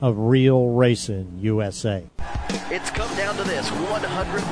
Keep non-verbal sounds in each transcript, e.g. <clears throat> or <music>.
of Real Racing USA. It's come down to this 100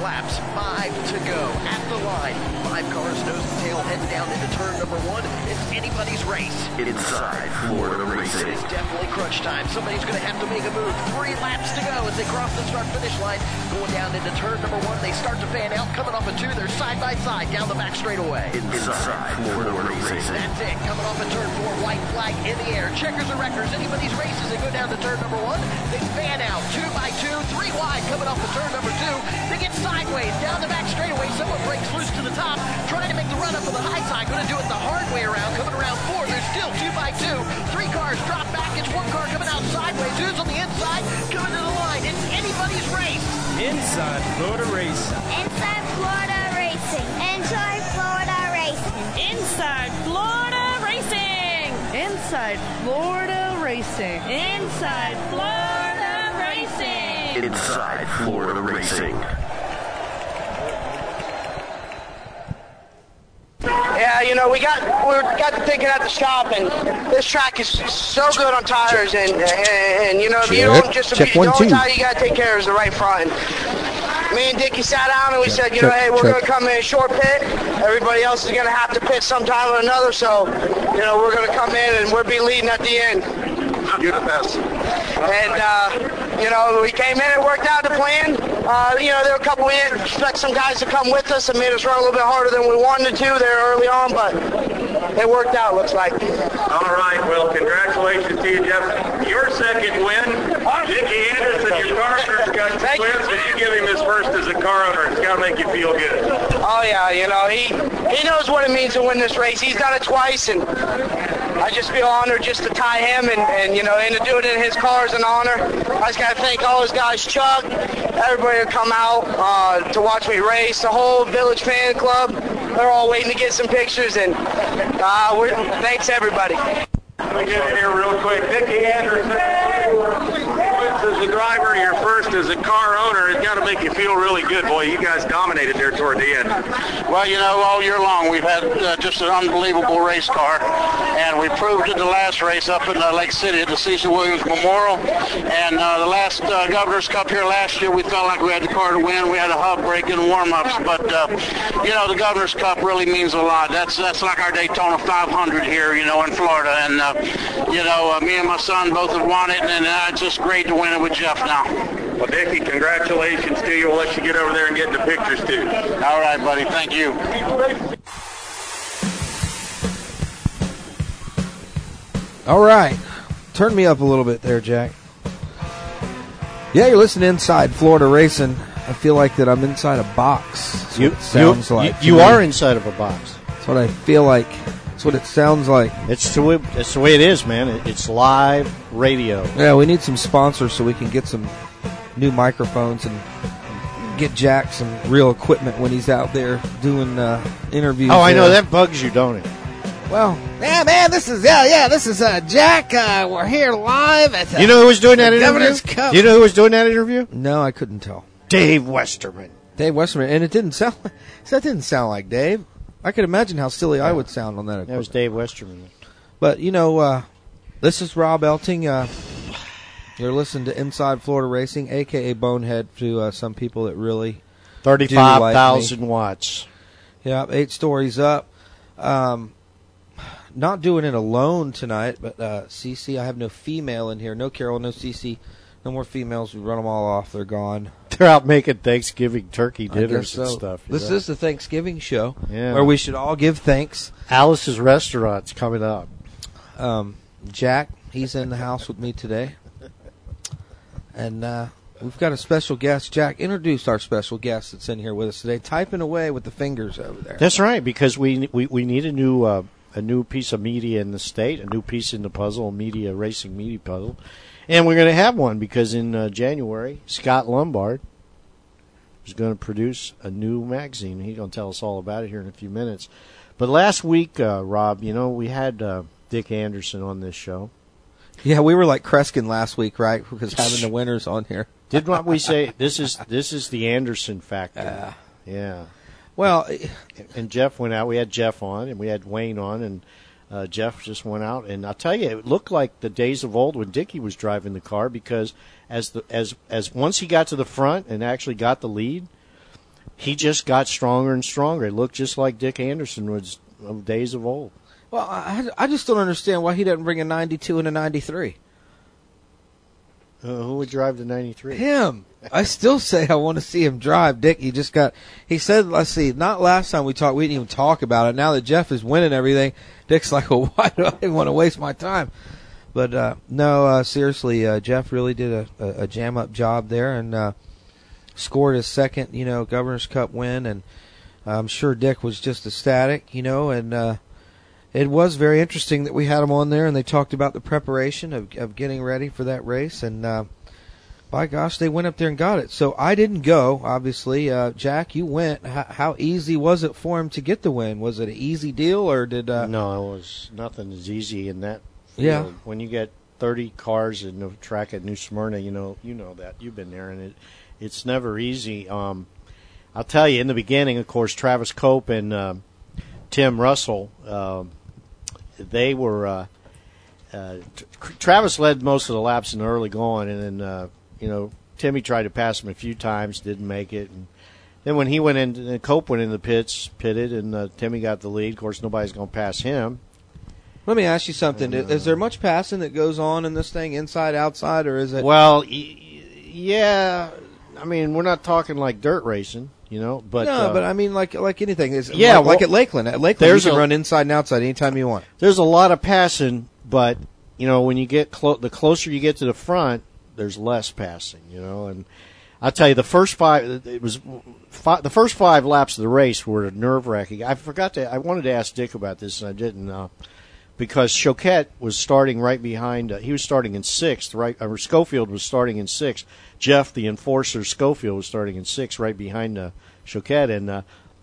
laps, five to go. At the line, five cars nose to tail heading down into turn number one. It's anybody's race. Inside Florida Racing. It's definitely crunch time. Somebody's going to have to make a move. Three laps to go as they cross the start finish line. Going down into turn number one, they start to fan out. Coming off a two, they're side by side down the back straightaway. Inside Florida Racing. That's it. Coming off a turn four, white flag in the air. Checkers or wreckers, anybody's race as they go down to turn number one. They fan out two by two, three wide coming off the turn number two. They get sideways down the back straightaway. Someone breaks loose to the top, trying to make the run up on the high side. Going to do it the hard way around. Coming around four. They're still two by two. Three cars drop back. It's one car coming out sideways. Who's on the inside? Coming to the line. It's anybody's race. Inside Florida Racing. Inside Florida Racing. Inside Florida Racing. Inside Florida Racing. Inside Florida Racing. Inside Florida Racing. Inside Florida Racing. Yeah, you know, we got we got to thinking at the shop, and this track is so good on tires, and and, and you know, if you don't just Check the one, only two. tire you got to take care of is the right front. And me and Dickie sat down and we said, you know, hey, we're check. going to come in short pit. Everybody else is going to have to pit sometime or another, so you know, we're going to come in and we'll be leading at the end. You're the best. And, uh, you know, we came in, it worked out the plan. Uh, you know, there were a couple, we didn't expect some guys to come with us and made us run a little bit harder than we wanted to there early on, but it worked out, looks like. All right, well, congratulations to you, Jeff. Your second win. Dickie Anderson, your car got Thank you. wins, but you give him his first as a car owner. It's got to make you feel good. Oh yeah, you know he he knows what it means to win this race. He's done it twice, and I just feel honored just to tie him and, and you know and to do it in his car is an honor. I just gotta thank all those guys, Chuck, everybody who come out uh, to watch me race, the whole Village fan club. They're all waiting to get some pictures, and uh, we're, thanks everybody. Let me get in here real quick. Dickie Anderson, as a driver, your first as a car owner. It's got to make you feel really good, boy. You guys dominated there toward the end. Well, you know, all year long we've had uh, just an unbelievable race car, and we proved it the last race up in uh, Lake City at the Cecil Williams Memorial. And uh, the last uh, Governor's Cup here last year, we felt like we had the car to win. We had a hub break in warm-ups, but uh, you know, the Governor's Cup really means a lot. That's that's like our Daytona 500 here, you know, in Florida. And uh, you know, me and my son both have won it, and it's just great to win it with Jeff now. Well, Dickie, congratulations to you. We'll let you get over there and get the pictures, too. All right, buddy. Thank you. All right. Turn me up a little bit there, Jack. Yeah, you're listening inside Florida Racing. I feel like that I'm inside a box. That's You, what it sounds you, like. to you are inside of a box. That's what I feel like. That's what it sounds like. It's the way, it's the way it is, man. It's live radio. Yeah, we need some sponsors so we can get some new microphones and get Jack some real equipment when he's out there doing uh, interviews. Oh, I know there. that bugs you, don't it? Well, yeah, man, this is yeah, yeah, this is uh, Jack. Uh, we're here live at the, You know who was doing that interview? Governor's Cup. You know who was doing that interview? No, I couldn't tell. Dave Westerman. Dave Westerman, and it didn't sound. <laughs> That didn't sound like Dave. I could imagine how silly I would sound on that. That was. Dave Westerman. But you know, uh, this is Rob Elting. Uh, you're listening to Inside Florida Racing, aka Bonehead, to uh, some people that really Thirty-five thousand watts. Yeah, eight stories up. Um, not doing it alone tonight, but uh, CC, I have no female in here. No Carol, no CC, no more females. We run them all off. They're gone. <laughs> They're out making Thanksgiving turkey dinners guess and stuff. This know? is the Thanksgiving show Yeah. where we should all give thanks. Alice's Restaurant's coming up. Um, Jack, he's in the house with me today, and uh, we've got a special guest. Jack, introduce our special guest that's in here with us today, typing away with the fingers over there. That's right, because we we, we need a new uh, a new piece of media in the state, a new piece in the puzzle, media racing media puzzle, and we're going to have one because in uh, January, Scott Lombard is going to produce a new magazine. He's going to tell us all about it here in a few minutes. But last week, uh, Rob, you know, we had uh, Dick Anderson on this show. Yeah, we were like Kreskin last week, right? <laughs> Because having the winners on here. Did what we say? This is this is the Anderson factor. yeah. Well, and Jeff went out. We had Jeff on, and we had Wayne on, and uh, Jeff just went out, and I'll tell you, it looked like the days of old when Dickie was driving the car because as the as as once he got to the front and actually got the lead, he just got stronger and stronger. It looked just like Dick Anderson was of days of old. Well, I, I just don't understand why he doesn't bring a 92 and a 93. Uh, who would drive the '93? Him. I still say I want to see him drive. Dick, he just got. He said, "Let's see." Not last time we talked, we didn't even talk about it. Now that Jeff is winning everything, Dick's like, <laughs> "Well, why do I want to waste my time?" But uh, no, uh, seriously, uh, Jeff really did a, a, a jam up job there and uh, scored his second, you know, Governor's Cup win. And I'm sure Dick was just ecstatic, you know, and uh, it was very interesting that we had him on there and they talked about the preparation of, of getting ready for that race. And uh, by gosh, they went up there and got it. So I didn't go, obviously. Uh, Jack, you went. How, how easy was it for him to get the win? Was it an easy deal or did. Uh, no, it was nothing as easy in that. Field. Yeah. When you get 30 cars in the track at New Smyrna, you know, you know that you've been there, and it, it's never easy. Um, I'll tell you, in the beginning, of course, Travis Cope and uh, Tim Russell, um, they were. Uh, uh, Travis led most of the laps in the early going, and then uh, you know Timmy tried to pass him a few times, didn't make it, and then when he went in, and Cope went in the pits, pitted, and uh, Timmy got the lead. Of course, nobody's going to pass him. Let me ask you something. Is there much passing that goes on in this thing, inside, outside, or is it? Well, y- yeah. I mean, we're not talking like dirt racing, you know, but no, uh, but I mean, like like anything. Is Yeah, like, like at Lakeland. At Lakeland, there's you can a- run inside and outside anytime you want. there's a lot of passing, but you know, when you get clo- the closer you get to the front, there's less passing, you know. And I'll tell you, the first five, it was fi- the first five laps of the race were nerve wracking. I forgot to, I wanted to ask Dick about this, and I didn't, uh, because Choquette was starting right behind. Uh, he was starting in sixth, right? Or Schofield was starting in sixth. Jeff, the enforcer, Schofield was starting in sixth, right behind uh, Choquette, and uh,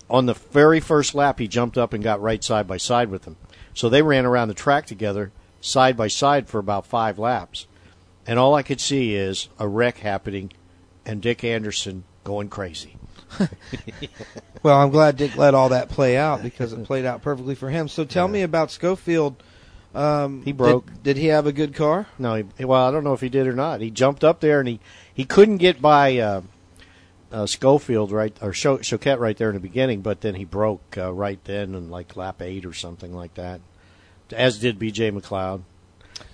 on the very first lap, he jumped up and got right side by side with him. So they ran around the track together, side by side, for about five laps. And all I could see is a wreck happening and Dick Anderson going crazy. <laughs> Well, I'm glad Dick let all that play out because it played out perfectly for him. So tell me about Schofield. Um, He broke. Did, did he have a good car? No, he, well, I don't know if he did or not. He jumped up there and he, he couldn't get by uh, uh, Schofield right or Cho- Choquette right there in the beginning, but then he broke uh, right then in like lap eight or something like that. As did B.J. McLeod.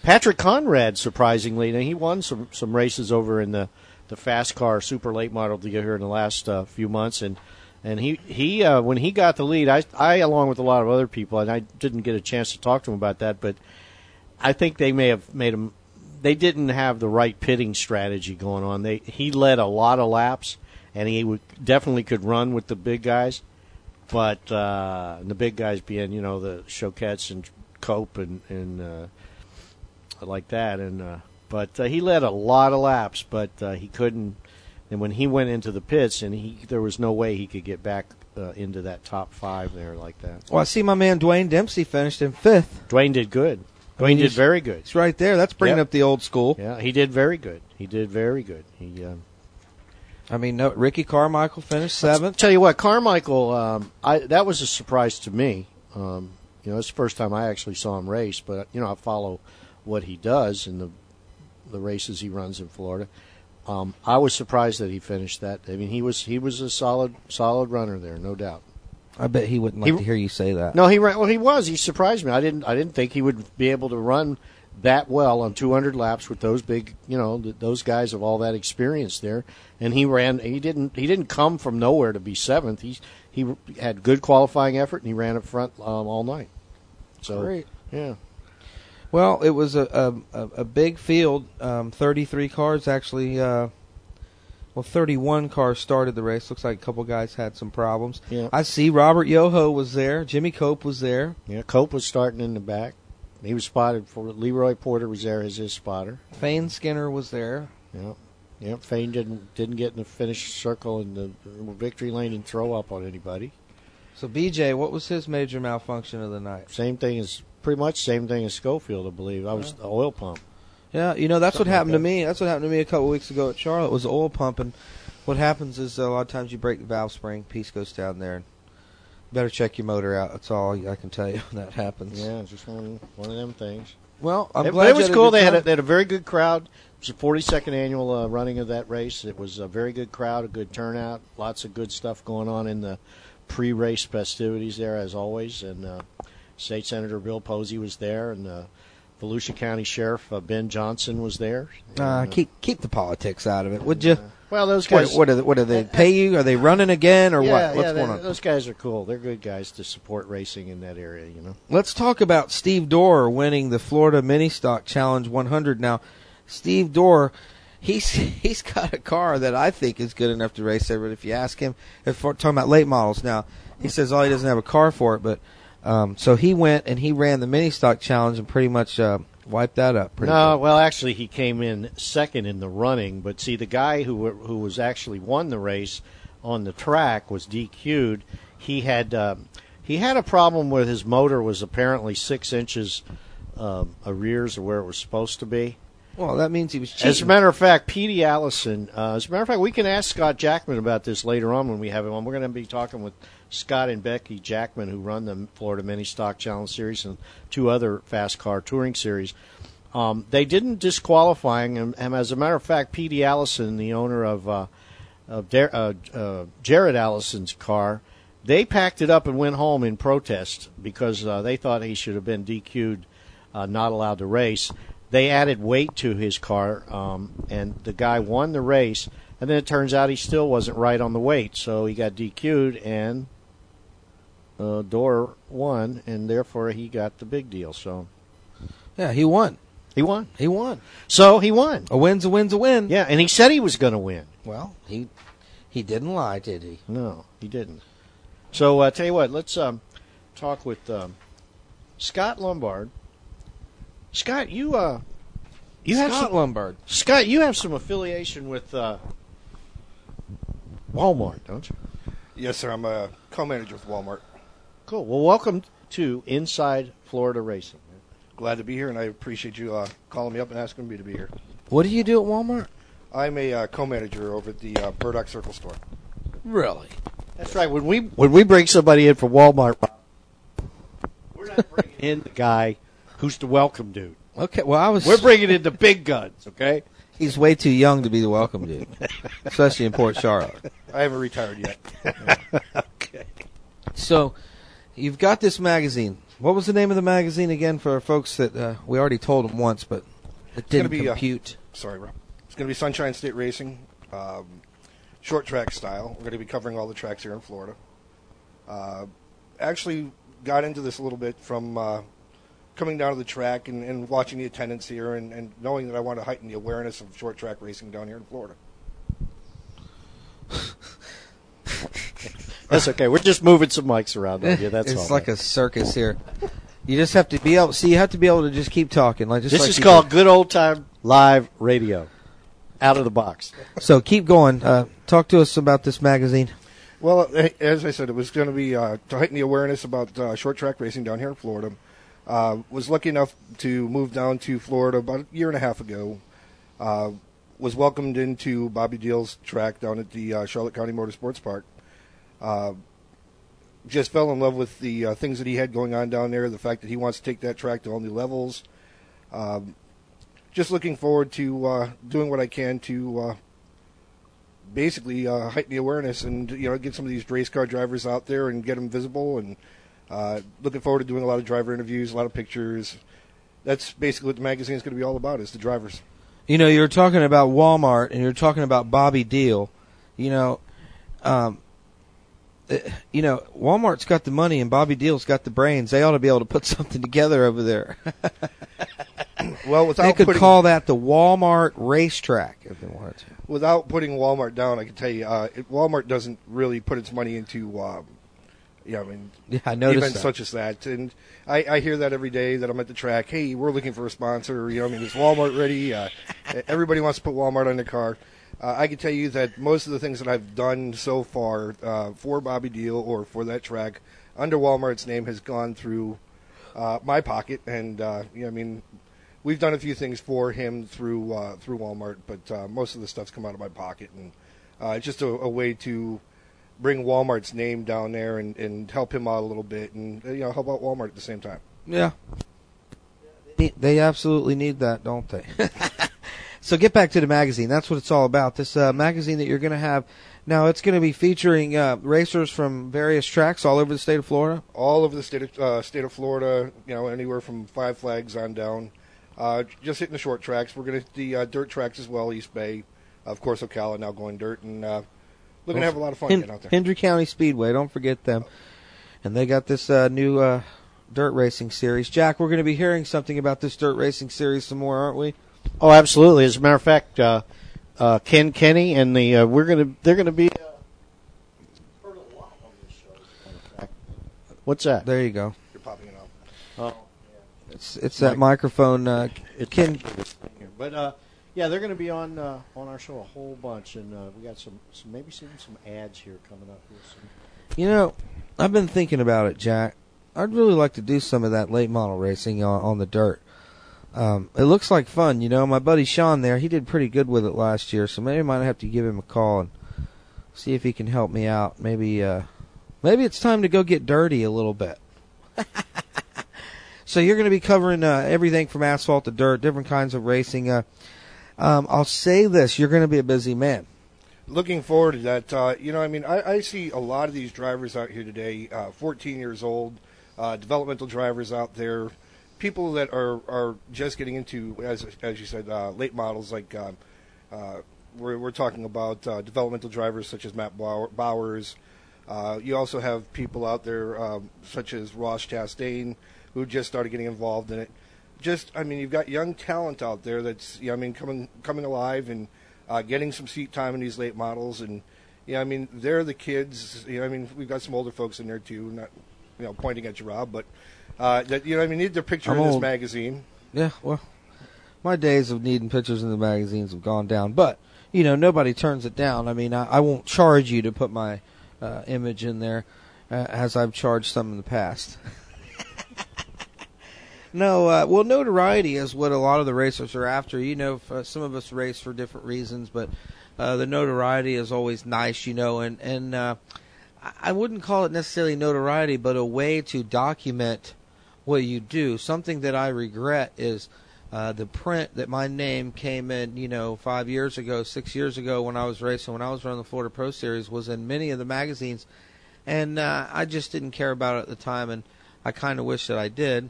Patrick Conrad, surprisingly, now he won some some races over in the the fast car super late model to deal here in the last uh, few months, and and he he uh, when he got the lead, I I along with a lot of other people, and I didn't get a chance to talk to him about that, but I think they may have made him. They didn't have the right pitting strategy going on. They he led a lot of laps, and he would, definitely could run with the big guys, but uh, the big guys being you know the Choquettes and Cope and and uh, like that, and uh, but uh, he led a lot of laps, but uh, he couldn't. And when he went into the pits, and he there was no way he could get back uh, into that top five there like that. Well, I see my man Dwayne Dempsey finished in fifth. Dwayne did good. I mean, Dwayne did very good. He's right there. That's bringing Yep. up the old school. Yeah, he did very good. He did very good. He. Uh, I mean, no, Ricky Carmichael finished seventh. Tell you what, Carmichael, um, I that was a surprise to me. Um, you know, it's the first time I actually saw him race, but you know, I follow what he does in the the races he runs in Florida. Um, I was surprised that he finished that. I mean, he was he was a solid solid runner there, no doubt. I bet he wouldn't like He- to hear you say that. No, he ran. Well, he was. He surprised me. I didn't. I didn't think he would be able to run that well on 200 laps with those big, you know, th- those guys of all that experience there. And he ran. He didn't. He didn't come from nowhere to be seventh. He he had good qualifying effort and he ran up front um, all night. So Great. yeah. Well, it was a a, a- big field. Um, Thirty-three cars actually. Uh, well, thirty-one cars started the race. Looks like a couple guys had some problems. Yeah. I see Robert Yoho was there. Jimmy Cope was there. Yeah. Cope was starting in the back. He was spotted for Leroy Porter was there as his spotter. Fain Skinner was there. Yeah. Yeah, Fain didn't didn't get in the finish circle in the victory lane and throw up on anybody. So BJ, what was his major malfunction of the night? Same thing as pretty much same thing as Schofield, I believe. I was the oil pump. Yeah, you know that's Something what happened like to me. That's what happened to me a couple weeks ago at Charlotte. Was the oil pump, and what happens is a lot of times you break the valve spring, piece goes down there, and Better check your motor out. That's all I can tell you <laughs> when that happens. Yeah, just one one of them things. Well, I'm it, glad but it was cool. They had a, they had a very good crowd. It was the 42nd annual uh, running of that race. It was a very good crowd, a good turnout, lots of good stuff going on in the pre-race festivities there, as always. And uh, State Senator Bill Posey was there, and uh, Volusia County Sheriff uh, Ben Johnson was there. Uh, And, uh, keep keep the politics out of it, would you? well, those guys. what, are they, what do they pay you? Are they running again or yeah, what? What's yeah, going they- on? Those guys are cool. They're good guys to support racing in that area. You know. Let's talk about Steve Dorr winning the Florida Mini Stock Challenge 100. Now, Steve Dorr, he's <laughs> he's got a car that I think is good enough to race there. But If you ask him, if we're talking about late models now, he says all he doesn't have a car for it. But um, so he went and he ran the Mini Stock Challenge and pretty much uh, wiped that up. Pretty No, well, actually, he came in second in the running. But see, the guy who who was actually won the race on the track was DQ'd. He had um, he had a problem with his motor was apparently six inches um, arrears of where it was supposed to be. Well, that means he was cheating. As a matter of fact, Petey Allison. Uh, as a matter of fact, we can ask Scott Jackman about this later on when we have him on. We're going to be talking with Scott and Becky Jackman, who run the Florida Mini Stock Challenge Series and two other fast car touring series. Um, they didn't disqualify him, and as a matter of fact, Petey Allison, the owner of, uh, of Dar- uh, uh, Jared Allison's car, they packed it up and went home in protest because uh, they thought he should have been DQ'd, uh, not allowed to race. They added weight to his car, um, and the guy won the race. And then it turns out he still wasn't right on the weight, so he got DQ'd, and uh, Dorr won, and therefore he got the big deal. So yeah, he won. he won. He won. So he won. A win's a win's a win. Yeah, and he said he was going to win. Well, he he didn't lie, did he? No, he didn't. So uh, tell you what, let's um, talk with um, Scott Lombard. Scott, you uh, you have Scott some, Lombard. Scott, you have some affiliation with uh, Walmart, don't you? Yes, sir. I'm a co-manager with Walmart. Cool. Well, welcome to Inside Florida Racing. Glad to be here, and I appreciate you uh, calling me up and asking me to be here. What do you do at Walmart? I'm a uh, co-manager over at the uh, Murdock Circle store. Really? That's right. When we when we bring somebody in from Walmart, we're not bringing in the guy who's the welcome dude. Okay. Well, I was. We're bringing in the big guns. Okay. He's way too young to be the welcome dude, especially in Port Charlotte. I haven't retired yet. <laughs> okay. So, you've got this magazine. What was the name of the magazine again for folks that uh, we already told them once, but it didn't be, uh, compute? Sorry, Rob. It's going to be Sunshine State Racing, um, short track style. We're going to be covering all the tracks here in Florida. Uh, actually, got into this a little bit from uh, coming down to the track and, and watching the attendance here, and, and knowing that I want to heighten the awareness of short track racing down here in Florida. <laughs> That's okay. We're just moving some mics around on you. <laughs> That's all. it's all. like a circus here. You just have to be able. See, you have to be able to just keep talking. Like just this like is called did. good old time live radio, out of the box. So keep going. Uh, talk to us about this magazine. Well, eh, as I said, it was going to be uh, to heighten the awareness about uh, short track racing down here in Florida. Uh, was lucky enough to move down to Florida about a year and a half ago. Uh, was welcomed into Bobby Deal's track down at the uh, Charlotte County Motorsports Park. Uh, just fell in love with the uh, things that he had going on down there. The fact that he wants to take that track to all new levels. Um, just looking forward to uh, doing what I can to uh, basically uh, heighten the awareness and you know get some of these race car drivers out there and get them visible. And uh, looking forward to doing a lot of driver interviews, a lot of pictures. That's basically what the magazine is going to be all about: is the drivers. You know, you're talking about Walmart and you're talking about Bobby Deal. You know, um, you know, Walmart's got the money and Bobby Deal's got the brains. They ought to be able to put <laughs> something together over there. <laughs> Well, without they could putting, call that the Walmart racetrack if they wanted to. without putting Walmart down, I can tell you, uh, it, Walmart doesn't really put its money into, um, yeah, I mean, <laughs> Yeah, I events that. such as that. And I, I hear that every day that I'm at the track. Hey, we're looking for a sponsor. You know, I mean, is Walmart ready? Uh, everybody wants to put Walmart on their car. Uh, I can tell you that most of the things that I've done so far uh, for Bobby Deal or for that track under Walmart's name has gone through uh, my pocket, and uh, you know, I mean, we've done a few things for him through uh, through Walmart, but uh, most of the stuff's come out of my pocket, and uh, it's just a, a way to bring Walmart's name down there and, and help him out a little bit, and uh, you know help out Walmart at the same time. Yeah. They- They absolutely need that, don't they? <laughs> so get back to the magazine. That's what it's all about. This uh, magazine that you're going to have now, it's going to be featuring uh, racers from various tracks all over the state of Florida. all over the state of uh, state of Florida. You know, anywhere from Five Flags on down. Uh, just hitting the short tracks. We're going to the uh, dirt tracks as well. East Bay, of course, Ocala now going dirt, and uh, looking to have a lot of fun Hen- getting out there. Hendry County Speedway, don't forget them. And they got this uh, new uh, dirt racing series. Jack, we're going to be hearing something about this dirt racing series some more, aren't we? Oh, absolutely. As a matter of fact, uh, uh, Ken Kenny and the uh, we're gonna they're gonna be. Uh, What's that? There you go. You're popping it out. Oh, It's it's that microphone. Uh, It Ken, can, but uh, yeah, they're going to be on uh, on our show a whole bunch, and uh, we got some, some maybe some some ads here coming up. Here soon. You know, I've been thinking about it, Jack. I'd really like to do some of that late model racing on, on the dirt. Um, it looks like fun, you know. My buddy Sean there, he did pretty good with it last year, so maybe I might have to give him a call and see if he can help me out. Maybe, uh, maybe it's time to go get dirty a little bit. <laughs> so you're going to be covering uh, everything from asphalt to dirt, different kinds of racing. Uh, um, I'll say this: you're going to be a busy man. Looking forward to that. Uh, you know, I mean, I, I see a lot of these drivers out here today, uh, 14 years old, uh, developmental drivers out there, people that are, are just getting into, as as you said, uh, late models like. Um, uh, we're, we're talking about uh, developmental drivers such as Matt Bowers. Uh, you also have people out there um, such as Ross Chastain, who just started getting involved in it. Just, I mean, you've got young talent out there that's, know, I mean, coming coming alive and uh, getting some seat time in these late models, and yeah, I mean, they're the kids. You know, I mean, we've got some older folks in there too. Not, you know, pointing at you, Rob, but uh, that you know, I mean, need their picture I'm in this old. magazine. Yeah, well, my days of needing pictures in the magazines have gone down, but you know nobody turns it down. I mean, I, I won't charge you to put my uh, image in there, uh, as I've charged some in the past. <laughs> no, uh, well, notoriety is what a lot of the racers are after. You know, f- uh, some of us race for different reasons, but uh, the notoriety is always nice, you know, and and uh, I wouldn't call it necessarily notoriety, but a way to document what you do. Something that I regret is uh, the print that my name came in, you know, five years ago, six years ago when I was racing, when I was running the Florida Pro Series, was in many of the magazines, and uh, I just didn't care about it at the time, and I kind of wish that I did.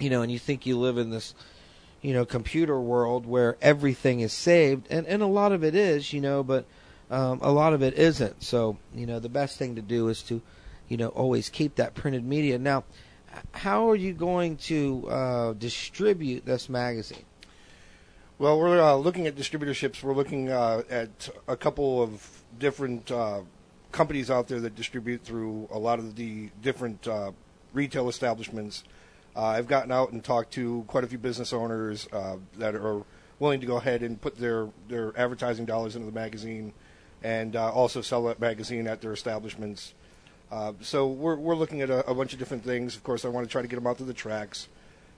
You know, and you think you live in this, you know, computer world where everything is saved, and and a lot of it is, you know, but um, a lot of it isn't. So, you know, the best thing to do is to, you know, always keep that printed media. Now, how are you going to uh, distribute this magazine? Well, we're uh, looking at distributorships. We're looking uh, at a couple of different uh, companies out there that distribute through a lot of the different uh, retail establishments. Uh, I've gotten out and talked to quite a few business owners that are willing to go ahead and put their, their advertising dollars into the magazine and also sell that magazine at their establishments. Uh, so we're, we're looking at a, a bunch of different things. Of course, I want to try to get them out to the tracks.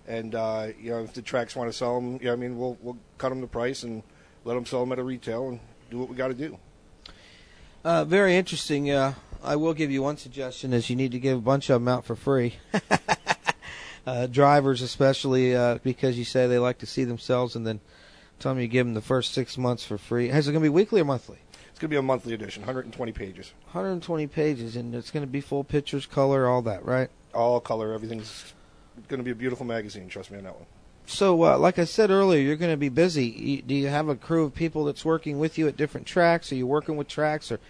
And uh, you know, if the tracks want to sell them, yeah, I mean, we'll we'll cut them the price and let them sell them at a retail and do what we got to do. Uh, very interesting. Uh, I will give you one suggestion: is you need to give a bunch of them out for free. <laughs> uh, drivers, especially, because you say they like to see themselves, and then tell them you give them the first six months for free. Is it going to be weekly or monthly? Going to be a monthly edition, 120 pages, 120 pages, and it's going to be full pictures, color, all that, right? all color. Everything's going to be a beautiful magazine. Trust me on that one. So, uh, like I said earlier, you're going to be busy. You, do you have a crew of people that's working with you at different tracks? Are you working with tracks, or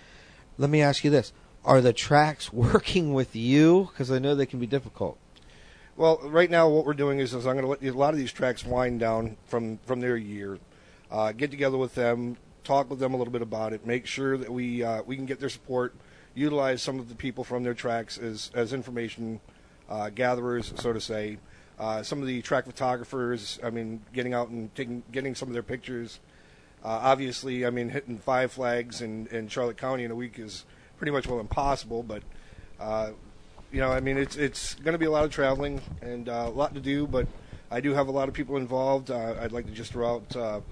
let me ask you this: Are the tracks <laughs> working with you? Because I know they can be difficult. Well, right now what we're doing is, is I'm going to let a lot of these tracks wind down from from their year, uh, get together with them, talk with them a little bit about it, make sure that we uh, we can get their support, utilize some of the people from their tracks as as information uh, gatherers, so to say. Uh, some of the track photographers, I mean, getting out and taking getting some of their pictures. Uh, obviously, I mean, hitting five flags in, in Charlotte County in a week is pretty much well impossible, but uh, you know, I mean, it's it's going to be a lot of traveling and uh, a lot to do, but I do have a lot of people involved. I'd like to just throw out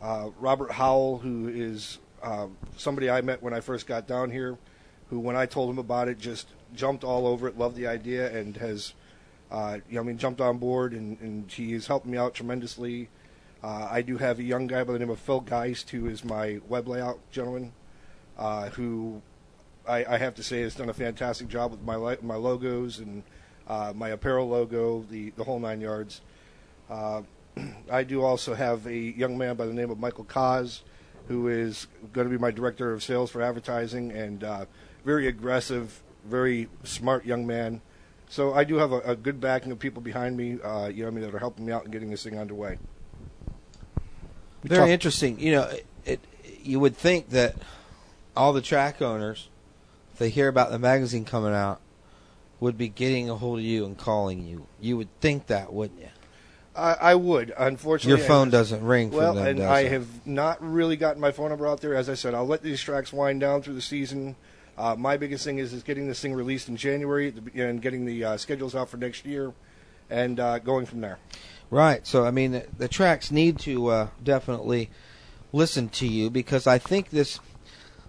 uh, uh, Robert Howell, who is uh, somebody I met when I first got down here. who, when I told him about it, just jumped all over it, loved the idea, and has, uh, you know, I mean, jumped on board, and, and he has helped me out tremendously. Uh, I do have a young guy by the name of Phil Geist, who is my web layout gentleman, uh, who I, I have to say has done a fantastic job with my my logos and uh, my apparel logo, the the whole nine yards. <clears throat> I do also have a young man by the name of Michael Kaz, who is going to be my director of sales for advertising and uh, very aggressive, very smart young man. So I do have a, a good backing of people behind me, uh, you know, I mean, that are helping me out and getting this thing underway. Very talk- interesting. You know, it, it, you would think that all the track owners, if they hear about the magazine coming out, would be getting a hold of you and calling you. You would think that, wouldn't you? I, I would. Unfortunately, Your phone I- doesn't ring Well, them, and I it? have not really gotten my phone number out there. As I said, I'll let these tracks wind down through the season. Uh, my biggest thing is is getting this thing released in January and getting the uh, schedules out for next year, and uh, going from there. Right. So I mean, the, the tracks need to uh, definitely listen to you because I think this.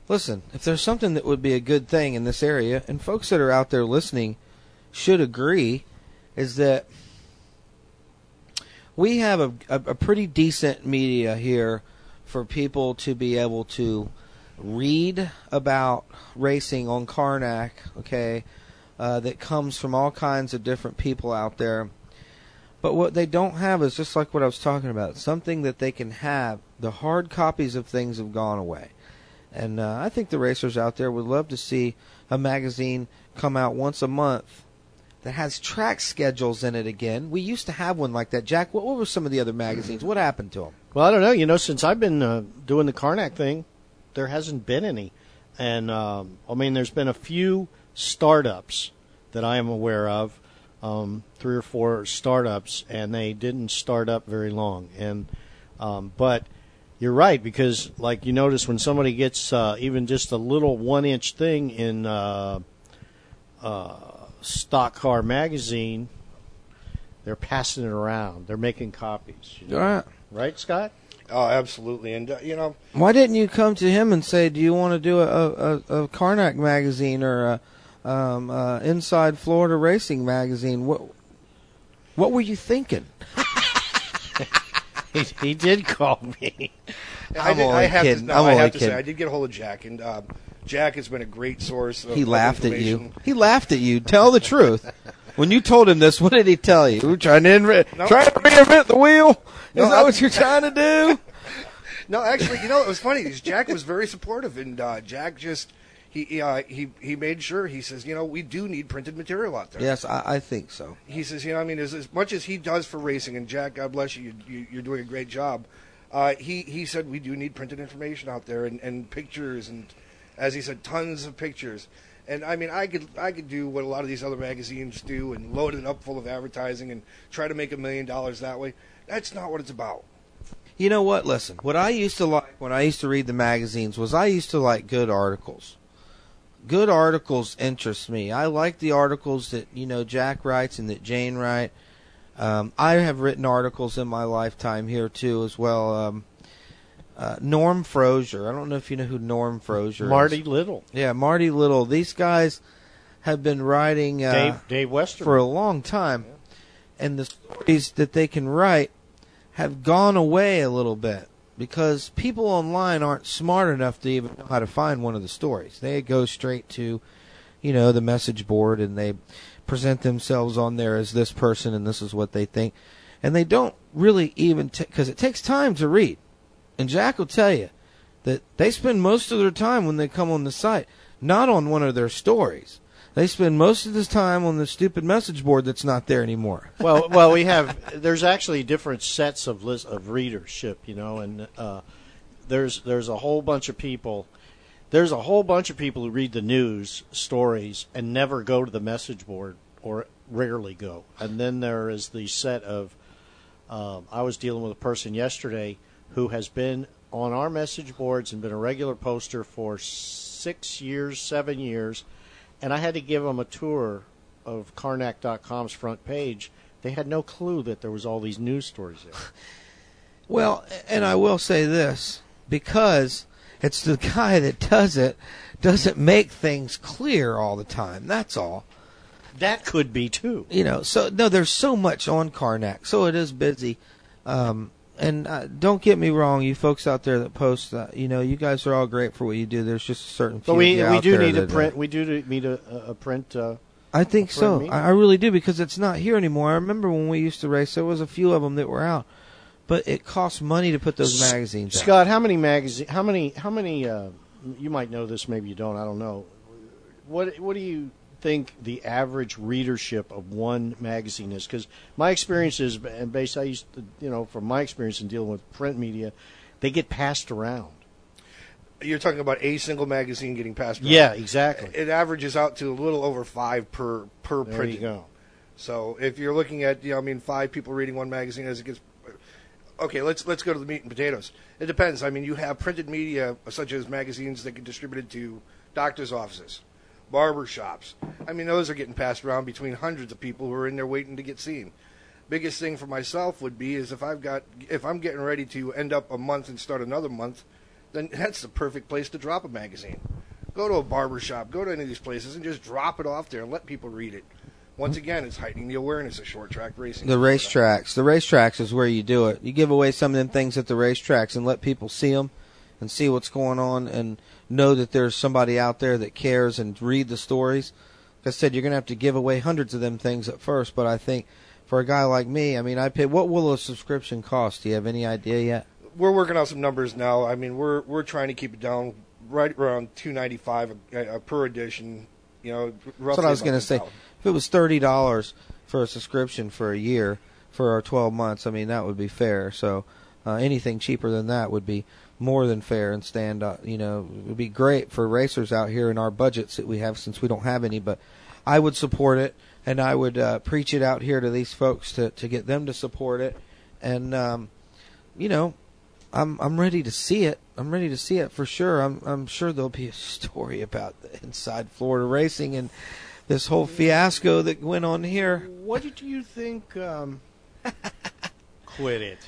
Listen, if there's something that would be a good thing in this area, and folks that are out there listening should agree, is that we have a, a, a pretty decent media here for people to be able to read about racing on Karnak, okay, uh, that comes from all kinds of different people out there. But what they don't have is just like what I was talking about, something that they can have. The hard copies of things have gone away. And uh, I think the racers out there would love to see a magazine come out once a month that has track schedules in it again. We used to have one like that. Jack, what, what were some of the other magazines? What happened to them? Well, I don't know. You know, since I've been uh, doing the Karnak thing, there hasn't been any. And um, I mean, there's been a few startups that I am aware of, um, three or four startups, and they didn't start up very long. And um, but you're right because, like you notice, when somebody gets uh, even just a little one-inch thing in uh, uh, Stock Car magazine, they're passing it around. They're making copies. you know? Right. Right, Scott? Oh, absolutely. And uh, you know, Why didn't you come to him and say, "Do you want to do a, a, a Karnak magazine or a um, uh, Inside Florida Racing magazine?" What What were you thinking? <laughs> he, he did call me. I, I'm did, only I have kidding. to, no, I'm I only have to say, kidding. I did get a hold of Jack, and uh, Jack has been a great source. Of, He laughed at you. He laughed at you. Tell the truth. <laughs> When you told him this, what did he tell you? We're trying to inve- No. trying to reinvent the wheel. Is No, that I- what you're <laughs> trying to do? No, actually, you know, it was funny. is Jack was very supportive, and uh, Jack just he he, uh, he he made sure. He says, you know, we do need printed material out there. yes, I, I think so. He says, you know, I mean, as, as much as he does for racing, and Jack, God bless you, you you're doing a great job. Uh, he he said we do need printed information out there and, and pictures and, as he said, tons of pictures. And I mean, I could I could do what a lot of these other magazines do and load it up full of advertising and try to make a million dollars that way. That's not what it's about. You know what? Listen, what I used to like when I used to read the magazines was I used to like good articles. Good articles interest me. I like the articles that you know Jack writes and that Jane write. Um, I have written articles in my lifetime here too, as well. Um, uh, Norm Froscher. I don't know if you know who Norm Froscher is. Marty Little. Yeah, Marty Little. These guys have been writing uh, Dave Dave Westerman. for a long time, and the stories that they can write have gone away a little bit because people online aren't smart enough to even know how to find one of the stories. They go straight to, you know, the message board and they present themselves on there as this person and this is what they think, and they don't really even because it takes time to read. And Jack will tell you that they spend most of their time when they come on the site not on one of their stories. They spend most of this time on the stupid message board that's not there anymore. <laughs> well, well, we have. There's actually different sets of list of readership, you know, and uh, there's there's a whole bunch of people. There's a whole bunch of people who read the news stories and never go to the message board or rarely go. And then there is the set of. Um, I was dealing with a person yesterday who has been on our message boards and been a regular poster for six years, seven years, and I had to give them a tour of Karnak.com's front page. They had no clue that there was all these news stories there. <laughs> Well, and I will say this because It's the guy that does it doesn't make things clear all the time. That's all. That could be too. You know, so no, there's so much on Karnak, so it is busy. Um, and uh, don't get me wrong, you folks out there that post, uh, you know, you guys are all great for what you do. There's just a certain. But we we out do need a print. We do need a, a print. Uh, I think so. print I, really do because it's not here anymore. I remember when we used to race, there was a few of them that were out, but it costs money to put those S- magazines. out. Scott, how many magazine? How many? How many? Uh, you might know this, maybe you don't. I don't know. What What do you think the average readership of one magazine is? Because my experience is, and based, I used to, you know, from my experience in dealing with print media, they get passed around. You're talking about a single magazine getting passed. around. Yeah, exactly. It averages out to a little over five per per print. There printing. you go. So if you're looking at, you know, I mean, five people reading one magazine as it gets. Okay, let's let's go to the meat and potatoes. It depends. I mean, you have printed media such as magazines that get distributed to doctors' offices, barber shops. I mean, those are getting passed around between hundreds of people who are in there waiting to get seen. Biggest thing for myself would be is if I've got if I'm getting ready to end up a month and start another month, then that's the perfect place to drop a magazine. Go to a barber shop, go to any of these places, and just drop it off there and let people read it. Once again, it's heightening the awareness of short track racing. The racetracks. The racetracks is where you do it. You give away some of them things at the racetracks and let people see them and see what's going on and know that there's somebody out there that cares and read the stories. Like I said, you're going to have to give away hundreds of them things at first, but I think for a guy like me, I mean, I pay. What will a subscription cost? Do you have any idea yet? We're working on some numbers now. I mean, we're we're trying to keep it down right around two ninety five per edition. You know, That's what I was going to say. If it was thirty dollars for a subscription for a year for our twelve months, I mean that would be fair. So uh, anything cheaper than that would be more than fair and stand. Uh, you know, it would be great for racers out here in our budgets that we have since we don't have any. But I would support it, and I would uh, preach it out here to these folks to to get them to support it, and um, you know. I'm I'm ready to see it. I'm ready to see it for sure. I'm I'm sure there'll be a story about the inside Florida racing and this whole fiasco that went on here. What did you think? Um, <laughs> quit it.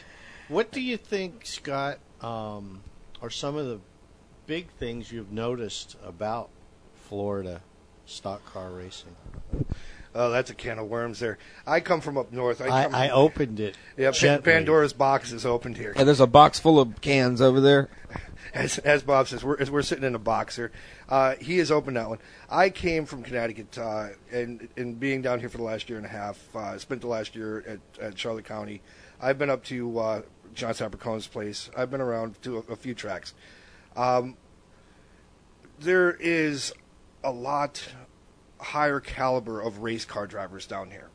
What do you think, Scott? Um, are some of the big things you've noticed about Florida stock car racing? Oh, that's a can of worms there. I come from up north. I, come I opened it. Yeah, gently. Pandora's box is opened here. And there's a box full of cans over there. As, as Bob says, we're, as we're sitting in a box here. Uh, he has opened that one. I came from Connecticut, uh, and, and being down here for the last year and a half, uh, spent the last year at, at Charlotte County. I've been up to uh, John Sapercone's place. I've been around to a, a few tracks. Um, there is a lot higher caliber of race car drivers down here.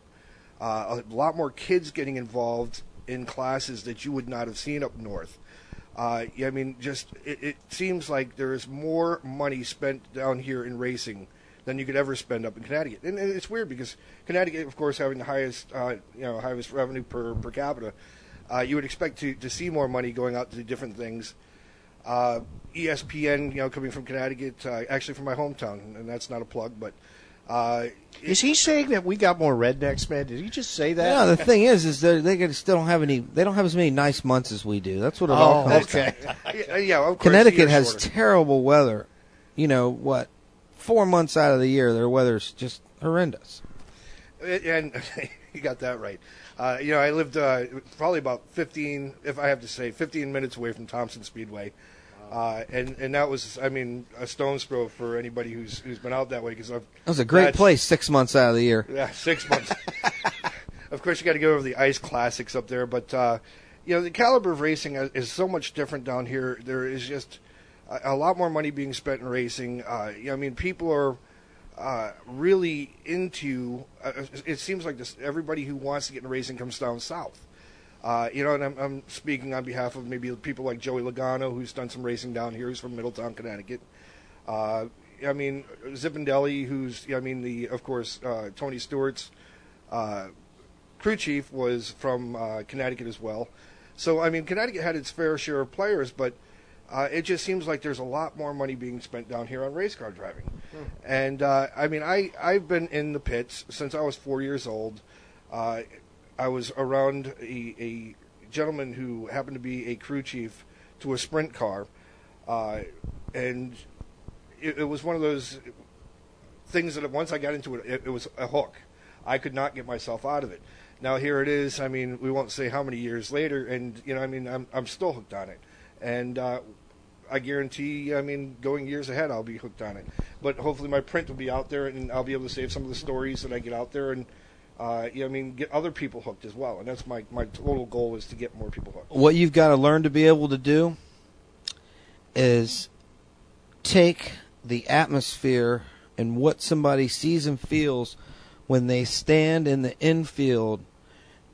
Uh, a lot more kids getting involved in classes that you would not have seen up north. Uh, I mean, just it, it seems like there is more money spent down here in racing than you could ever spend up in Connecticut, and, and it's weird because Connecticut, of course, having the highest, uh, you know, highest revenue per per capita, uh, you would expect to to see more money going out to do different things. Uh, ESPN, you know, coming from Connecticut, uh, actually from my hometown, and that's not a plug, but uh, Is he saying that we got more rednecks, man? Did he just say that? Yeah, the thing is, is they they still don't have any. They don't have as many nice months as we do. That's what it Oh, all comes okay. <laughs> yeah, yeah, of course, Connecticut has shorter. terrible weather. You know what? Four months out of the year, their weather's just horrendous. and <laughs> you got that right. Uh, you know, I lived uh, probably about 15, if I have to say, 15 minutes away from Thompson Speedway. Uh, and and that was, I mean, a stone's throw for anybody who's who's been out that way because That was a great place six months out of the year. Yeah, six months. <laughs> of course, you got to go over the ice classics up there, but uh, you know the caliber of racing is- is so much different down here. There is just a, a lot more money being spent in racing. Uh, you know, I mean, people are uh, really into. Uh, it seems like this. Everybody who wants to get into racing comes down south. Uh, you know, and I'm, I'm speaking on behalf of maybe people like Joey Logano, who's done some racing down here. He's from Middletown, Connecticut. Uh, I mean, Zipadelli, who's, I mean, the of course uh, Tony Stewart's crew chief was from Connecticut as well. So I mean, Connecticut had its fair share of players, but it just seems like there's a lot more money being spent down here on race car driving. And uh, I mean, I I've been in the pits since I was four years old. Uh, I was around a, a gentleman who happened to be a crew chief to a sprint car. uh, and it, it was one of those things that once I got into it, it, it was a hook. I could not get myself out of it. Now here it is. I mean, we won't say how many years later, and you know, I mean, I'm I'm still hooked on it, and uh, I guarantee. I mean, going years ahead, I'll be hooked on it. But hopefully, my print will be out there, and I'll be able to save some of the stories that I get out there, and uh, you know, I mean, get other people hooked as well. And that's my my total goal is to get more people hooked. What you've got to learn to be able to do is take the atmosphere and what somebody sees and feels when they stand in the infield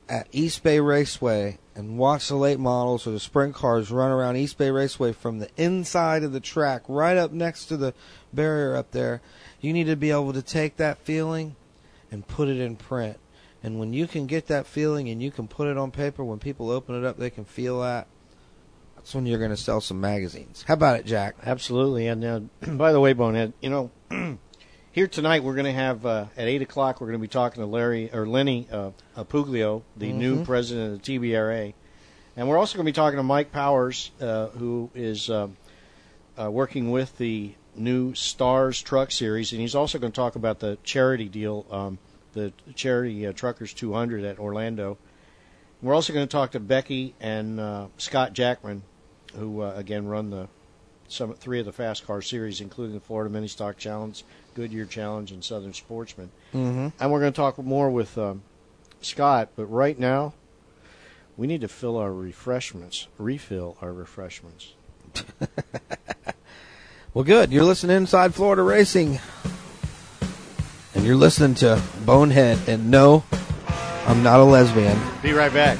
at East Bay Raceway and watch the late models or the sprint cars run around East Bay Raceway from the inside of the track right up next to the barrier up there. You need to be able to take that feeling and put it in print. And when you can get that feeling and you can put it on paper, when people open it up, they can feel that. That's when you're going to sell some magazines. How about it, Jack? Absolutely. And uh, <clears throat> by the way, Bonehead, you know, <clears throat> here tonight we're going to have uh, at eight o'clock we're going to be talking to Larry or Lenny uh, Puglio, the new Mhm. president of the TBRA, and we're also going to be talking to Mike Powers, uh, who is um, uh, working with the new Stars Truck Series, and he's also going to talk about the charity deal, um, the charity uh, Truckers 200 at Orlando. We're also going to talk to Becky and uh, Scott Jackman, who uh, again run the some three of the fast car series, including the Florida Mini Stock Challenge, Goodyear Challenge, and Southern Sportsman. Mhm. And we're going to talk more with um, Scott. But right now, we need to fill our refreshments, refill our refreshments. <laughs> Well, good. You're listening Inside Florida Racing. And you're listening to Bonehead. And no, I'm not a lesbian. Be right back.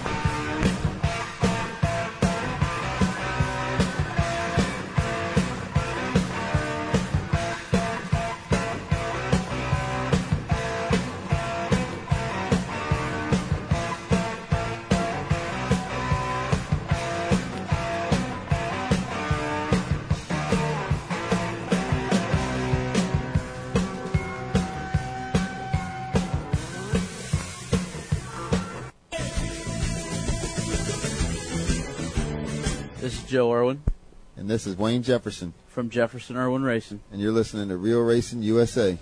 This is Wayne Jefferson. From Jefferson Irwin Racing. And you're listening to Real Racing USA.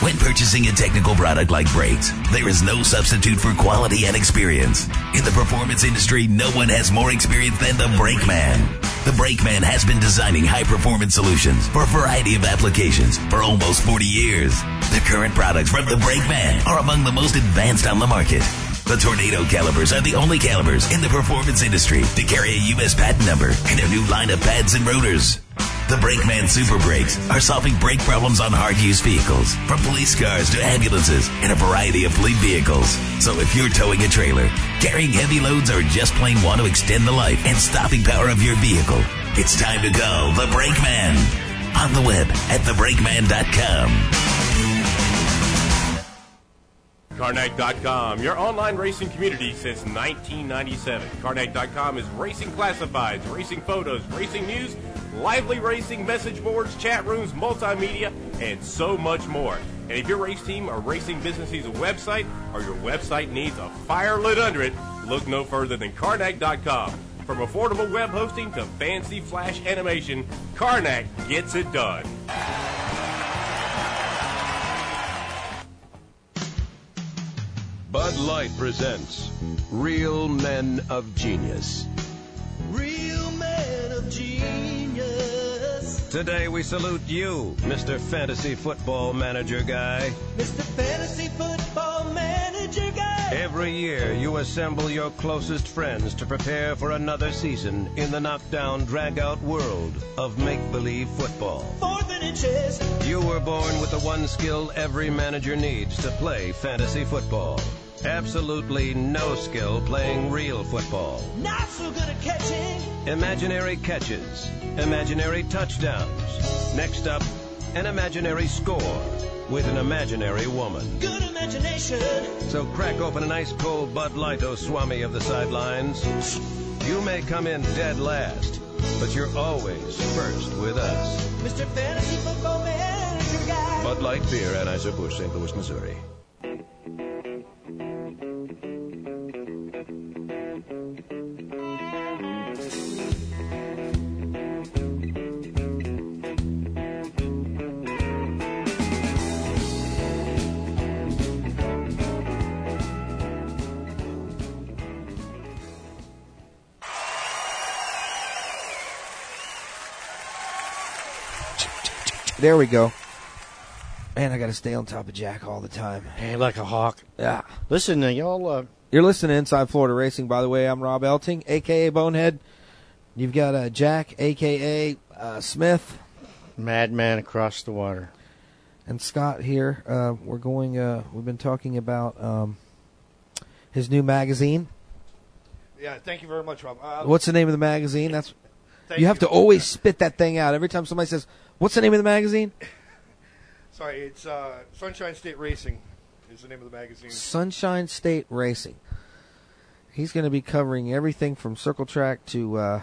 When purchasing a technical product like brakes, there is no substitute for quality and experience. In the performance industry, no one has more experience than the Brake Man. The Brake Man has been designing high performance solutions for a variety of applications for almost 40 years. The current products from the Brake Man are among the most advanced on the market. The Tornado calipers are the only calipers in the performance industry to carry a U.S. patent number in their new line of pads and rotors. The Brakeman Super Brakes are solving brake problems on hard-use vehicles, from police cars to ambulances and a variety of fleet vehicles. So if you're towing a trailer, carrying heavy loads, or just plain want to extend the life and stopping power of your vehicle, it's time to call the Brakeman. On the web at thebrakeman.com. Carnac.com, your online racing community since 1997. Carnac.com is racing classifieds, racing photos, racing news, lively racing message boards, chat rooms, multimedia, and so much more. And if your race team or racing business needs a website or your website needs a fire lit under it, look no further than Carnac.com. From affordable web hosting to fancy flash animation, Carnac gets it done. Bud Light presents Real Men of Genius. Real men of genius. Today we salute you, Mr. Fantasy Football Manager Guy. Mr. Fantasy Football Manager Guy. Every year you assemble your closest friends to prepare for another season in the knockdown, drag-out world of make-believe football. Fourth and inches. You were born with the one skill every manager needs to play fantasy football. Absolutely no skill playing real football. Not so good at catching. Imaginary catches, imaginary touchdowns. Next up, an imaginary score with an imaginary woman. Good imagination. So crack open an ice cold Bud Light, O Swami of the sidelines. You may come in dead last, but you're always first with us. Mr. Fantasy Football Manager Guy. Bud Light Beer, Anheuser-Busch, St. Louis, Missouri. There we go. Man, I got to stay on top of Jack all the time. Hey, like a hawk. Yeah. Listen, uh, y'all. Uh, You're listening to Inside Florida Racing, by the way. I'm Rob Elting, aka Bonehead. You've got uh, Jack, aka uh, Smith, madman across the water. and Scott here. Uh, we're going. Uh, we've been talking about um, his new magazine. Yeah, thank you very much, Rob. Uh, What's the name of the magazine? That's Thank you have you. to always spit that thing out every time somebody says, "What's the name of the magazine?" Sorry, it's uh, Sunshine State Racing is the name of the magazine. Sunshine State Racing. He's going to be covering everything from circle track to uh,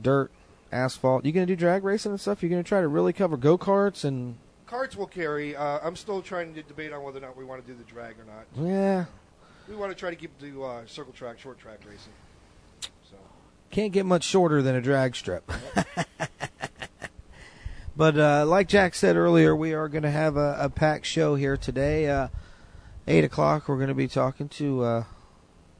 dirt, asphalt. You going to do drag racing and stuff? You're going to try to really cover go karts and Cards will carry. Uh, I'm still trying to debate on whether or not we want to do the drag or not. yeah, We want to try to keep the uh, circle track, short track racing. So can't get much shorter than a drag strip. <laughs> but uh, like Jack said earlier, we are going to have a, a packed show here today. Uh, Eight o'clock, we're going to be talking to uh,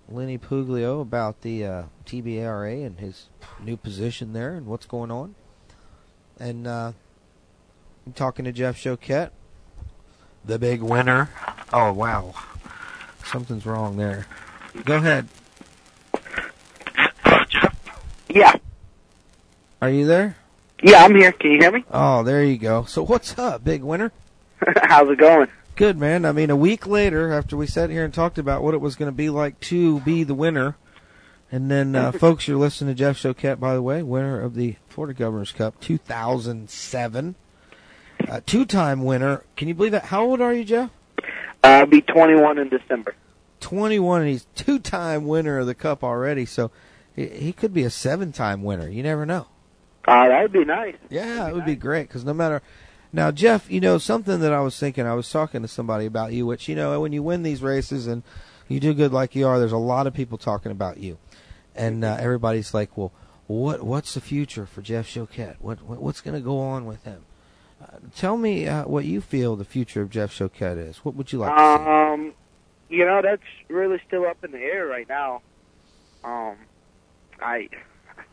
Lenny Puglio about the uh, TBARA and his new position there and what's going on. And uh, I'm talking to Jeff Choquette, the big winner. Oh wow, something's wrong there. Go ahead. Yeah. Are you there? Yeah, I'm here. Can you hear me? Oh, there you go. So what's up, big winner? <laughs> How's it going? Good, man. I mean, a week later, after we sat here and talked about what it was going to be like to be the winner, and then, uh, <laughs> folks, you're listening to Jeff Choquette, by the way, winner of the Florida Governor's Cup 2007, uh, two-time winner. Can you believe that? How old are you, Jeff? Uh, I'll be 21 in December. 21, and he's two-time winner of the Cup already. So he, he could be a seven-time winner. You never know. Uh, that would be nice. Yeah, it would be great because no matter. Now, Jeff, you know something that I was thinking. I was talking to somebody about you, which you know, when you win these races and you do good like you are, there's a lot of people talking about you, and uh, everybody's like, "Well, what what's the future for Jeff Choquette? What, what what's going to go on with him?" Uh, tell me uh, what you feel the future of Jeff Choquette is. What would you like to see? Um, you know, that's really still up in the air right now. Um, I,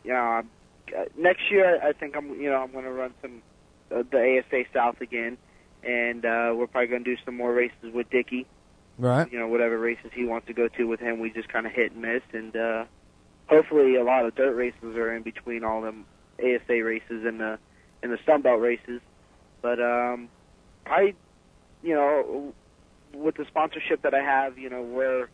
you know, I'm, uh, next year I think I'm, you know, I'm going to run some uh, the ASA South again, and uh, we're probably going to do some more races with Dicky. Right. You know, whatever races he wants to go to with him, we just kind of hit and miss, and uh, hopefully a lot of dirt races are in between all them ASA races and the and the Sunbelt races. But um, I, you know, with the sponsorship that I have, you know, where,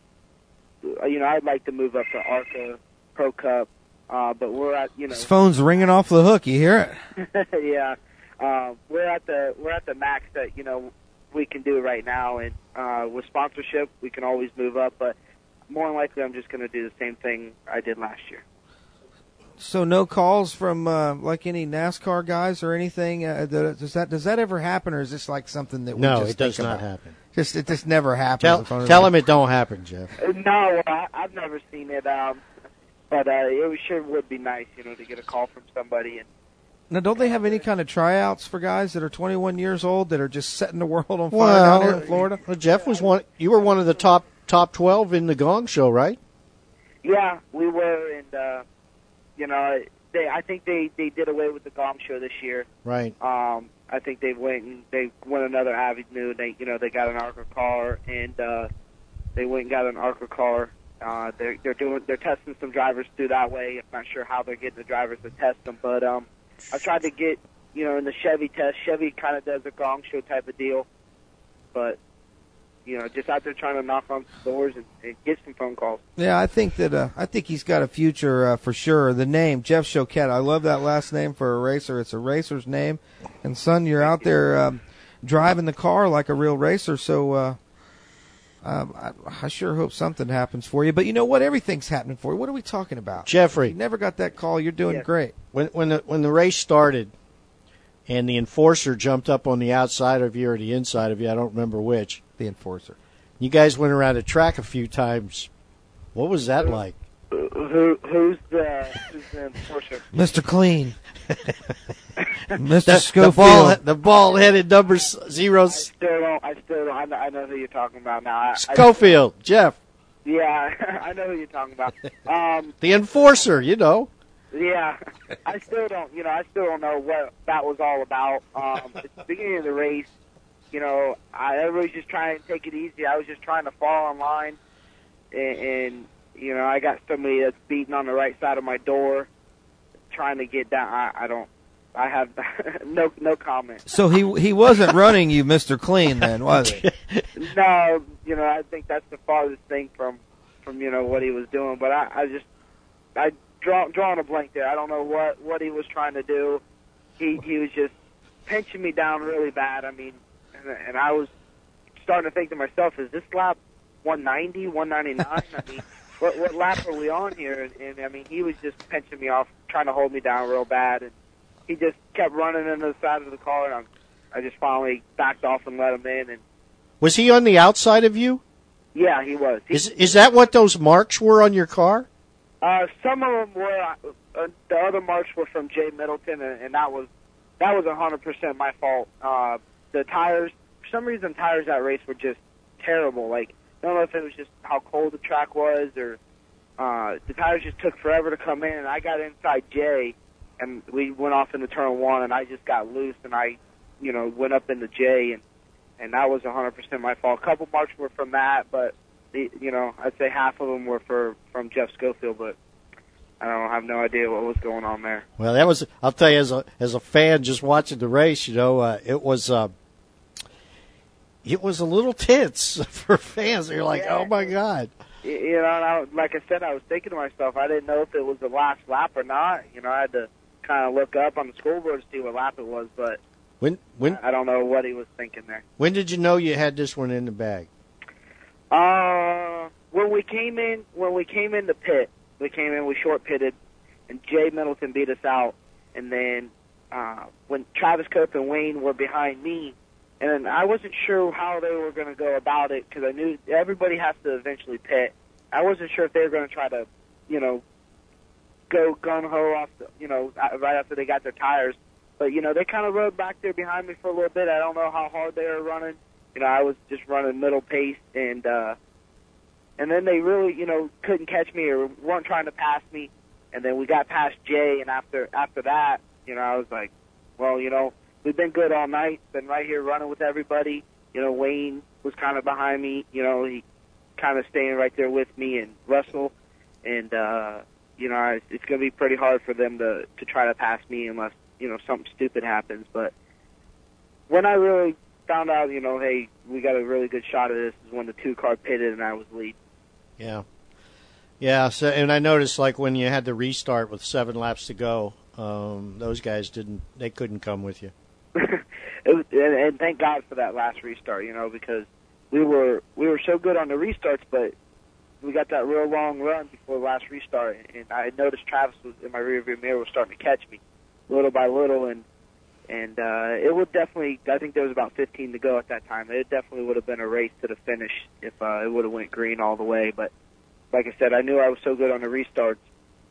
uh, you know, I'd like to move up to ARCA Pro Cup, uh, but we're at, you know, His phone's ringing off the hook. You hear it? <laughs> yeah, uh, we're at the we're at the max that you know we can do right now, and uh, with sponsorship, we can always move up. But more than likely, I'm just going to do the same thing I did last year. So no calls from uh, like any NASCAR guys or anything. Uh, does that does that ever happen, or is this like something that we No, just it does think not about? happen. Just it just never happens. Tell, in tell him it don't happen, Jeff. Uh, No, I, I've never seen it, um, but uh, it sure would be nice, you know, to get a call from somebody and Now, don't they have any kind of tryouts for guys that are 21 years old that are just setting the world on fire down here in Florida? well, Jeff was one. You were one of the top top twelve in the Gong Show, right? Yeah, we were, and uh, you know, they. I think they they did away with the Gong Show this year. Right. Um, I think they went and they went another avenue. They, you know, they got an ARCA car, and uh, they went and got an ARCA car. Uh, they're they're doing they're testing some drivers through that way. I'm not sure how they're getting the drivers to test them, but um, I tried to get you know in the Chevy test. Chevy kind of does a Gong Show type of deal, but you know, just out there trying to knock on some doors and, and get some phone calls. Yeah, I think that uh, I think he's got a future uh, for sure. The name Jeff Choquette, I love that last name for a racer. It's a racer's name, and son, you're out there um, driving the car like a real racer. So uh, um, I, I sure hope something happens for you. But you know what? Everything's happening for you. What are we talking about, Jeffrey? You never got that call. You're doing great. When when the when the race started, and the enforcer jumped up on the outside of you or the inside of you, I don't remember which. The enforcer. You guys went around the track a few times. What was that like? Who who's the who's the enforcer? Mr. Clean, <laughs> Mr. The, the Schofield. ball, the ball headed number s- zero. s- Still don't. I still don't. I know, I know who you're talking about now. I, I- Schofield, Jeff, yeah, <laughs> I know who you're talking about. Um, <laughs> the enforcer. You know. Yeah, I still don't. You know, I still don't know what that was all about. Um, at the beginning of the race, you know, I everybody's just trying to take it easy. I was just trying to fall in line, and, and you know, I got somebody that's beating on the right side of my door, trying to get down. I, I don't. I have <laughs> no no comment. So he he wasn't <laughs> running you, Mister Clean, then was he? <laughs> No, you know, I think that's the farthest thing from from you know what he was doing. But I, I just I draw drawing a blank there. I don't know what what he was trying to do. He he was just pinching me down really bad. I mean, and, and I was starting to think to myself, is this lap 190, 199? I mean, what what lap are we on here? And, and I mean, he was just pinching me off, trying to hold me down real bad, and he just kept running into the side of the car, and I'm, I just finally backed off and let him in, and Was he on the outside of you? yeah, he was. He, Is is that what those marks were on your car? Uh, some of them were. Uh, uh, the other marks were from Jay Middleton, and, and that was that was a hundred percent my fault. Uh, the tires, for some reason, tires that race were just terrible. Like I don't know if it was just how cold the track was, or uh, the tires just took forever to come in. And I got inside Jay, and we went off into turn one, and I just got loose, and I, you know, went up into Jay, and and that was hundred percent my fault. A couple marks were from that, but the, you know, I'd say half of them were for from Jeff Schofield, but I don't have no idea what was going on there. Well, that was. I'll tell you, as a as a fan, just watching the race, you know, uh, it was. Uh, it was a little tense <laughs> for fans. They're like, "Oh my god!" You know, and I, like I said, I was thinking to myself, I didn't know if it was the last lap or not. You know, I had to kind of look up on the scoreboard to see what lap it was, but When when I don't know what he was thinking there. when did you know you had this one in the bag? Uh, when we came in, when we came in the pit, we came in, we short pitted, and Jay Middleton beat us out. And then uh, when Travis Cope and Wayne were behind me, and I wasn't sure how they were going to go about it because I knew everybody has to eventually pit. I wasn't sure if they were going to try to, you know, go gun ho off, the, you know, right after they got their tires. But you know, they kind of rode back there behind me for a little bit. I don't know how hard they were running. You know, I was just running middle pace, and uh, and then they really, you know, couldn't catch me or weren't trying to pass me. And then we got past Jay, and after after that, you know, I was like, well, you know, we've been good all night. Been right here running with everybody. You know, Wayne was kind of behind me. You know, he kind of staying right there with me, and Russell, and uh, you know, I, it's going to be pretty hard for them to to try to pass me unless you know something stupid happens. But when I really found out, you know, hey, we got a really good shot at this is when the two car pitted and I was lead. Yeah, yeah. So, and I noticed like when you had the restart with seven laps to go, um, those guys didn't. They couldn't come with you. It was, and, and thank God for that last restart, you know, because we were we were so good on the restarts, but we got that real long run before the last restart, and I noticed Travis was in my rearview mirror was starting to catch me little by little, and and uh, it would definitely. I think there was about 15 to go at that time. It definitely would have been a race to the finish if uh, it would have went green all the way. But like I said, I knew I was so good on the restarts,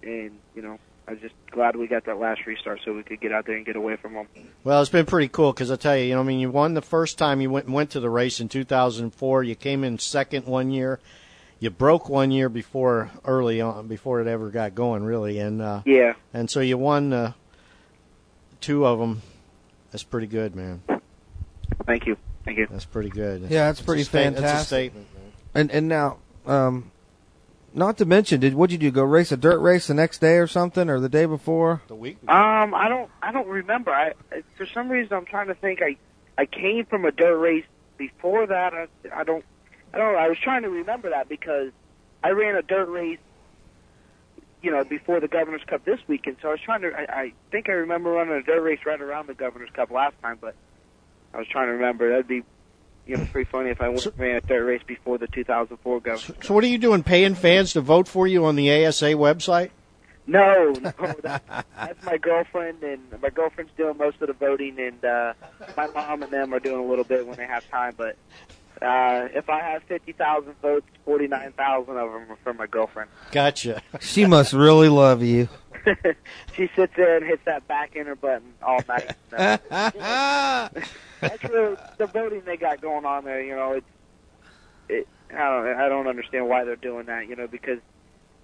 and you know, I was just glad we got that last restart so we could get out there and get away from them. Well, it's been pretty cool because I tell you, you know, I mean, you won the first time you went went to the race in 2004. You came in second one year. You broke one year before early on before it ever got going, really, and uh, Yeah. and so you won uh, two of them. That's pretty good, man. Thank you. Thank you. That's pretty good. Yeah, that's It's a pretty sta- fantastic. That's a statement. And and now, um, not to mention, did what did you do? Go race a dirt race the next day or something, or the day before? The week. Um, I don't, I don't remember. I, I- for some reason, I'm trying to think. I, I came from a dirt race before that. I, I don't, I don't. I was trying to remember that because I ran a dirt race, you know, before the Governor's Cup this weekend. So I was trying to. I, I think I remember running a dirt race right around the Governor's Cup last time, but I was trying to remember. That'd be, you know, pretty funny if I went, ran a third race before the 2004 Governor. So what are you doing? Paying fans to vote for you on the ASA website? No, no, <laughs> that, that's my girlfriend, and my girlfriend's doing most of the voting, and uh, my mom and them are doing a little bit when they have time. But uh, if I have fifty thousand votes, forty nine thousand of them are from my girlfriend. Gotcha. She must really love you. <laughs> she sits there and hits that back enter button all night. <laughs> So, that's really the voting they got going on there. You know, it's it. I don't. I don't understand why they're doing that. You know, because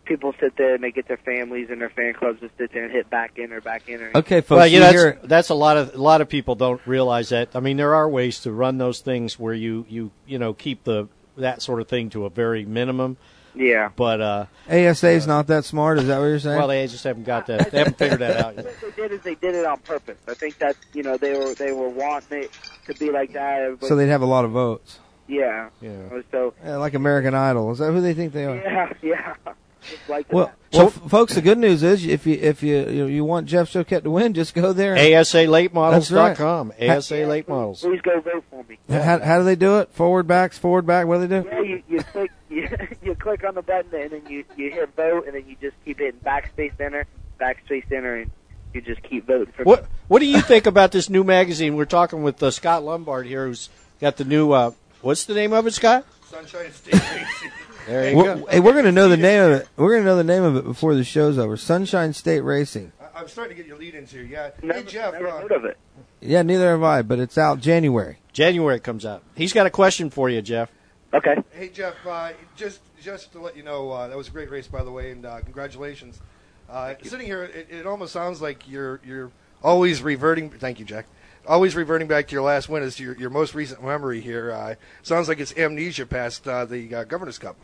people sit there and they get their families and their fan clubs to sit there and hit back in or back in. Or, Okay, folks, well, you you know, that's, that's a lot of a lot of people don't realize that. I mean, there are ways to run those things where you you you know keep the that sort of thing to a very minimum. Yeah. But uh, ASA's not that smart. Is that what you're saying? well, they just haven't got that. They <laughs> haven't figured that out yet. What they did is they did it on purpose. I think that you know they were they were wanting it to be like that. Everybody, so they'd have a lot of votes. yeah. Yeah. So Yeah, like American Idol. Is that who they think they are? yeah, <laughs> yeah. Just like Well, that. well, f- folks, the good news is if you if you you, you want Jeff Choquette to win, just go there. and- ASALateModels.com. That's right. ASA Late Models. Please go vote for me. How, how do they do it? Forward backs, forward back. What do they do? Yeah, you, you click <laughs> you, you click on the button and then you you hit vote and then you just keep hitting backspace enter, backspace enter, and you just keep voting for. What What do you think about this new magazine? We're talking with uh, Scott Lombard here, who's got the new. Uh, what's the name of it, Scott? Sunshine State Racing. There you We're- go. Hey, we're gonna know the name of it. We're gonna know the name of it before the show's over. Sunshine State Racing. I- I'm starting to get your lead-ins here. yeah. Never, hey Jeff, never uh, heard of it. Yeah, neither have I, but it's out January. January it comes out. He's got a question for you, Jeff. Okay. Hey Jeff, uh, just just to let you know, uh, that was a great race by the way, and uh, congratulations. Uh, sitting here, it, it almost sounds like you're you're always reverting. Thank you, Jack. Always reverting back to your last win as your your most recent memory here. Uh, sounds like it's amnesia past uh, the uh, Governor's Cup.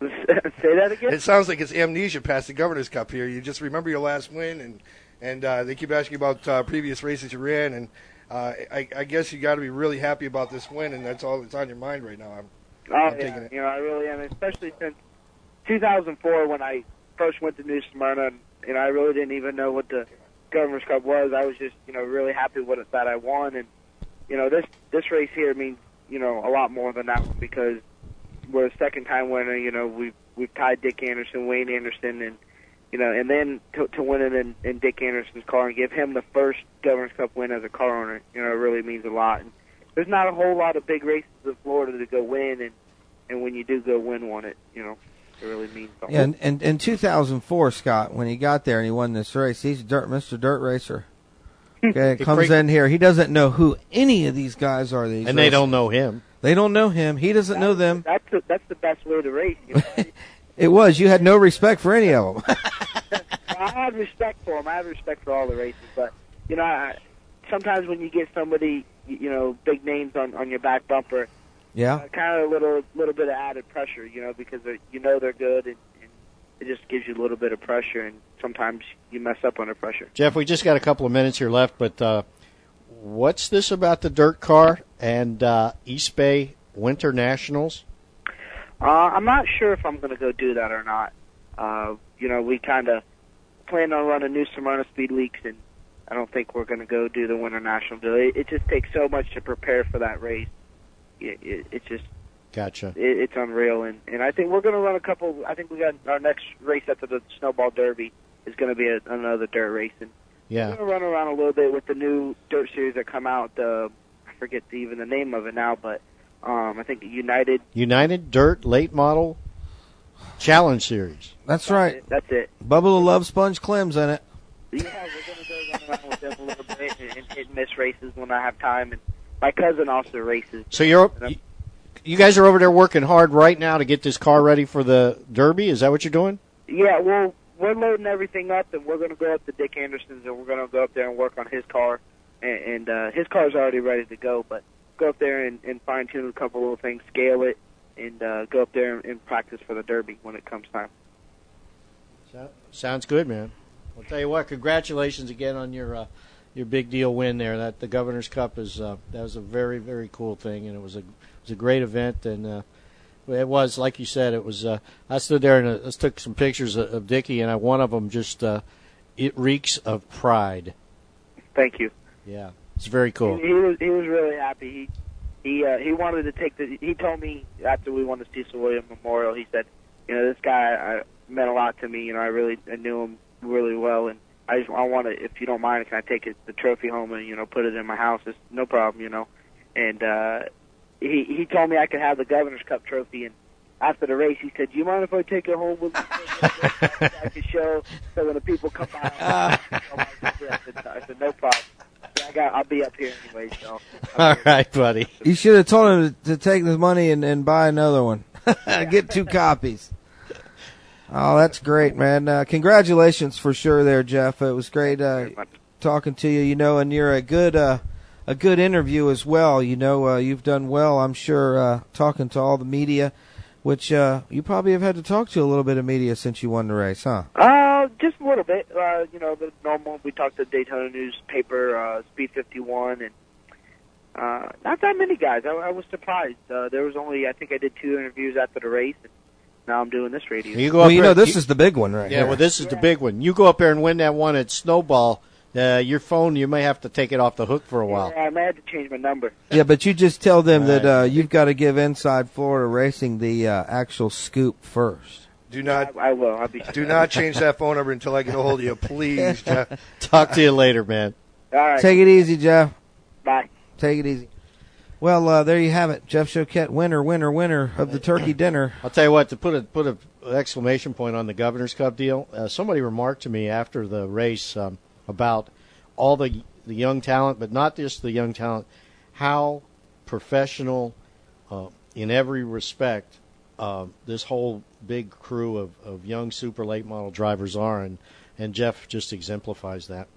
<laughs> Say that again. It sounds like it's amnesia past the Governor's Cup here. You just remember your last win, and and uh, they keep asking about uh, previous races you ran, and uh, I, I guess you got to be really happy about this win, and that's all that's on your mind right now. I'm, Oh I'm yeah, taking it. you know I really am, especially since 2004 when I first went to New Smyrna, and you know I really didn't even know what the Governor's Cup was. I was just you know really happy with it that I won, and you know this this race here means you know a lot more than that one because we're a second time winner. You know we've we've tied Dick Anderson, Wayne Anderson, and you know and then to, to win it in, in Dick Anderson's car and give him the first Governor's Cup win as a car owner, you know it really means a lot. And there's not a whole lot of big races in Florida to go win, and and when you do go win one, it you know it really means something. Yeah, and, and in 2004, Scott, when he got there and he won this race, he's dirt, Mr. Dirt Racer. <laughs> Okay, The comes crank- in here. He doesn't know who any of these guys are. These And they don't know him. They don't know him. He doesn't know them. That's the, that's the best way to race. You know? It was you had no respect for any of them. <laughs> I had respect for them. I have respect for all the races, but you know, I, sometimes when you get somebody, you you know, big names on on your back bumper, yeah. uh, kind of a little little bit of added pressure, you know, because they're, you know they're good, and, and it just gives you a little bit of pressure, and sometimes you mess up under pressure. Jeff, we just got a couple of minutes here left, but uh, what's this about the dirt car and uh, East Bay Winter Nationals? Uh, I'm not sure if I'm going to go do that or not. Uh, you know, we kind of plan on running New Smyrna Speed Weeks, and I don't think we're going to go do the Winter National. It, it just takes so much to prepare for that race. It, it, it just Gotcha. it, it's unreal, and and I think we're going to run a couple. I think we got our next race after the Snowball Derby is going to be a, another dirt race, and Yeah. we're going to run around a little bit with the new dirt series that come out. The I forget the, even the name of it now, but um, I think United. United Dirt Late Model Challenge Series. That's right. That's it. Bubba the Love Sponge Clem's in it. Yeah, we're gonna go run around with them a little bit and, and hit and miss races when I have time. And my cousin also races. So you're And I'm- you, you guys are over there working hard right now to get this car ready for the Derby. Is that what you're doing? Yeah, well, we're loading everything up, and we're gonna go up to Dick Anderson's, and we're gonna go up there and work on his car. And, and uh, his car's already ready to go, but go up there and, and fine tune a couple little things, scale it, and uh, go up there and, and practice for the Derby when it comes time. Sounds good, man. I'll tell you what. Congratulations again on your uh, your big deal win there. That the Governor's Cup is uh, that was a very very cool thing, and it was a it was a great event. And uh, it was like you said, it was. Uh, I stood there and uh, took some pictures of, of Dickie, and I, one of them just uh, it reeks of pride. Thank you. Yeah, it's very cool. He, he was he was really happy. He he uh, he wanted to take the. He told me after we won the Cecil Williams Memorial, he said, you know, this guy I, meant a lot to me. You know, I really I knew him really well, and I just I want to. If you don't mind, can I take it the trophy home and you know put it in my house? It's no problem, you know. And uh, he he told me I could have the Governor's Cup trophy and. After the race, he said, "Do you mind if I take it home with me? <laughs> I can show so when the people come by." <laughs> I said, I said, "No problem. I got. I'll be up here anyway." So <laughs> All right, buddy. You should have told him to, to take this money and, and buy another one. <laughs> Get two copies. Oh, that's great, man. Uh, congratulations for sure, there, Jeff. It was great uh, talking to you. You know, and you're a good uh, a good interview as well. You know, uh, you've done well, I'm sure, uh, talking to all the media, which uh, you probably have had to talk to a little bit of media since you won the race, huh? Uh, just a little bit. Uh, you know, the normal. We talked to Daytona newspaper, uh, Speed 51, and uh, not that many guys. I, I was surprised. Uh, there was only, I think, I did two interviews after the race, and now I'm doing this radio. You go Well, up you there- know, this is the big one right yeah, here. well, this is the big one. You go up there and win that one at Snowball. Uh, your phone, you may have to take it off the hook for a while. Yeah, I may have to change my number. Yeah, but you just tell them that uh, you've got to give Inside Florida Racing the uh, actual scoop first. Do not. I, I will. I'll be. Do not change that phone number until I get a hold of you, please, <laughs> Jeff. Talk to you later, man. All right. Take it easy, Jeff. Bye. Take it easy. Well, uh, there you have it. Jeff Choquette, winner, winner, winner of the turkey dinner. I'll tell you what. To put a put a exclamation point on the Governor's Cup deal, uh, somebody remarked to me after the race um, about all the the young talent, but not just the young talent, how professional uh, in every respect uh, this whole big crew of, of young super late model drivers are, and and Jeff just exemplifies that.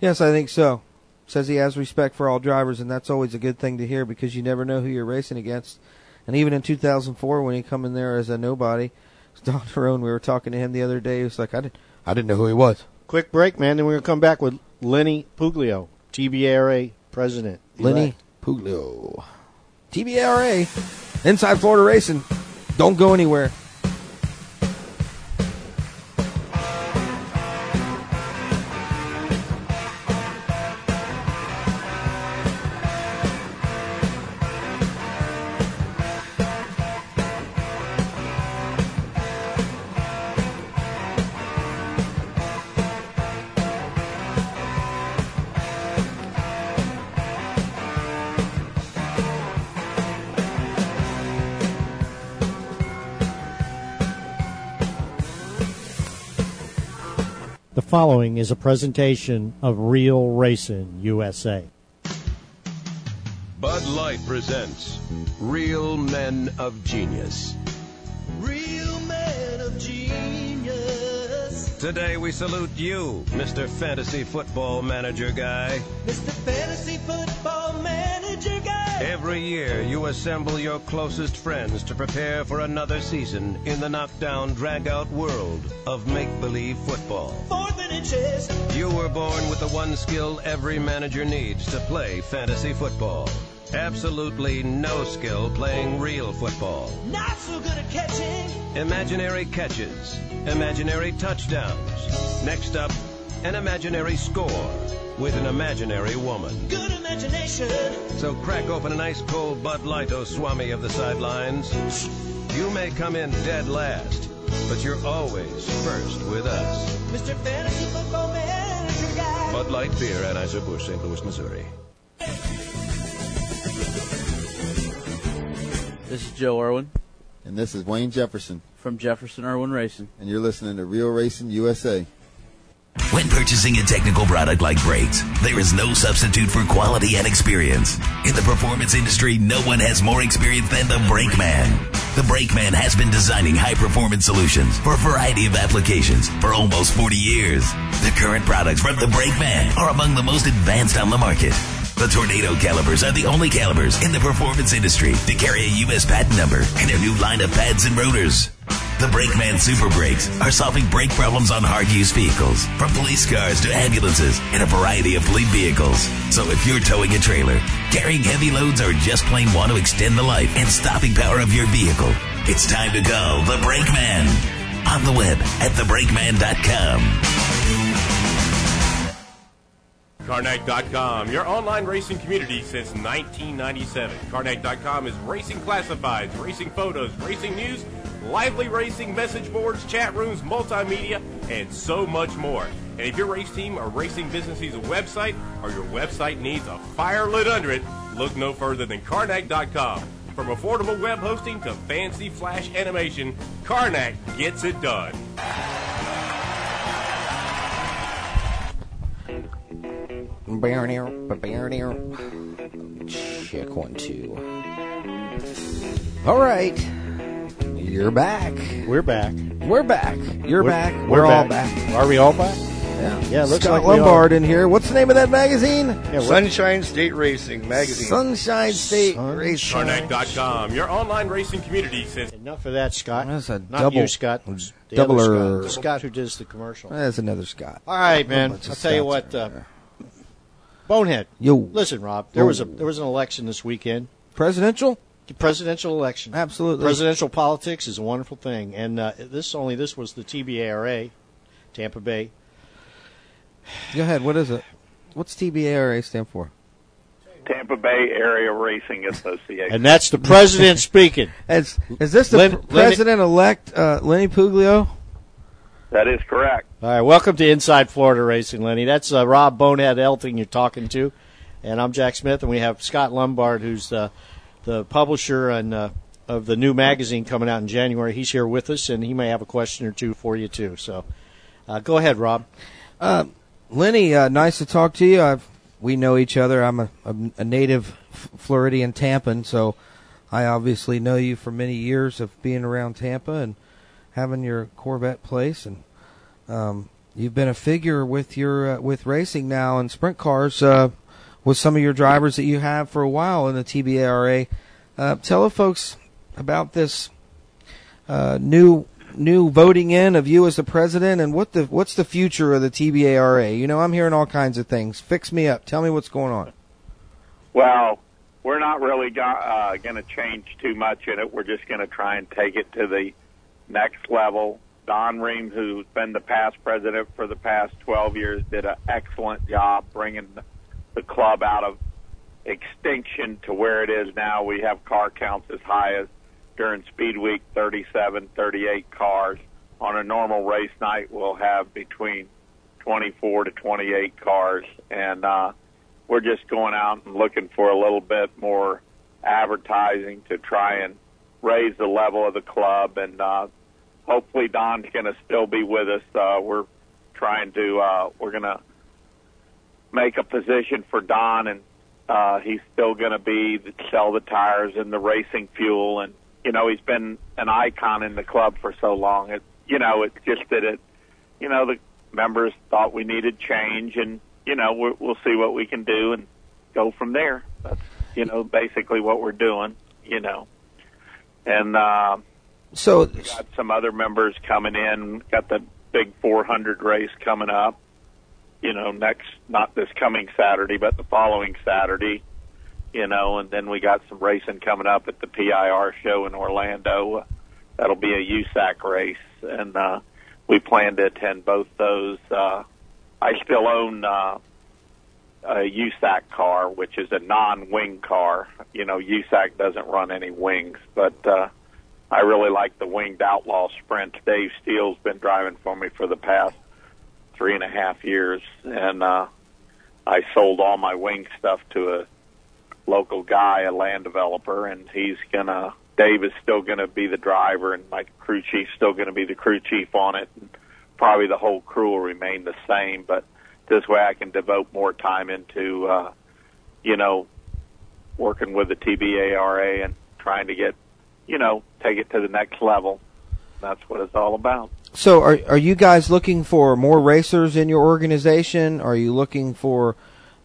Yes, I think so. Says he has respect for all drivers, and that's always a good thing to hear because you never know who you're racing against. And even in 2004, when he come in there as a nobody, <laughs> Don Tyrone, we were talking to him the other day. He was like, I didn't, I didn't know who he was. Quick break, man. Then we're gonna come back with Lenny Puglio, TBRA president. Lenny Puglio. TBRA, Inside Florida Racing. Don't go anywhere. Following is a presentation of Real Racing USA. Bud Light presents Real Men of Genius. Real man of genius. Today we salute you, Mr. Fantasy Football Manager Guy. Mr. Fantasy Football Manager Guy. Every year you assemble your closest friends to prepare for another season in the knockdown, drag-out world of make-believe football. Fourth and inches. You were born with the one skill every manager needs to play fantasy football. Absolutely no skill playing real football. Not so good at catching. Imaginary catches, imaginary touchdowns. Next up, an imaginary score with an imaginary woman. Good imagination. So crack open an ice cold Bud Light, oh Swami of the sidelines. You may come in dead last, but you're always first with us. Mr. Fantasy Football Manager Guy. Bud Light Beer, Anheuser-Busch, St. Louis, Missouri. This is Joe Irwin And this is Wayne Jefferson. from Jefferson Irwin Racing. And you're listening to Real Racing USA. When purchasing a technical product like brakes, there is no substitute for quality and experience. In the performance industry, no one has more experience than the Brake Man. The Brake Man has been designing high performance solutions for a variety of applications for almost 40 years. The current products from the Brake Man are among the most advanced on the market. The Tornado calipers are the only calipers in the performance industry to carry a U.S. patent number and their new line of pads and rotors. The Brakeman Super Brakes are solving brake problems on hard-use vehicles, from police cars to ambulances and a variety of fleet vehicles. So if you're towing a trailer, carrying heavy loads, or just plain want to extend the life and stopping power of your vehicle, it's time to call the Brakeman. On the web at thebrakeman.com. Carnac.com, your online racing community since 1997. Carnac.com is racing classifieds, racing photos, racing news, lively racing message boards, chat rooms, multimedia, and so much more. And if your race team or racing business needs a website or your website needs a fire lit under it, look no further than Carnac.com. From affordable web hosting to fancy flash animation, Carnac gets it done. Check one, two. All right. You're back. We're back. We're back. You're We're- back. we're We're, all back. back. Are we all back? Yeah. Yeah, it looks Scott like we Lombard in here. What's the name of that magazine? Sunshine State Racing magazine. Sunshine State Racing. Karnak.com, your online racing community since. Enough of that, Scott. That's a Not double- you, Scott. The doubler. other Scott. The Scott who does the commercial. That's another Scott. All right, A man. bunch of I'll tell you Scotts what. Uh, Bonehead. Yo. Listen, Rob. There Yo. was a there was an election this weekend. Presidential. Presidential election. Absolutely. Presidential politics is a wonderful thing, and uh, this only this was the TBARA, Tampa Bay. Go ahead. What is it? What's TBARA stand for? Tampa Bay Area Racing Association. And that's the president speaking. <laughs> Is, is this the Len- pr- president-elect uh, Lenny Puglio? That is correct. All right, welcome to Inside Florida Racing, Lenny. That's uh, Rob Bonehead Elting you're talking to, and I'm Jack Smith, and we have Scott Lombard, who's the the publisher and uh, of the new magazine coming out in January. He's here with us, and he may have a question or two for you too. So, uh, go ahead, Rob. Uh, Lenny, uh, nice to talk to you. I've, we know each other. I'm a, native Floridian Tampan, so I obviously know you for many years of being around Tampa and having your Corvette place. And um, you've been a figure with your uh, with racing now and sprint cars uh, with some of your drivers that you have for a while in the TBARA. Uh, tell the folks about this uh, new new voting in of you as the president and what the what's the future of the TBARA? You know, I'm hearing all kinds of things. Fix me up. Tell me what's going on. Well, we're not really go- uh, going to change too much in it. We're just going to try and take it to the next level. Don Ream, who's been the past president for the past 12 years, did an excellent job bringing the- club out of extinction to where it is now. We have car counts as high as during Speed Week 37, 38 cars. On a normal race night, we'll have between 24 to 28 cars, and uh, we're just going out and looking for a little bit more advertising to try and raise the level of the club. And uh, hopefully, Don's going to still be with us. Uh, we're trying to uh, we're going to make a position for Don, and uh, he's still going to be the, sell the tires and the racing fuel. And you know, he's been an icon in the club for so long. It you know, it's just that it you know the members thought we needed change, and you know we're, we'll see what we can do and go from there. That's you know basically what we're doing. You know, and uh, So we got some other members coming in. Got the big 400 race coming up. You know, next not this coming Saturday, but the following Saturday. You know, and then we got some racing coming up at the PIR show in Orlando. That'll be a USAC race, and uh, we plan to attend both those. Uh, I still own uh, a USAC car, which is a non-wing car. You know, USAC doesn't run any wings, but uh, I really like the winged Outlaw Sprint. Dave Steele's been driving for me for the past three and a half years, and uh, I sold all my wing stuff to a local guy, a land developer, and he's gonna. Dave is still to be the driver, and my crew chief's still to be the crew chief on it. And probably the whole crew will remain the same, but this way I can devote more time into, uh, you know, working with the TBARA and trying to get, you know, take it to the next level. That's what it's all about. So are are you guys looking for more racers in your organization? Are you looking for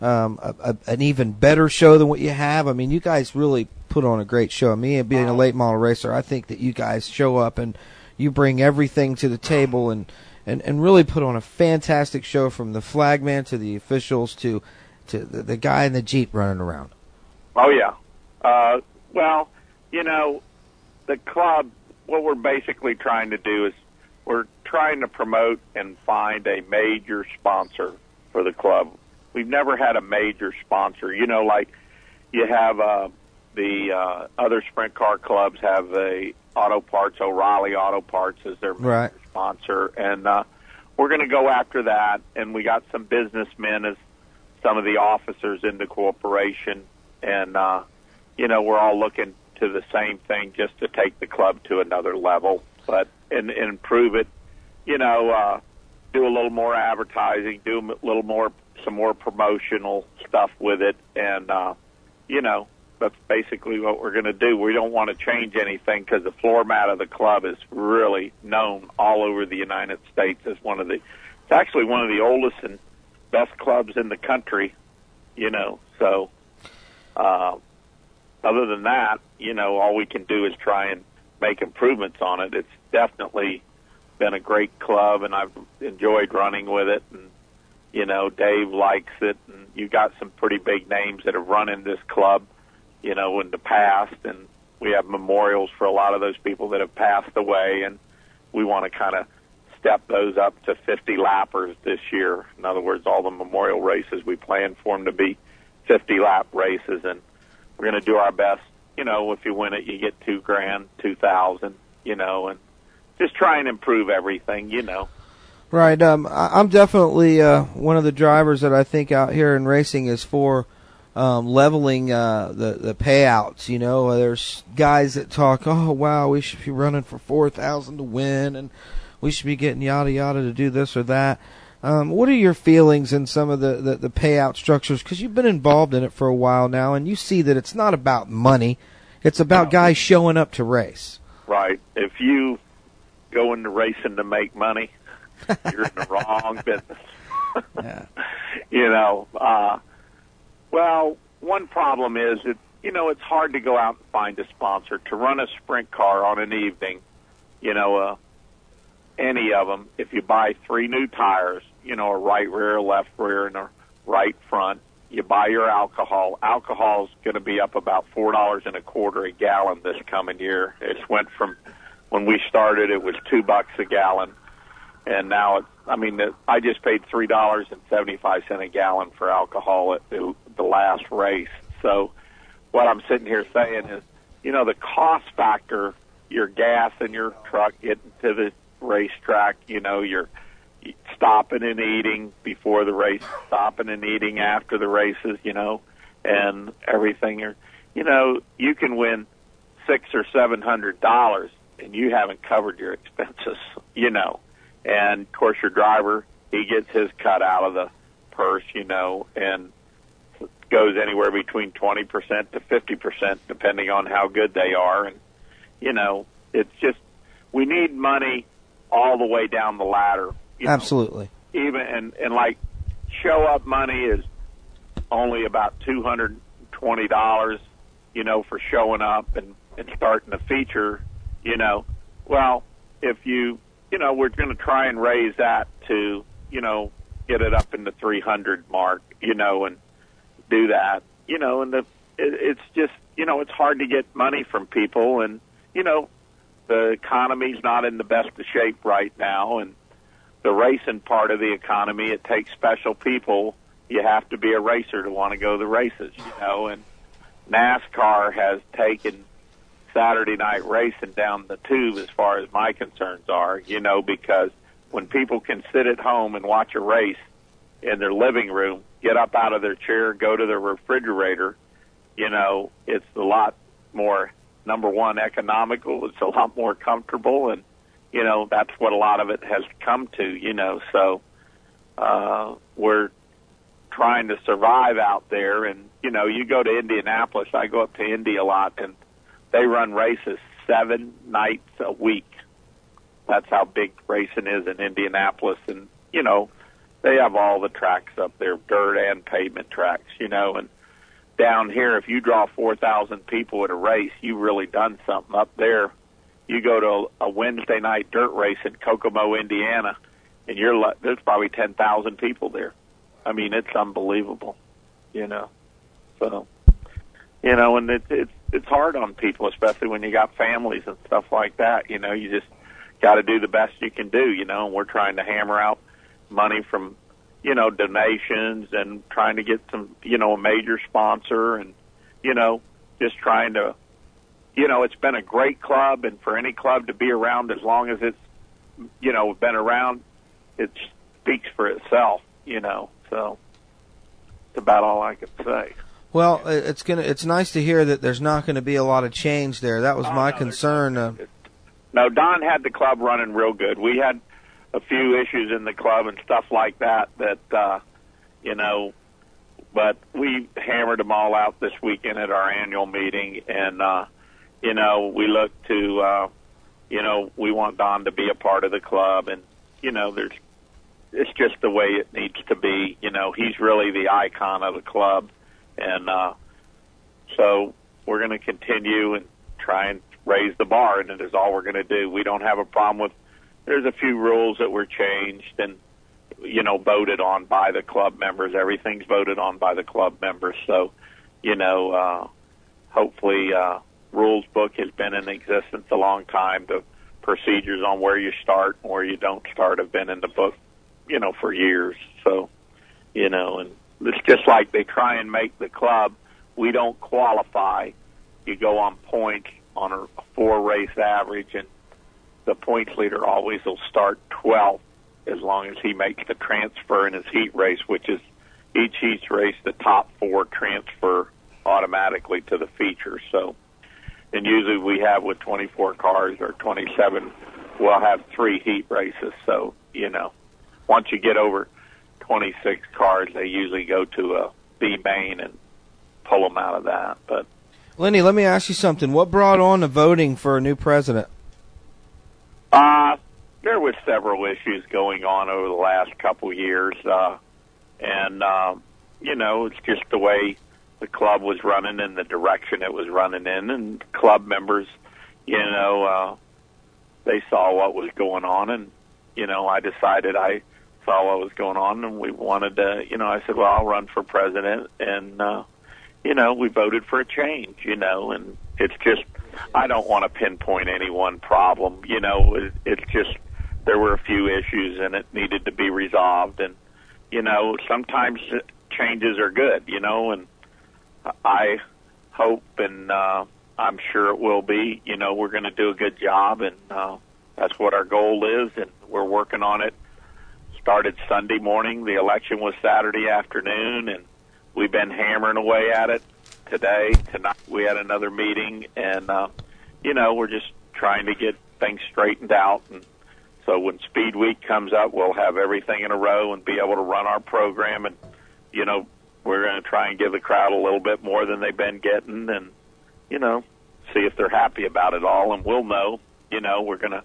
um, a, a, an even better show than what you have? I mean, you guys really put on a great show. Me being a late model racer, I think that you guys show up and you bring everything to the table and, and, and really put on a fantastic show from the flagman to the officials to to the, the guy in the jeep running around. Oh yeah. Uh, well, you know, the club. What we're basically trying to do is we're trying to promote and find a major sponsor for the club. We've never had a major sponsor. You know, like you have uh, the uh, other sprint car clubs have a auto parts. O'Reilly Auto Parts is their major Right. sponsor, and uh, we're going to go after that. And we got some businessmen as some of the officers in the corporation, and uh, you know we're all looking to the same thing, just to take the club to another level, but and, and improve it. You know, uh, do a little more advertising, do a little more, some more promotional stuff with it, and uh, you know, that's basically what we're going to do. We don't want to change anything because the floor mat of the club is really known all over the United States as one of the. It's actually one of the oldest and best clubs in the country. You know, so uh, other than that, you know, all we can do is try and make improvements on it. It's definitely been a great club, and I've enjoyed running with it. And you know, Dave likes it, and you got some pretty big names that have run in this club, you know, in the past, and we have memorials for a lot of those people that have passed away, and we want to kind of step those up to 50 lappers this year. In other words, all the memorial races we plan for them to be 50 lap races, and we're going to do our best. You know, if you win it, you get two grand, two thousand. You know, and just try and improve everything. You know. Right. Um, I'm definitely uh, one of the drivers that I think out here in racing is for um, leveling uh, the the payouts. You know, there's guys that talk, "Oh wow, we should be running for four thousand to win, and we should be getting yada yada to do this or that." Um, what are your feelings in some of the, the, the payout structures? Because you've been involved in it for a while now, and you see that it's not about money; it's about guys showing up to race. Right. If you go into racing to make money, you're in the wrong <laughs> business. yeah. You know, uh, well, one problem is that, you know, it's hard to go out and find a sponsor to run a sprint car on an evening, you know, uh, any of them. If you buy three new tires, you know, a right rear, left rear, and a right front, you buy your alcohol. Alcohol's going to be up about four dollars and a quarter a gallon this coming year. It's went from when we started, it was two bucks a gallon, and now it's. I mean, I just paid three dollars and seventy five cent a gallon for alcohol at the, the last race. So, what I'm sitting here saying is, you know, the cost factor, your gas in your truck getting to the racetrack, you know, your stopping and eating before the race, stopping and eating after the races, you know, and everything. You know, you can win six or seven hundred dollars and you haven't covered your expenses, <laughs> you know. And of course, your driver he gets his cut out of the purse, you know, and goes anywhere between twenty percent to fifty percent, depending on how good they are. And you know, it's just we need money all the way down the ladder. You know, Absolutely. even and and like show up money is only about two hundred twenty dollars, you know, for showing up and and starting a feature, you know. Well, if you you know, we're going to try and raise that to you know get it up in the three hundred mark, you know, and do that, you know, and the it, it's just you know it's hard to get money from people, and you know the economy's not in the best of shape right now, and the racing part of the economy, it takes special people. You have to be a racer to want to go to the races, you know, and NASCAR has taken Saturday night racing down the tube as far as my concerns are, you know, because when people can sit at home and watch a race in their living room, get up out of their chair, go to their refrigerator, you know, it's a lot more number one economical, it's a lot more comfortable and you know, that's what a lot of it has come to, you know, so uh we're trying to survive out there and you know, you go to Indianapolis, I go up to Indy a lot and they run races seven nights a week. That's how big racing is in Indianapolis and you know, they have all the tracks up there, dirt and pavement tracks, you know, and down here if you draw 4,000 people at a race, you've really done something up there. You go to a, Wednesday night dirt race in Kokomo, Indiana, and you're there's probably 10,000 people there. I mean, it's unbelievable, you know. So, you know, and it's it's it's hard on people, especially when you got families and stuff like that. You know, you just got to do the best you can do. You know, and we're trying to hammer out money from you know donations and trying to get some you know a major sponsor and you know just trying to you know it's been a great club and for any club to be around as long as it's you know been around it speaks for itself you know so it's about all I can say. Well, it's gonna. It's nice to hear that there's not going to be a lot of change there. That was my concern. Uh, No, Don had the club running real good. We had a few issues in the club and stuff like that that uh you know but we hammered them all out this weekend at our annual meeting, and uh, you know we look to uh, you know we want Don to be a part of the club, and you know there's it's just the way it needs to be. You know he's really the icon of the club, and uh, so we're going to continue and try and raise the bar, and it is all we're going to do. We don't have a problem with. There's a few rules that were changed and you know voted on by the club members. Everything's voted on by the club members. So, you know, uh, hopefully, uh, rules book has been in existence a long time. The procedures on where you start and where you don't start have been in the book, you know, for years. So, you know, and it's just like they try and make the club. We don't qualify. You go on points on a four race average, and the points leader always will start 12th as long as he makes the transfer in his heat race, which is each heat race, the top four transfer automatically to the feature. So, and usually we have with 24 cars or 27, we'll have three heat races. So, you know, once you get over 26 cars, they usually go to a B main and pull them out of that. But Lenny, let me ask you something. What brought on the voting for a new president? Uh, there was several issues going on over the last couple years, uh, and uh, you know, it's just the way the club was running and the direction it was running in, and club members, you know, uh, they saw what was going on, and you know, I decided I saw what was going on, and we wanted to, you know, I said, well, I'll run for president, and uh, you know, we voted for a change, you know, and it's just I don't want to pinpoint any one problem. You know, it, it's just there were a few issues and it needed to be resolved. And you know, sometimes changes are good. You know, and I hope and uh, I'm sure it will be. You know, we're going to do a good job, and uh, that's what our goal is, and we're working on it. Started Sunday morning. The election was Saturday afternoon, and we've been hammering away at it today. Tonight we had another meeting, and uh, you know we're just trying to get things straightened out. And so when Speed Week comes up, we'll have everything in a row and be able to run our program. And you know we're going to try and give the crowd a little bit more than they've been getting, and you know see if they're happy about it all. And we'll know. You know we're going to.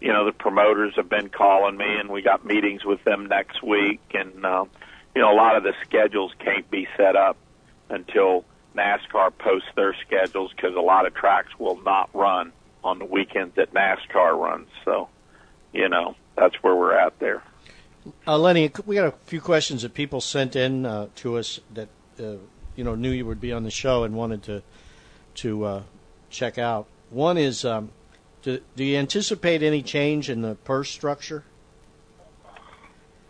You know the promoters have been calling me, and we got meetings with them next week, and. Uh, you know, a lot of the schedules can't be set up until NASCAR posts their schedules because a lot of tracks will not run on the weekends that NASCAR runs. So, you know, that's where we're at there. Uh, Lenny, we got a few questions that people sent in uh, to us that uh, you know knew you would be on the show and wanted to to uh, check out. One is, um, do, do you anticipate any change in the purse structure?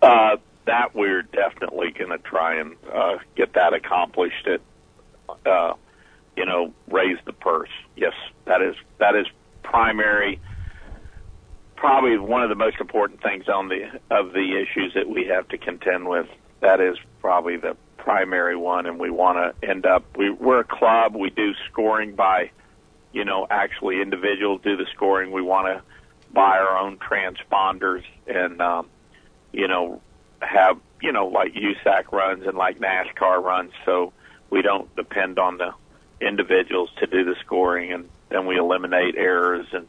Uh, that we're definitely going to try and uh, get that accomplished. Uh, you know, raise the purse. Yes, that is that is primary. Probably one of the most important things on the of the issues that we have to contend with. That is probably the primary one, and we want to end up. We, we're a club. We do scoring by, you know, actually individuals do the scoring. We want to buy our own transponders and, um, you know, have you know like USAC runs and like NASCAR runs, so we don't depend on the individuals to do the scoring, and then we eliminate errors and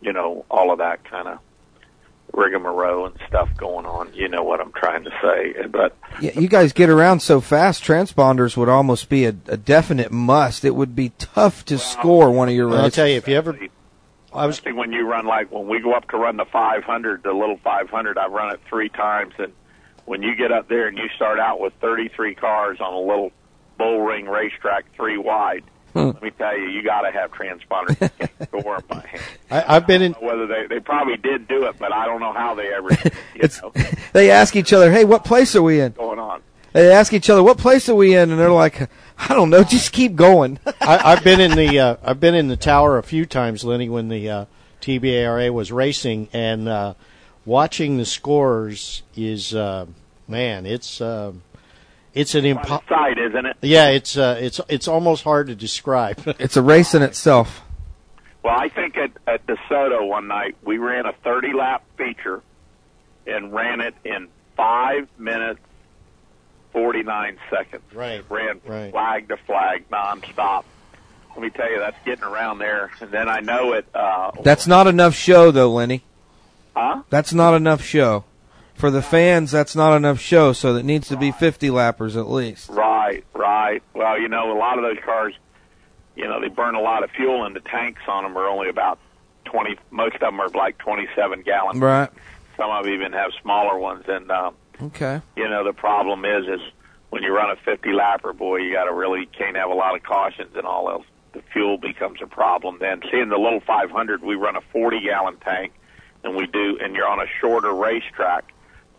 you know all of that kind of rigmarole and stuff going on. You know what I'm trying to say, but Yeah, you guys get around so fast. Transponders would almost be a, a definite must. It would be tough to score one of your races. I'll tell you, if you ever, I was when you run like when we go up to run the 500, the little 500, I've run it three times, and when you get up there and you start out with 33 cars on a little bull ring racetrack, three wide. Let me tell you, you got to have transponders. You can't score 'em by hand. I, I've been in. I don't know Whether they they probably did do it, but I don't know how they ever. <laughs> It's know, <laughs> they ask each other, "Hey, what place are we in?" going on. They ask each other, "What place are we in?" And they're like, "I don't know. Just keep going." <laughs> I, I've been in the uh, I've been in the tower a few times, Lenny, when the uh, TBARA was racing, and uh, watching the scores is uh, man, it's uh, it's an impo- Side, isn't it? yeah, it's uh, it's it's almost hard to describe. <laughs> it's a race in itself. Well, I think at, at DeSoto one night we ran a 30 lap feature and ran it in five minutes 49 seconds. Right. Ran Right. flag to flag nonstop. Let me tell you, that's getting around there. And then I know it. Uh, That's not enough show, though, Lenny. Huh? That's not enough show. For the fans, that's not enough show, so it needs to be 50 lappers at least. Right, right. Well, you know, a lot of those cars, you know, they burn a lot of fuel, and the tanks on them are only about 20. Most of them are like 27 gallon. Right. Some of them even have smaller ones, and um, Okay. you know, the problem is, is when you run a 50 lapper, boy, you got to really can't have a lot of cautions and all else. The fuel becomes a problem. Then seeing the little 500, we run a 40 gallon tank, and we do, and you're on a shorter racetrack.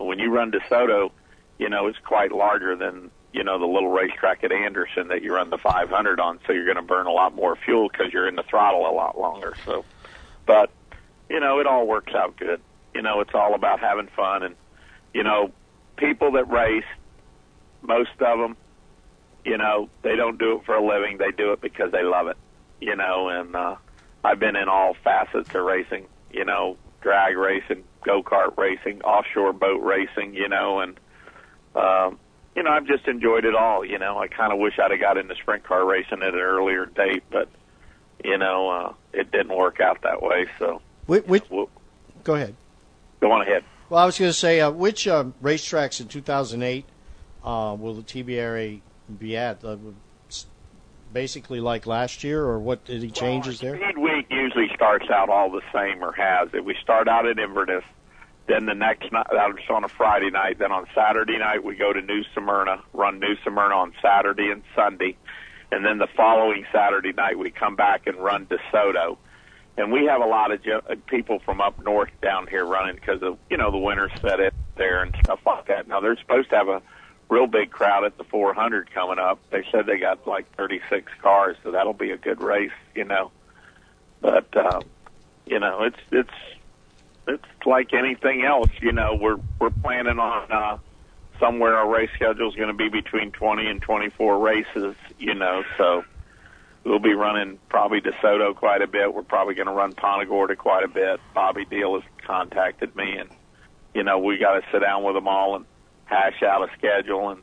But when you run DeSoto, you know, it's quite larger than you know the little racetrack at Anderson that you run the 500 on. So you're going to burn a lot more fuel because you're in the throttle a lot longer. So, but you know, it all works out good. You know, it's all about having fun, and you know, people that race, most of them, you know, they don't do it for a living. They do it because they love it. You know, and uh, I've been in all facets of racing. You know, drag racing, go kart racing, offshore boat racing. You know, and um, you know, I've just enjoyed it all. You know, I kind of wish I'd have got into sprint car racing at an earlier date, but you know, uh, it didn't work out that way. So Which, which, Well- go ahead. go on ahead. Well, I was going to say, uh, which um, racetracks in 2008 uh, will the TBRA be at? Uh, basically like last year, or what? Any changes there? Speed Week usually starts out all the same or has it. We start out at Inverness, then the next night, that's on a Friday night. Then on Saturday night, we go to New Smyrna, run New Smyrna on Saturday and Sunday. And then the following Saturday night, we come back and run DeSoto. And we have a lot of people from up north down here running because of, you know, the winter set it there and stuff like that. Now, they're supposed to have a real big crowd at the 400 coming up. They said they got like 36 cars, so that'll be a good race, you know. But uh, you know, it's it's it's like anything else. You know, we're we're planning on uh, somewhere our race schedule is going to be between 20 and 24 races. You know, so we'll be running probably DeSoto quite a bit. We're probably going to run Punta Gorda quite a bit. Bobby Deal has contacted me, and you know, we got to sit down with them all and hash out a schedule and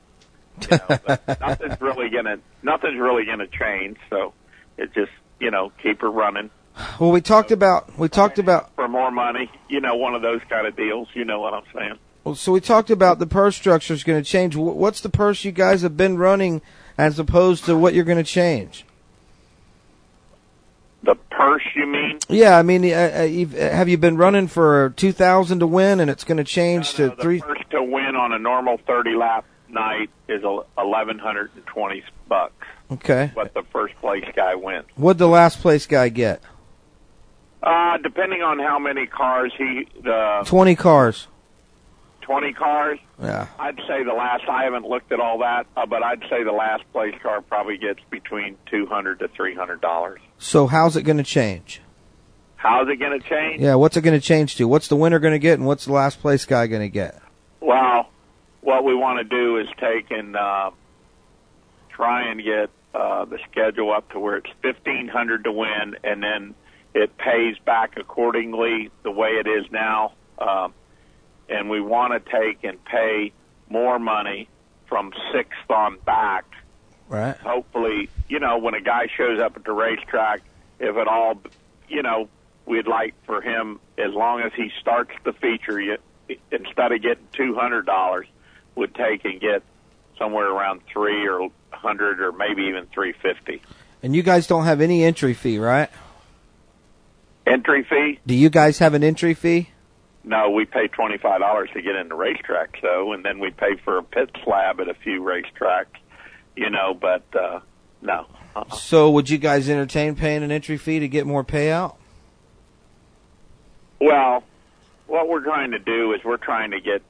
you know, <laughs> nothing's really gonna nothing's really gonna change. So it just you know keep her running Well, we talked about we talked about for more money. You know, one of those kind of deals. You know what I'm saying? well, so we talked about the purse structure is going to change. What's the purse you guys have been running as opposed to what you're going to change? The purse, you mean? Yeah, I mean, uh, uh, you've, uh, have you been running for two thousand to win, and it's going to change to The three? first to win on a normal 30 lap night is eleven hundred and twenty bucks. Okay. What the first place guy wins. What'd the last place guy get? Uh, depending on how many cars he the Twenty cars. 20 cars. Yeah. I'd say the last. I haven't looked at all that, uh, but I'd say the last place car probably gets between 200 to 300 dollars. So how's it going to change? How's it going to change? Yeah, what's it going to change to? What's the winner going to get, and what's the last place guy going to get? Well, what we want to do is take and uh, try and get uh, the schedule up to where it's fifteen hundred to win, and then it pays back accordingly the way it is now. Um, and we want to take and pay more money from sixth on back. Right. Hopefully, you know, when a guy shows up at the racetrack, if at all, you know, we'd like for him, as long as he starts the feature, you, instead of getting two hundred dollars, would take and get somewhere around three or hundred or maybe even three fifty. And you guys don't have any entry fee, right? Entry fee? Do you guys have an entry fee? No, we pay twenty five dollars to get in the racetrack, so and then we pay for a pit slab at a few racetracks, you know. But uh, no, uh-uh. So would you guys entertain paying an entry fee to get more payout? Well, what we're trying to do is we're trying to get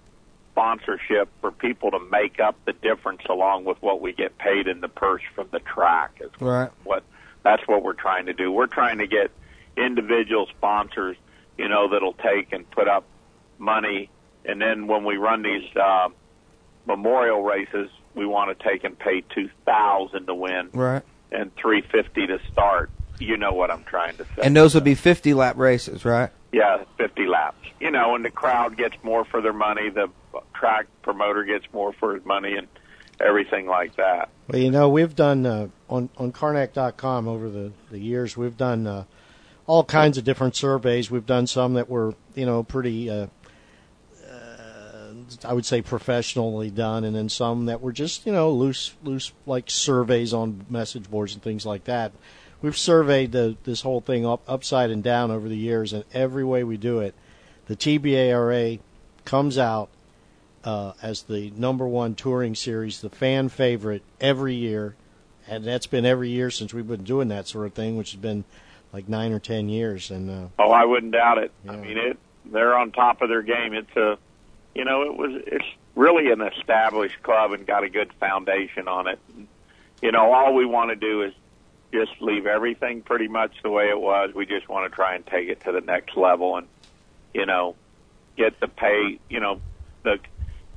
sponsorship for people to make up the difference along with what we get paid in the purse from the track. Is Right. what that's what we're trying to do. We're trying to get individual sponsors, you know, that'll take and put up money, and then when we run these uh, memorial races, we want to take and pay two thousand to win Right. and three fifty to start. You know what I'm trying to say. And those would be 50 lap races, right? Yeah, 50 laps. You know, and the crowd gets more for their money. The track promoter gets more for his money, and everything like that. Well, you know, we've done uh, on on Karnak.com over the the years. We've done uh, all kinds of different surveys. We've done some that were you know pretty. Uh, uh, I would say professionally done, and then some that were just you know loose, loose like surveys on message boards and things like that. We've surveyed the, this whole thing up, upside and down over the years, and every way we do it, the TBARA comes out uh, as the number one touring series, the fan favorite every year, and that's been every year since we've been doing that sort of thing, which has been like nine or ten years. And uh, Oh, I wouldn't doubt it. I mean, it. They're on top of their game. It's a, you know, it was. It's really an established club and got a good foundation on it. You know, all we want to do is just leave everything pretty much the way it was. We just want to try and take it to the next level and, you know, get the pay. You know, the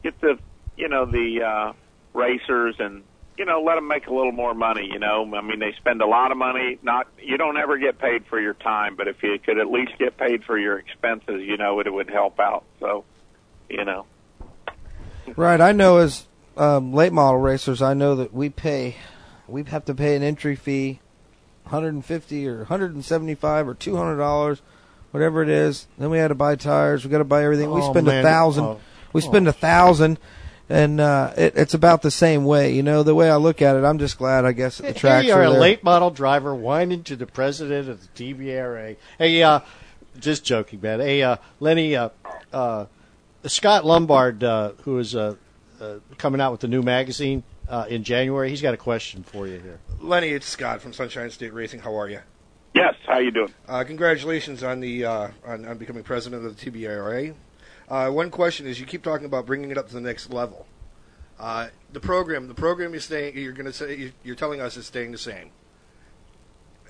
get the you know the uh, racers and you know let them make a little more money. You know, I mean they spend a lot of money. Not you don't ever get paid for your time, but if you could at least get paid for your expenses, you know it would help out. So, you know, Right. I know as um, late model racers, I know that we pay, we have to pay an entry fee, 150 or 175 or 200 dollars, whatever it is. Then we had to buy tires. We got to buy everything. we Oh, spend a thousand. Oh. We spend a thousand. And uh, it, it's about the same way, you know. The way I look at it, I'm just glad, I guess, that the tracks Here you are, are a there. late model driver whining to the president of the TBRA. Hey, uh, just joking, man. Hey, uh, Lenny, uh, uh, Scott Lombard, uh, who is uh, uh, coming out with the new magazine uh, in January, he's got a question for you here. Lenny, it's Scott from Sunshine State Racing. How are you? yes. How you doing? Uh, congratulations on the uh, on, on becoming president of the TBRA. Uh, one question is, you keep talking about bringing it up to the next level. Uh, the program, the program you're staying, you're going to say, you- you're telling us is staying the same.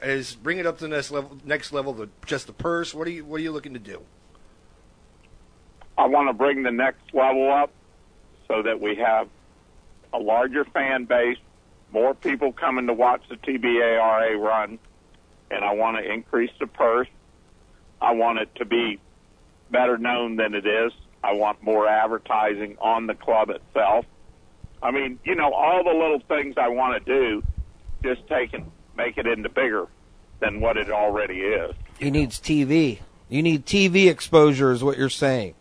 Is bring it up to the next level, next level, the, just the purse. What are you, what are you looking to do? I want to bring the next level up so that we have a larger fan base, more people coming to watch the TBARA run, and I want to increase the purse. I want it to be better known than it is. I want more advertising on the club itself. I mean, you know, all the little things I want to do, just take and make it into bigger than what it already is. He needs TV. You need TV exposure, is what you're saying.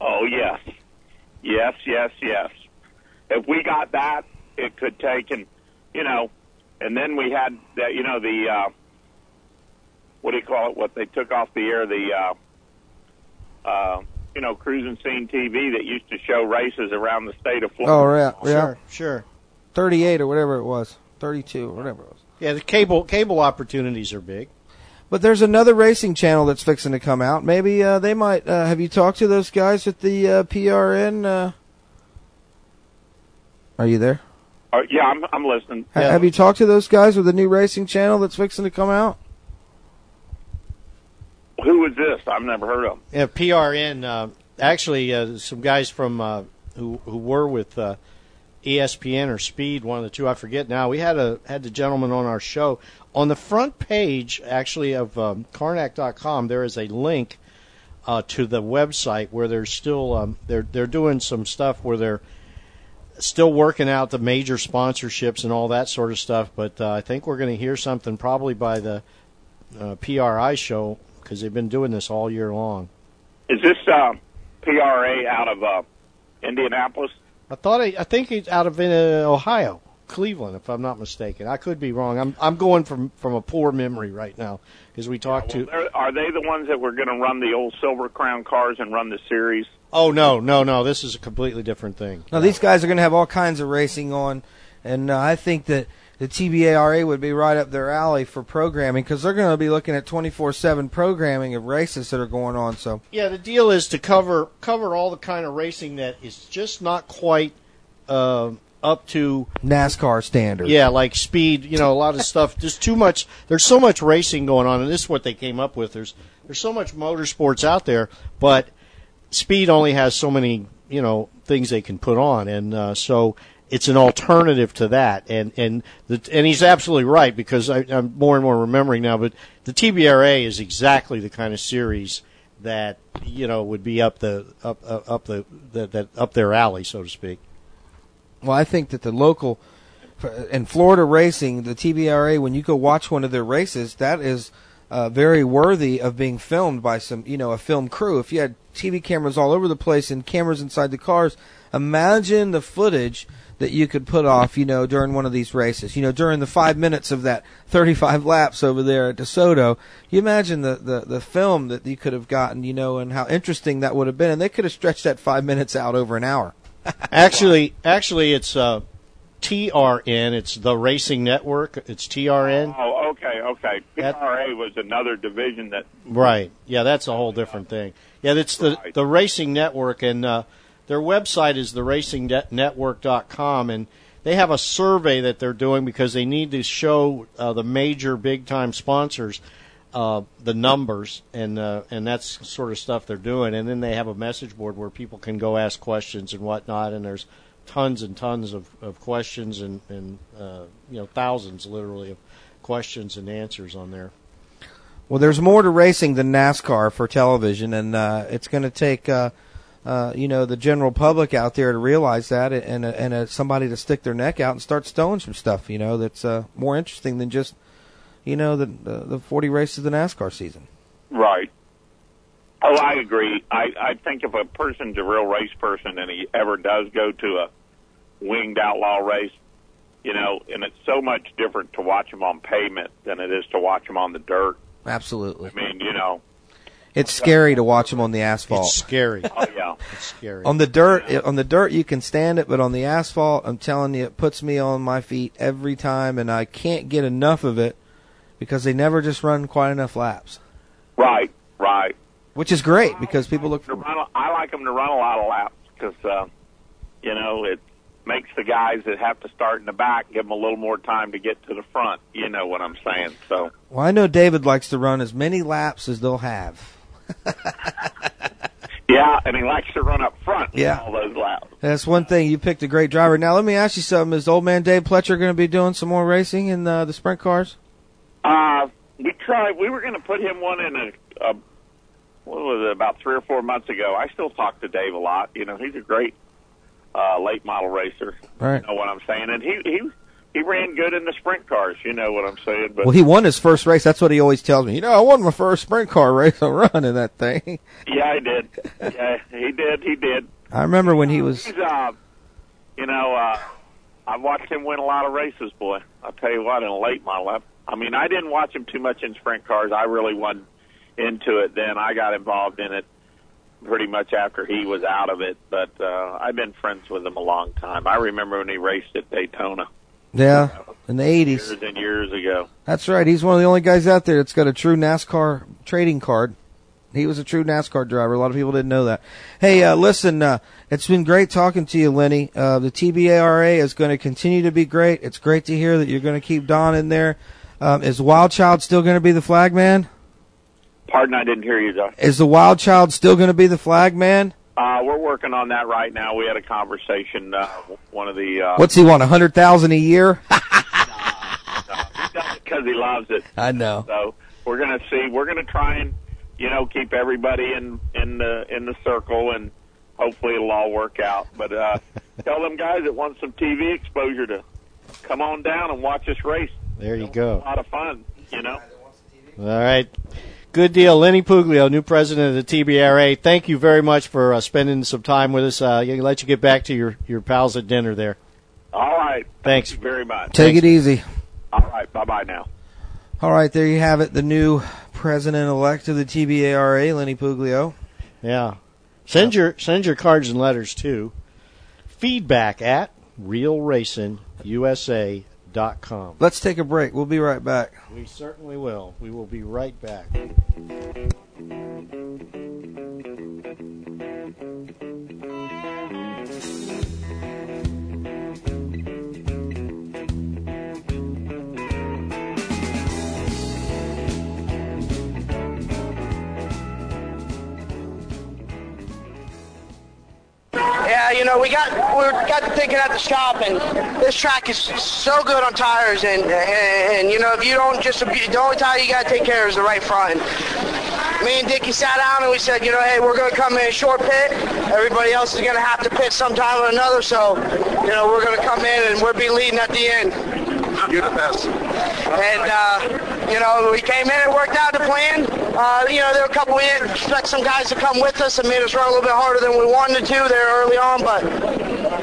Oh yes, yes, yes, yes. If we got that, it could take and you know, and then we had that you know the uh, what do you call it? What they took off the air the uh, uh, you know cruising scene TV that used to show races around the state of Florida. Oh, yeah, yeah. Sure, sure. 38 or whatever it was, 32 or whatever it was. Yeah, the cable cable opportunities are big. But there's another racing channel that's fixing to come out. Maybe uh, they might. Uh, have you talked to those guys at the uh, PRN? Uh... Are you there? Uh, yeah, I'm I'm listening. Ha- Have you talked to those guys with the new racing channel that's fixing to come out? Who is this? I've never heard of. 'em. Yeah, PRN. Uh, actually, uh, some guys from uh, who who were with uh, ESPN or Speed, one of the two, I forget now. We had a had the gentleman on our show. On the front page, actually, of um, Karnak.com, there is a link uh, to the website where they're still um, they're they're doing some stuff where they're still working out the major sponsorships and all that sort of stuff. But uh, I think we're going to hear something probably by the PRI show because they've been doing this all year long. Is this uh, PRA out of uh, Indianapolis? I thought I, I think he's out of uh, Ohio, Cleveland, if I'm not mistaken. I could be wrong. I'm I'm going from from a poor memory right now because we talked to. They're- Are they the ones that were going to run the old Silver Crown cars and run the series? Oh no, no, no! This is a completely different thing. Now these guys are going to have all kinds of racing on, and uh, I think that the TBARA would be right up their alley for programming because they're going to be looking at 24/7 programming of races that are going on. So Yeah, the deal is to cover cover all the kind of racing that is just not quite uh, up to NASCAR standards. Yeah, like speed, you know, a lot of stuff. <laughs> There's too much. There's so much racing going on, and this is what they came up with. There's there's so much motorsports out there, but speed only has so many, you know, things they can put on, and uh, so it's an alternative to that. And and the, and he's absolutely right because I, I'm more and more remembering now. But the TBRA is exactly the kind of series that you know would be up the up uh, up the that, that up their alley, so to speak. Well, I think that the local in Florida racing, the TBRA, when you go watch one of their races, that is uh, very worthy of being filmed by some, you know, a film crew. If you had TV cameras all over the place and cameras inside the cars, imagine the footage that you could put off, you know, during one of these races. You know, during the five minutes of that 35 laps over there at DeSoto, you imagine the, the, the film that you could have gotten, you know, and how interesting that would have been. And they could have stretched that five minutes out over an hour. <laughs> actually, actually, it's uh, TRN. It's the Racing Network. It's TRN. Oh, okay, okay. PRA was another division that. Right. Yeah, that's a whole different thing. Yeah, that's the the Racing Network, and uh, their website is theracingnetwork.com, and they have a survey that they're doing because they need to show uh, the major big time sponsors uh, the numbers, and uh, and that's sort of stuff they're doing. And then they have a message board where people can go ask questions and whatnot, and there's tons and tons of, of questions and, and uh, you know thousands literally of questions and answers on there. Well, there's more to racing than NASCAR for television, and uh, it's going to take uh, you know the general public out there to realize that, and uh, and uh, somebody to stick their neck out and start stowing some stuff. You know that's uh, more interesting than just you know the the, the 40 races of the NASCAR season. Right. Oh, I agree. I I think if a person's a real race person and he ever does go to a winged outlaw race, you know, and it's so much different to watch them on pavement than it is to watch them on the dirt. Absolutely. I mean, you know, It's scary to watch them on the asphalt. It's scary. oh yeah, it's scary. On the dirt, on the dirt you can stand it, but on the asphalt, I'm telling you, it puts me on my feet every time, and I can't get enough of it because they never just run quite enough laps, right, right. which is great because people look for. run, I like them to run a lot of laps because, uh, you know, it makes the guys that have to start in the back give them a little more time to get to the front. You know what I'm saying? So, Well, I know David likes to run as many laps as they'll have. <laughs> yeah, and he likes to run up front. Yeah. all those laps. That's one thing. You picked a great driver. Now let me ask you something: Is old man Dave Pletcher going to be doing some more racing in uh, the sprint cars? Uh, we tried. We were going to put him one in a, a what was it about three or four months ago. I still talk to Dave a lot. You know, he's a great uh, late model racer. Right. You know what I'm saying? And he he he ran good in the sprint cars. You know what I'm saying? But Well, he won his first race. That's what he always tells me. You know, I won my first sprint car race. <laughs> I'm running that thing. yeah, I did. Yeah, he did. He did. I remember when he was. He's uh, you know, uh, I've watched him win a lot of races, boy. I'll tell you what, in a late model. I, I mean, I didn't watch him too much in sprint cars. I really wasn't into it then. I got involved in it pretty much after he was out of it. But uh, I've been friends with him a long time. I remember when he raced at Daytona Yeah, in the 80s. years and years ago. That's right. He's one of the only guys out there that's got a true NASCAR trading card. He was a true NASCAR driver. A lot of people didn't know that. Hey, uh, listen, uh, it's been great talking to you, Lenny. Uh, the TBARA is going to continue to be great. It's great to hear that you're going to keep Don in there. Um, is Wild Child still going to be the flag man? Pardon, I didn't hear you, Josh. Is the Wild Child still going to be the flag man? Uh, we're working on that right now. We had a conversation. Uh, one of the uh, What's he want? A hundred thousand a year? <laughs> because he loves it. I know. So we're gonna see. We're gonna try and you know keep everybody in in the in the circle, and hopefully it'll all work out. But uh, <laughs> tell them guys that want some TV exposure to come on down and watch us race. There you go. A lot of fun, you know. All right. Good deal. Lenny Puglio, new president of the TBRA. Thank you very much for uh, spending some time with us. Uh, I'll let you get back to your, your pals at dinner there. All right. Thanks. Thank you very much. Take it easy. All right. Bye bye now. All right, there you have it. The new president-elect of the TBARA, Lenny Puglio. Yeah. Send your send your cards and letters to feedback at realracingusa.com. Let's take a break. We'll be right back. We certainly will. We will be right back. Yeah, you know, we got we got to thinking at the shop, and this track is so good on tires, and and, and you know, if you don't just the only tire you got to take care of is the right front. And me and Dickie sat down and we said, you know, hey, we're going to come in short pit. Everybody else is going to have to pit sometime or another. So you know, we're going to come in and we'll be leading at the end. You're the best. And, uh, you know, we came in and worked out the plan. Uh, you know, there were a couple, we didn't expect some guys to come with us and made us run a little bit harder than we wanted to there early on, but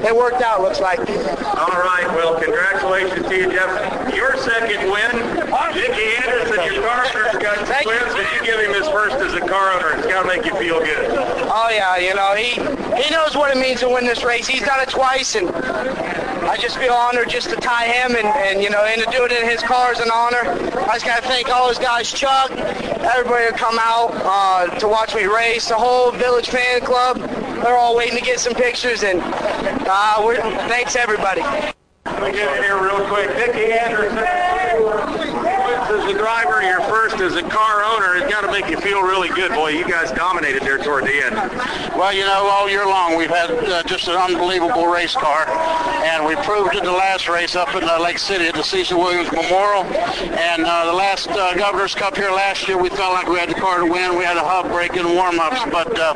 it worked out, looks like. All right. Well, congratulations to you, Jeff. Your second win. Dickie Anderson, your car owner's got you. wins, but you give him his first as a car owner. It's got to make you feel good. Oh yeah, you know he he knows what it means to win this race. He's done it twice, and I just feel honored just to tie him and, and you know and to do it in his car is an honor. I just got to thank all those guys, Chuck, everybody who come out uh, to watch me race, the whole Village fan club. They're all waiting to get some pictures, and uh, we're, thanks everybody. Let me get in here real quick. Dickie Anderson, wins a driver, your first as a car owner. It's got to make you feel really good, boy. You guys dominated there toward the end. Well, you know, all year long we've had uh, just an unbelievable race car, and we proved it the last race up in uh, Lake City at the Cecil Williams Memorial. And uh, the last uh, Governor's Cup here last year, we felt like we had the car to win. We had a hub break in warm-ups, but uh,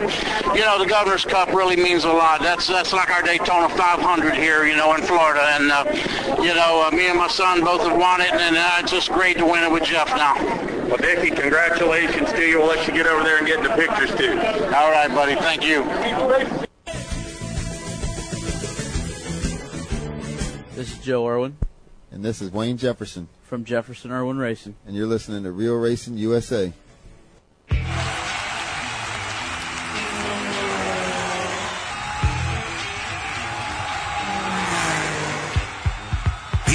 you know, the Governor's Cup really means a lot. That's that's like our Daytona 500 here, you know, in Florida. And uh, you know, me and my son both have won it, and it's just great to win it with Jeff now. Well, Dickie, congratulations to you. We'll let you get over there and get in the pictures, too. All right, buddy. Thank you. This is Joe Irwin And this is Wayne Jefferson. from Jefferson Irwin Racing. And you're listening to Real Racing USA.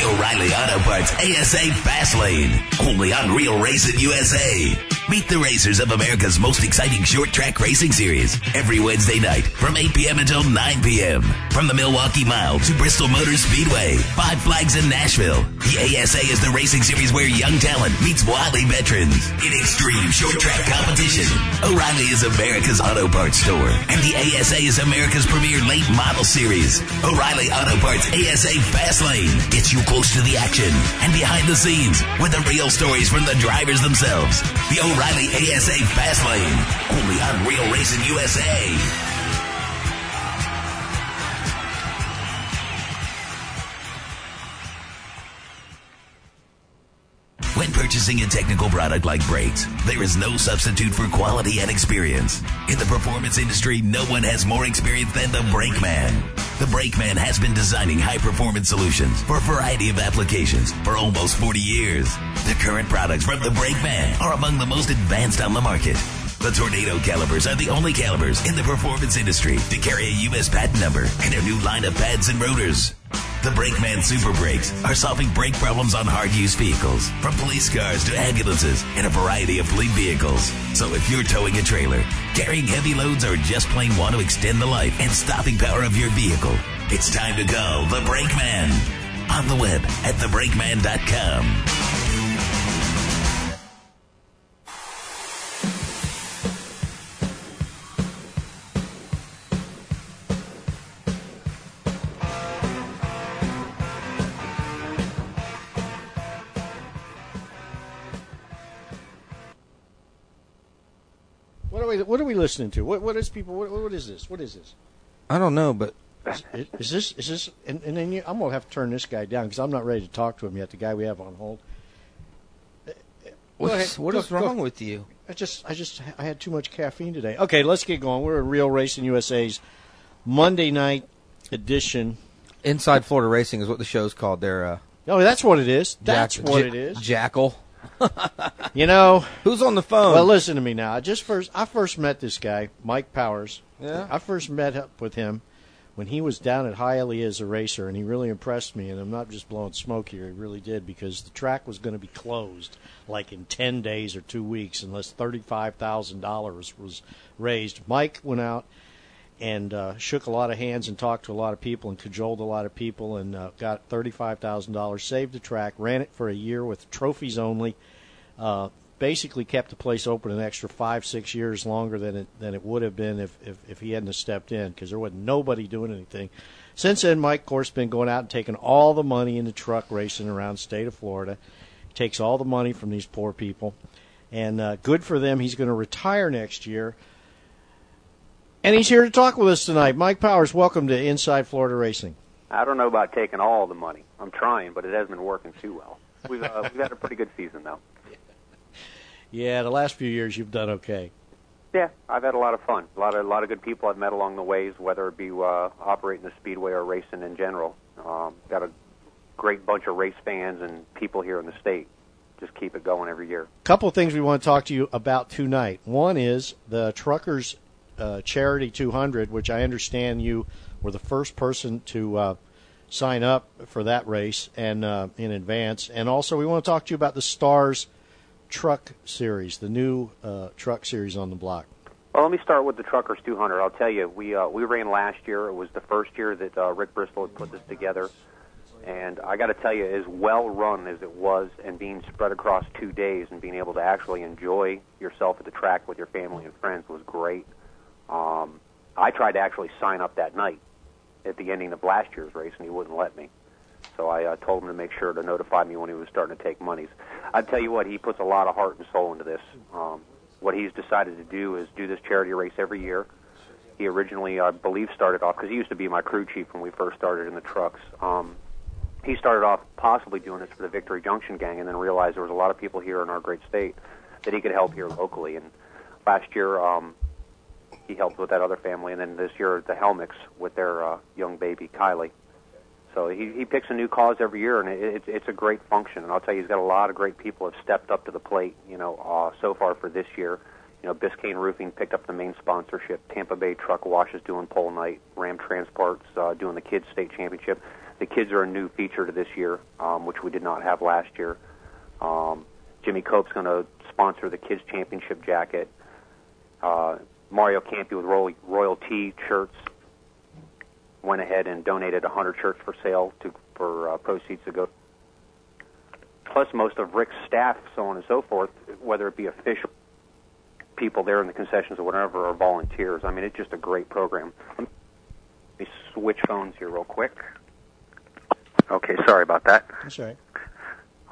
O'Reilly Auto Parts ASA Fast Lane. Only on Real Racing USA. Meet the racers of America's most exciting short track racing series every Wednesday night from 8 p.m. until 9 p.m. From the Milwaukee Mile to Bristol Motor Speedway, Five Flags in Nashville. The ASA is the racing series where young talent meets wily veterans. In extreme short track competition, O'Reilly is America's auto parts store, and the ASA is America's premier late model series. O'Reilly Auto Parts ASA Fast Lane gets you close to the action and behind the scenes with the real stories from the drivers themselves. The O'Reilly ASA Fast Lane, only on Real Racing USA. When purchasing a technical product like brakes, there is no substitute for quality and experience. In the performance industry, no one has more experience than the Brake Man. The Brake Man has been designing high performance solutions for a variety of applications for almost 40 years. The current products from the Brake Man are among the most advanced on the market. The Tornado calipers are the only calipers in the performance industry to carry a U.S. patent number and a new line of pads and rotors. The Brakeman Super Brakes are solving brake problems on hard use vehicles, from police cars to ambulances and a variety of fleet vehicles. So if you're towing a trailer, carrying heavy loads, or just plain want to extend the life and stopping power of your vehicle, it's time to call the Brakeman. On the web at thebrakeman.com. What are we? What are we listening to? What? What is people? What, what is this? What is this? I don't know, but Is, is this? Is this? And, and then you, I'm gonna have to turn this guy down because I'm not ready to talk to him yet. The guy we have on hold. What's- what Go- is wrong go. with you? I just, I just, I had too much caffeine today. Okay, let's get going. We're at Real Racing USA's Monday night edition. Inside Florida Racing is what the show's called. There, uh, Oh, that's what it is. That's Jack- what it is. Jackal. <laughs> You know, who's on the phone? Well, listen to me now. I just first, I first met this guy, Mike Powers. Yeah? I first met up with him when he was down at Hialeah as a racer, and he really impressed me. And I'm not just blowing smoke here; he really did because the track was going to be closed like in ten days or two weeks unless thirty-five thousand dollars was raised. Mike went out and uh, shook a lot of hands and talked to a lot of people and cajoled a lot of people and uh, got thirty-five thousand dollars, saved the track, ran it for a year with trophies only. Uh, basically kept the place open an extra five, six years longer than it than it would have been if if, if he hadn't stepped in because there wasn't nobody doing anything. Since then, Mike, course, been going out and taking all the money in the truck racing around the state of Florida. Takes all the money from these poor people, and uh, good for them. He's going to retire next year. And he's here to talk with us tonight. Mike Powers, welcome to Inside Florida Racing. I don't know about taking all the money. I'm trying, but it hasn't been working too well. We've uh, we've had a pretty good season though. Yeah, the last few years you've done okay. Yeah, I've had a lot of fun. A lot of a lot of good people I've met along the ways, whether it be uh, operating the speedway or racing in general. Um, got a great bunch of race fans and people here in the state. Just keep it going every year. couple of things we want to talk to you about tonight. One is the Truckers uh, Charity 200, which I understand you were the first person to uh, sign up for that race and uh, in advance. And also, we want to talk to you about the Stars Truck Series, the new uh, truck series on the block. Well, let me start with the Truckers 200. I'll tell you, we uh, we ran last year. It was the first year that uh, Rick Bristol had put this together, and I got to tell you, as well run as it was, and being spread across two days, and being able to actually enjoy yourself at the track with your family and friends was great. Um, I tried to actually sign up that night at the ending of last year's race, and he wouldn't let me. So I uh, told him to make sure to notify me when he was starting to take monies. I tell you what, he puts a lot of heart and soul into this. Um, what he's decided to do is do this charity race every year. He originally, I believe, started off because he used to be my crew chief when we first started in the trucks. Um, he started off possibly doing this for the Victory Junction gang, and then realized there was a lot of people here in our great state that he could help here locally. And last year, um, he helped with that other family, and then this year the Helmicks with their uh, young baby Kylie. So he, he picks a new cause every year, and it, it's it's a great function. And I'll tell you, he's got a lot of great people have stepped up to the plate. You know, uh, so far for this year, you know, Biscayne Roofing picked up the main sponsorship. Tampa Bay Truck Wash is doing pole night. Ram Transport's uh, doing the kids state championship. The kids are a new feature to this year, um, which we did not have last year. Um, Jimmy Cope's going to sponsor the kids championship jacket. Uh, Mario Campi with Royal, Royal T shirts went ahead and donated 100 shirts for sale to for uh, proceeds to go. Plus, most of Rick's staff, so on and so forth, whether it be official people there in the concessions or whatever, are volunteers. I mean, it's just a great program. Let me switch phones here real quick. Okay, sorry about that. That's right.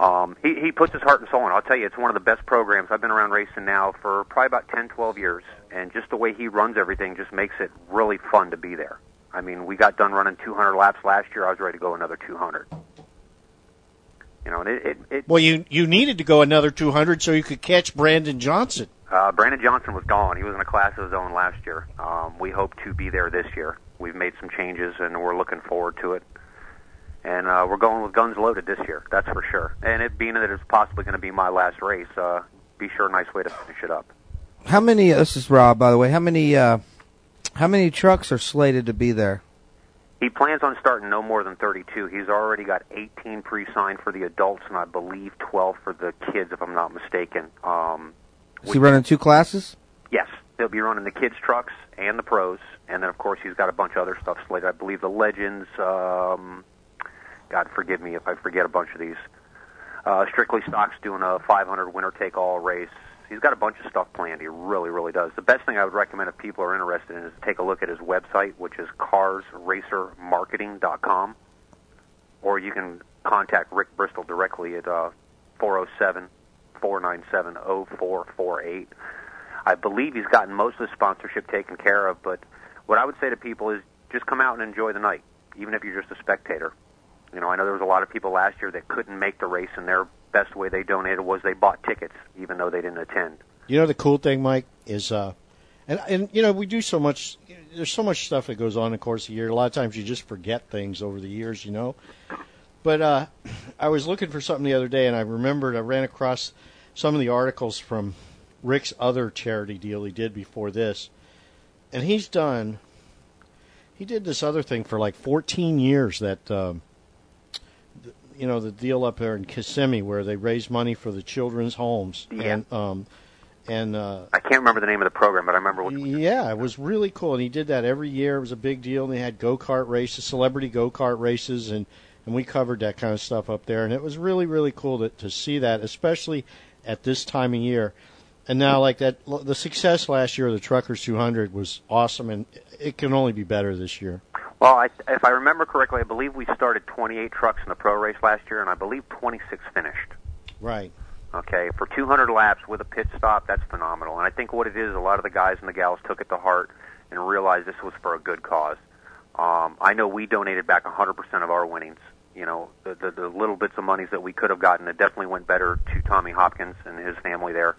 Um, he, he puts his heart and soul in. I'll tell you, it's one of the best programs. I've been around racing now for probably about 10, 12 years, and just the way he runs everything just makes it really fun to be there. I mean, we got done running 200 laps last year. I was ready to go another 200. You know, and it, it, it Well, you you needed to go another 200 so you could catch Brandon Johnson. uh, Brandon Johnson was gone. He was in a class of his own last year. Um, we hope to be there this year. We've made some changes, and we're looking forward to it. And uh, we're going with guns loaded this year, that's for sure. And it being that it's possibly going to be my last race, uh, be sure a nice way to finish it up. How many? This is Rob, by the way. How many? Uh, how many trucks are slated to be there? He plans on starting no more than 32. He's already got 18 pre-signed for the adults, and I believe 12 for the kids, if I'm not mistaken. Um, Is he running two classes? Yes, he'll be running the kids' trucks and the pros, and then of course he's got a bunch of other stuff slated. I believe the legends. Um, God forgive me if I forget a bunch of these. Uh, Strictly Stock's doing a 500 winner take all race. He's got a bunch of stuff planned. He really, really does. The best thing I would recommend if people are interested in is take a look at his website, which is carsracermarketing.com, or you can contact Rick Bristol directly at uh, 407 497 0448. I believe he's gotten most of the sponsorship taken care of, but what I would say to people is just come out and enjoy the night, even if you're just a spectator. You know, I know there was a lot of people last year that couldn't make the race, and their best way they donated was they bought tickets, even though they didn't attend. You know the cool thing, Mike, is uh, and and you know we do so much. There's so much stuff that goes on in the course of the year. A lot of times you just forget things over the years, you know. But uh, I was looking for something the other day, and I remembered I ran across some of the articles from Rick's other charity deal he did before this, and he's done. He did this other thing for like 14 years. That um, you know the deal up there in Kissimmee where they raise money for the children's homes, Yeah. and um, and uh, I can't remember the name of the program, but I remember what. yeah, it was really cool, and he did that every year. It was a big deal. And they had go kart races, celebrity go kart races, and and we covered that kind of stuff up there. And it was really really cool to to see that, especially at this time of year. And now, like that, the success last year of the Truckers 200 was awesome, and it can only be better this year. Well, I, if I remember correctly, I believe we started 28 trucks in the pro race last year, and I believe 26 finished. Right. Okay, for 200 laps with a pit stop, that's phenomenal. And I think what it is, a lot of the guys and the gals took it to heart and realized this was for a good cause. Um, I know we donated back 100% of our winnings. You know, the, the, the little bits of monies that we could have gotten, it definitely went better to Tommy Hopkins and his family there.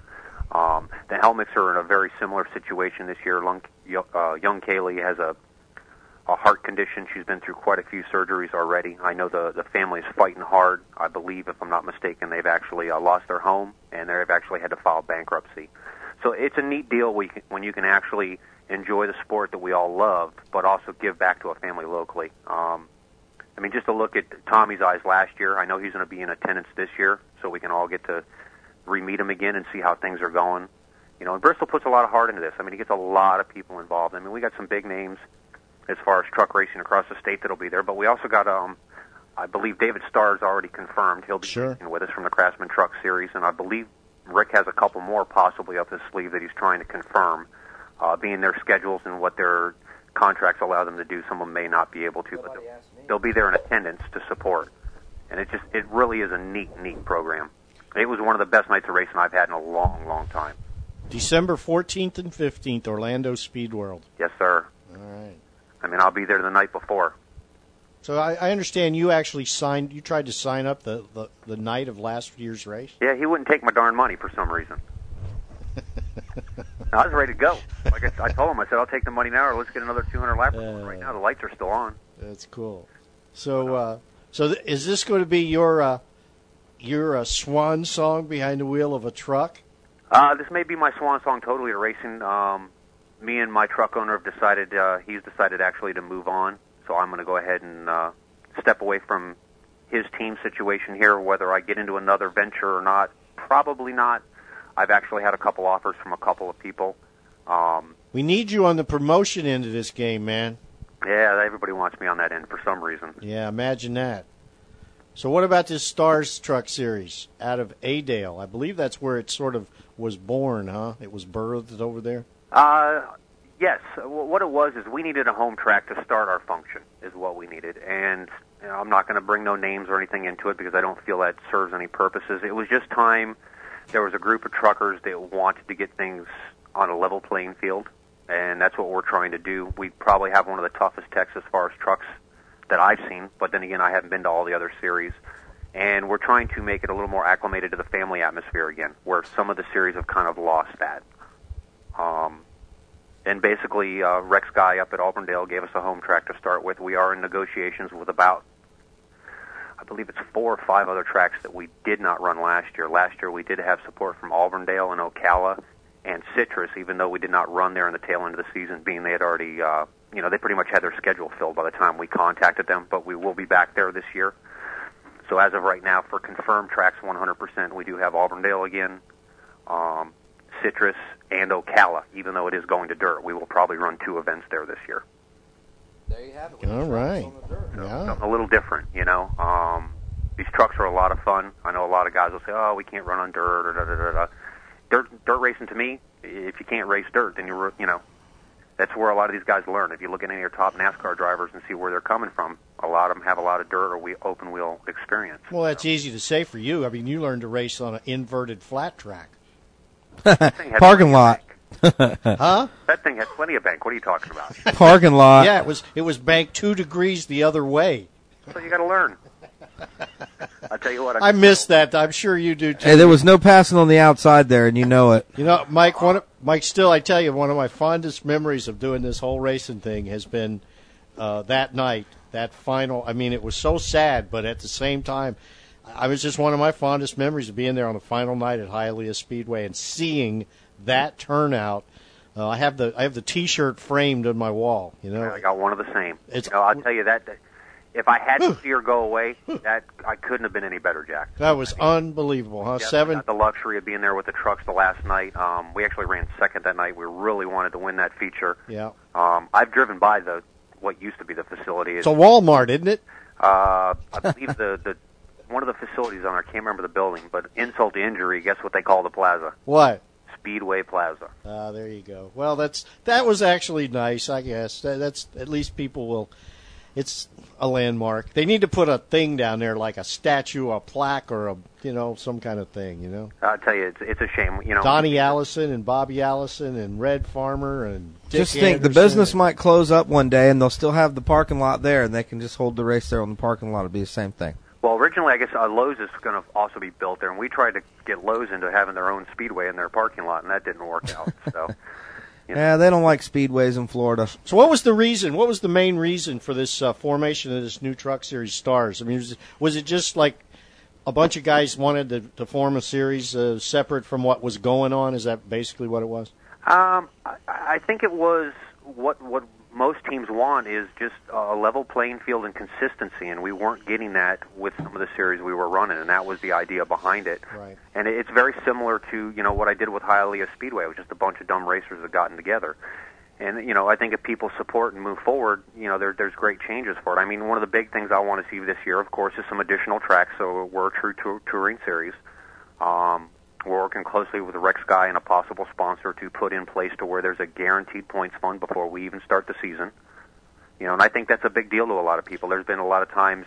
Um, the Helmicks are in a very similar situation this year. Lung, uh, young Kaylee has a a heart condition. She's been through quite a few surgeries already. I know the the family is fighting hard. I believe, if I'm not mistaken, they've actually uh, lost their home and they've actually had to file bankruptcy. So it's a neat deal we can, when you can actually enjoy the sport that we all love, but also give back to a family locally. Um, I mean, just to look at Tommy's eyes last year, I know he's going to be in attendance this year, so we can all get to re-meet him again and see how things are going. You know, and Bristol puts a lot of heart into this. I mean, he gets a lot of people involved. I mean, we got some big names as far as truck racing across the state that'll be there, but we also got um, I believe David Starr's already confirmed he'll be Sure. racing with us from the Craftsman Truck Series, and I believe Rick has a couple more possibly up his sleeve that he's trying to confirm. Uh, being their schedules and what their contracts allow them to do, some of them may not be able to, but they'll, they'll be there in attendance to support. And it just it really is a neat, neat program. It was one of the best nights of racing I've had in a long, long time. December 14th and 15th, Orlando Speed World. Yes, sir. All right. I mean, I'll be there the night before. So I, I understand you actually signed. You tried to sign up the, the the night of last year's race. Yeah, he wouldn't take my darn money for some reason. <laughs> I was ready to go. Like I, I told him, I said, I'll take the money now, or let's get another 200 lap. right now, the lights are still on. That's cool. So, uh, so th- is this going to be your uh, your uh, swan song behind the wheel of a truck? Uh, this may be my swan song totally to racing. Um, me and my truck owner have decided, uh, he's decided actually to move on. So I'm going to go ahead and uh, step away from his team situation here, whether I get into another venture or not. Probably not. I've actually had a couple offers from a couple of people. Um, We need you on the promotion end of this game, man. yeah, everybody wants me on that end for some reason. Yeah, imagine that. So, what about this Stars Truck Series out of Auburndale? I believe that's where it sort of was born, huh? It was birthed over there. Uh, yes. What it was is we needed a home track to start our function, is what we needed. And you know, I'm not going to bring no names or anything into it because I don't feel that serves any purposes. It was just time. There was a group of truckers that wanted to get things on a level playing field, and that's what we're trying to do. We probably have one of the toughest techs as far as trucks that I've seen, but then again, I haven't been to all the other series. And we're trying to make it a little more acclimated to the family atmosphere again, where some of the series have kind of lost that. Um, and basically, uh, Rex Guy up at Auburndale gave us a home track to start with. We are in negotiations with about, I believe it's four or five other tracks that we did not run last year. Last year, we did have support from Auburndale and Ocala and Citrus, even though we did not run there in the tail end of the season, being they had already, uh, you know, they pretty much had their schedule filled by the time we contacted them. But we will be back there this year. So as of right now, for confirmed tracks 100%, we do have Auburndale again, um, Citrus, and Ocala. Even though it is going to dirt, we will probably run two events there this year. There you have it. All right. Yeah. Something a little different, you know. Um, these trucks are a lot of fun. I know a lot of guys will say, "Oh, we can't run on dirt." Or da, da, da, da. Dirt, dirt racing to me, if you can't race dirt, then you're, you know, that's where a lot of these guys learn. If you look at any of your top NASCAR drivers and see where they're coming from, a lot of them have a lot of dirt or we, open wheel experience. Well, that's easy to say for you. I mean, you learned to race on an inverted flat track. Parking lot. <laughs> huh? That thing had plenty of bank. What are you talking about? <laughs> Parking lot. Yeah, it was it was banked two degrees the other way. So you got to learn. I tell you what, I missed that. I'm sure you do too. Hey, there was no passing on the outside there, and you know it. You know, Mike. One, of- Mike. Still, I tell you, one of my fondest memories of doing this whole racing thing has been uh, that night, that final. I mean, it was so sad, but at the same time, I was just one of my fondest memories of being there on the final night at Hialeah Speedway and seeing that turnout. Uh, I have the I have the T-shirt framed on my wall. You know, I got one of the same. It's- you know, I'll tell you that, that if I had to see her go away, that I couldn't have been any better, Jack. that was unbelievable, huh? Seven. the luxury of being there with the trucks the last night. Um, we actually ran second that night. We really wanted to win that feature. Yeah. Um, I've driven by the what used to be the facility. It's a Walmart, isn't it? Uh, I believe the the one of the facilities on there. I can't remember the building, but insult to injury. Guess what they call the plaza? What? Speedway Plaza. Ah, there you go. Well, that's that was actually nice, I guess. That, that's at least people will it's a landmark. They need to put a thing down there, like a statue, a plaque, or a you know some kind of thing. You know, I'll tell you, it's it's a shame. You know, Donnie Allison and Bobby Allison and Red Farmer and Dick just think the Anderson. business might close up one day, and they'll still have the parking lot there, and they can just hold the race there on the parking lot. It'll be the same thing. Well, originally, I guess uh, Lowe's is going to also be built there, and we tried to get Lowe's into having their own speedway in their parking lot, and that didn't work out. So, <laughs> you know. Yeah, they don't like speedways in Florida. So, what was the reason? What was the main reason for this uh, formation of this new Truck Series stars? I mean, was it, was it just like a bunch of guys wanted to, to form a series uh, separate from what was going on? Is that basically what it was? Um, I, I think it was what what most teams want is just a level playing field and consistency, and we weren't getting that with some of the series we were running, and that was the idea behind it. Right. And it's very similar to you know what I did with Hialeah Speedway. It was just a bunch of dumb racers that gotten together. And you know, I think if people support and move forward, you know, there, there's great changes for it. I mean, one of the big things I want to see this year, of course, is some additional tracks. So we're a true tour, touring series. Um, we're working closely with Rex Guy and a possible sponsor to put in place to where there's a guaranteed points fund before we even start the season. You know, and I think that's a big deal to a lot of people. There's been a lot of times,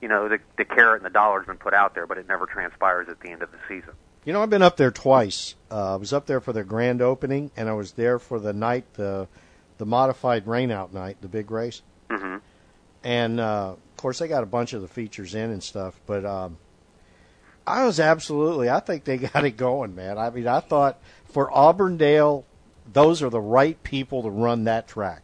you know, the, the carrot and the dollar's been put out there, but it never transpires at the end of the season. You know, I've been up there twice. Uh, I was up there for their grand opening, and I was there for the night, the the modified rainout night, the big race. Mm-hmm. And uh, of course, they got a bunch of the features in and stuff. But um, I was absolutely, I think they <laughs> got it going, man. I mean, I thought for Auburndale, those are the right people to run that track.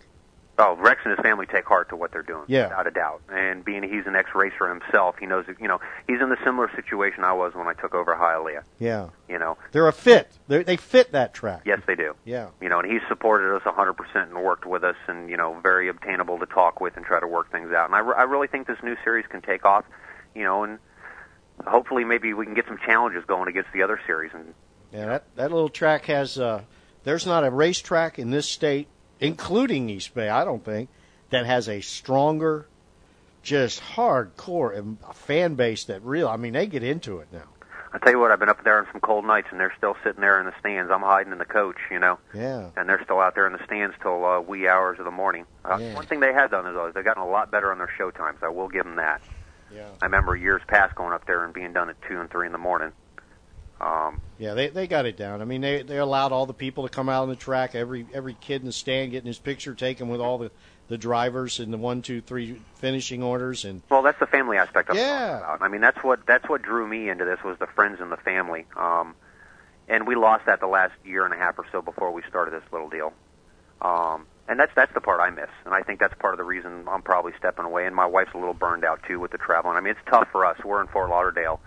Oh, Rex and his family take heart to what they're doing, Yeah. without a doubt. And being he's an ex-racer himself, he knows. You know, he's in the similar situation I was when I took over Hialeah. Yeah, You know, they're a fit. They're, they fit that track. yes, they do. Yeah. You know, and he's supported us 100% and worked with us, and you know, very obtainable to talk with and try to work things out. And I, re- I really think this new series can take off. You know, and hopefully maybe we can get some challenges going against the other series. And Yeah, that that little track has. Uh, there's not a racetrack in this state, including East Bay, I don't think, that has a stronger, just hardcore fan base that real. I mean, they get into it now. I tell you what, I've been up there on some cold nights, and they're still sitting there in the stands. I'm hiding in the coach, you know. Yeah. and they're still out there in the stands till uh, wee hours of the morning. Uh, Yeah. One thing they have done is uh, they've gotten a lot better on their show times. I will give them that. Yeah. I remember years past going up there and being done at two and three in the morning. Um, Yeah, they they got it down. I mean, they they allowed all the people to come out on the track. Every every kid in the stand getting his picture taken with all the the drivers in the one, two, three finishing orders, and well, that's the family aspect I'm Yeah. talking about. I mean, that's what that's what drew me into this was the friends and the family. Um, and we lost that the last year and a half or so before we started this little deal. Um, and that's that's the part I miss, and I think that's part of the reason I'm probably stepping away. And my wife's a little burned out too with the traveling. I mean, it's tough for us. We're in Fort Lauderdale,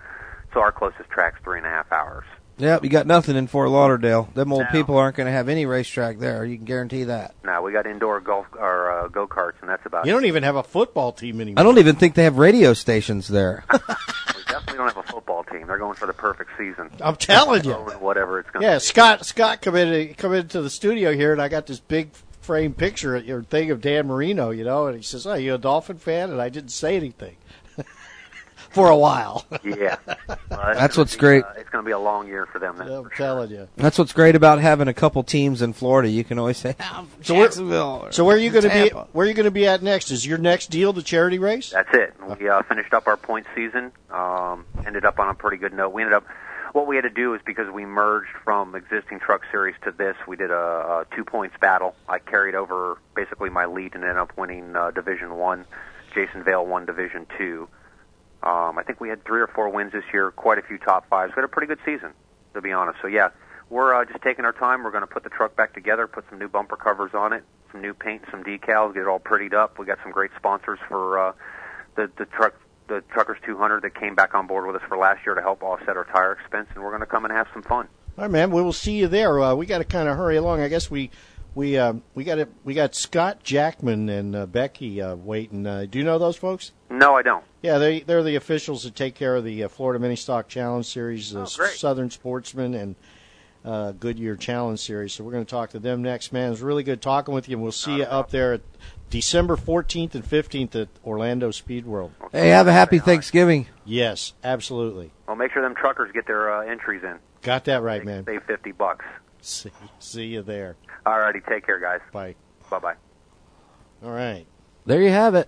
so our closest track's three and a half hours. Yep, you got nothing in Fort Lauderdale. Them old No. people aren't going to have any racetrack there. You can guarantee that. Now we got indoor golf or uh, go karts, and that's about. It. You it. don't even have a football team anymore. I don't even think they have radio stations there. <laughs> We definitely don't have a football team. They're going for the perfect season. I'm telling you. Whatever it's going. Yeah, Scott Scott come in come into the studio here, and I got this big frame picture at your thing of Dan Marino, you know, and he says, "Oh, you a Dolphin fan?" And I didn't say anything <laughs> for a while. Yeah, <laughs> Well, That's gonna what's be, great. Uh, it's going to be a long year for them. That's I'm for sure. you. That's what's great about having a couple teams in Florida. You can always say, "I'm <laughs> So where- Jacksonville. or So where are you going to be? Where are you going to be at next? Is your next deal the charity race? That's it. We uh, finished up our point season. Um, ended up on a pretty good note. We ended up. What we had to do is because we merged from existing truck series to this, we did a, a two points battle. I carried over basically my lead and ended up winning uh, Division One. Jason Vale won Division Two. Um, I think we had three or four wins this year, quite a few top fives. We had a pretty good season, to be honest. So yeah, we're uh, just taking our time. We're going to put the truck back together, put some new bumper covers on it, some new paint, some decals, get it all prettied up. We got some great sponsors for uh, the the truck the Truckers 200 that came back on board with us for last year to help offset our tire expense, and we're going to come and have some fun. All right, man. We will see you there. Uh, we got to kind of hurry along. I guess we we uh, we got it. We got Scott Jackman and uh, Becky uh, waiting. Uh, do you know those folks? No, I don't. Yeah, they they're the officials that take care of the uh, Florida Mini Stock Challenge Series, the Oh, great. Southern Sportsman, and uh, Goodyear Challenge Series. So we're going to talk to them next, man. It's really good talking with you, and we'll see you up there at December 14th and 15th at Orlando Speed World. Hey, have a happy Thanksgiving. Yes, absolutely. Well, make sure them truckers get their uh, entries in. Got that right, man. Save 50 bucks. See, see you there. Alrighty, take care, guys. Bye. Bye bye. All right. There you have it.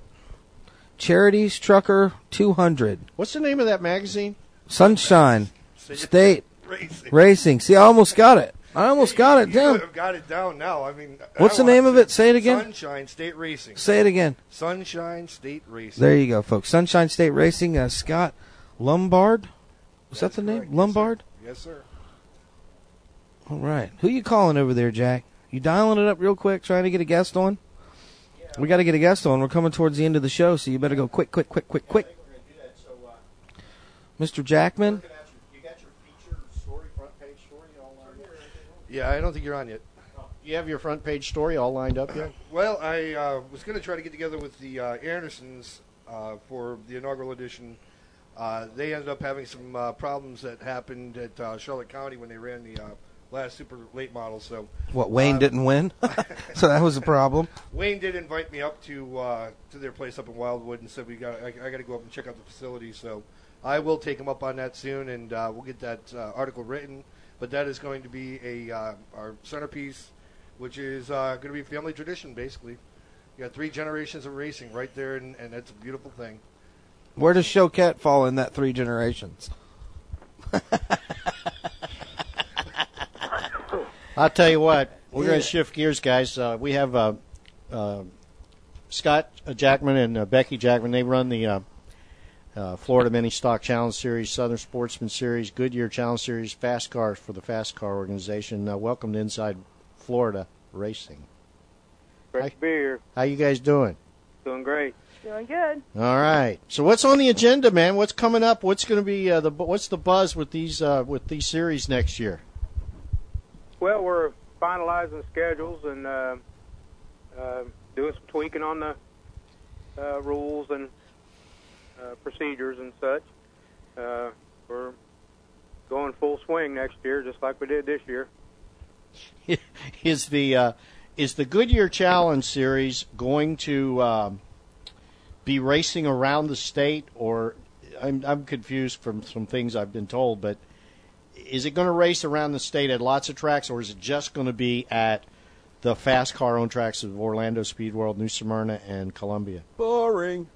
Charities Trucker 200. What's the name of that magazine? Sunshine State Racing. Racing. See, I almost got it. I almost got it <laughs> You down. have got it down now. I mean, What's I the name of it? Say it again. Sunshine State Racing. Say it again. Sunshine State Racing. There you go, folks. Sunshine State Racing. Uh, Scott Lombard. Was that the name? Lombard. Yes, sir. All right. Who you calling over there, Jack? You dialing it up real quick, trying to get a guest on? We got to get a guest on. We're coming towards the end of the show, so you better go quick, quick, quick, quick, quick. Mr. Jackman. Yeah, I don't think you're on yet. You have your front page story all lined up yet? <coughs> Well, I uh, was going to try to get together with the uh, Andersons uh, for the inaugural edition. Uh, they ended up having some uh, problems that happened at uh, Charlotte County when they ran the uh, last super late model. So What, Wayne uh, didn't win? <laughs> <laughs> so that was a problem. Wayne did invite me up to uh, to their place up in Wildwood and said we got I, I got to go up and check out the facility. So I will take him up on that soon, and uh, we'll get that uh, article written. But that is going to be a uh, our centerpiece, which is uh, going to be family tradition. Basically, you got three generations of racing right there, and, and that's a beautiful thing. Where does Choquette fall in that three generations? <laughs> I'll tell you what, we're Yeah. going to shift gears, guys. Uh, we have uh, uh, Scott Jackman and uh, Becky Jackman. They run the uh, Florida Mini Stock Challenge Series, Southern Sportsman Series, Goodyear Challenge Series, Fast Cars for the Fast Car Organization. Uh, welcome to Inside Florida Racing. Great to be here. How you guys doing? Doing great. Doing good. All right. So what's on the agenda, man? What's coming up? What's going to be uh, the what's the buzz with these uh, with these series next year? Well, we're finalizing schedules and uh, uh, doing some tweaking on the uh, rules and uh, procedures and such. Uh, we're going full swing next year, just like we did this year. <laughs> is the uh, is the Goodyear Challenge Series going to um, be racing around the state, or I'm I'm confused from some things I've been told, but is it going to race around the state at lots of tracks, or is it just going to be at the fast car owned tracks of Orlando Speed World, New Smyrna, and Columbia? Boring.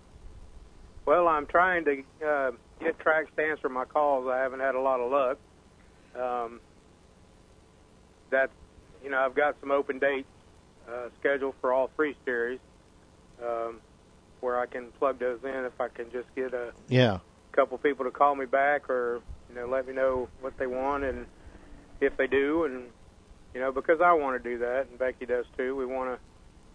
Well, I'm trying to uh, get tracks to answer my calls. I haven't had a lot of luck. Um, that you know, I've got some open dates uh, scheduled for all three series, um, where I can plug those in if I can just get a Yeah. couple people to call me back or you know let me know what they want and if they do and you know because I want to do that and Becky does too. We want to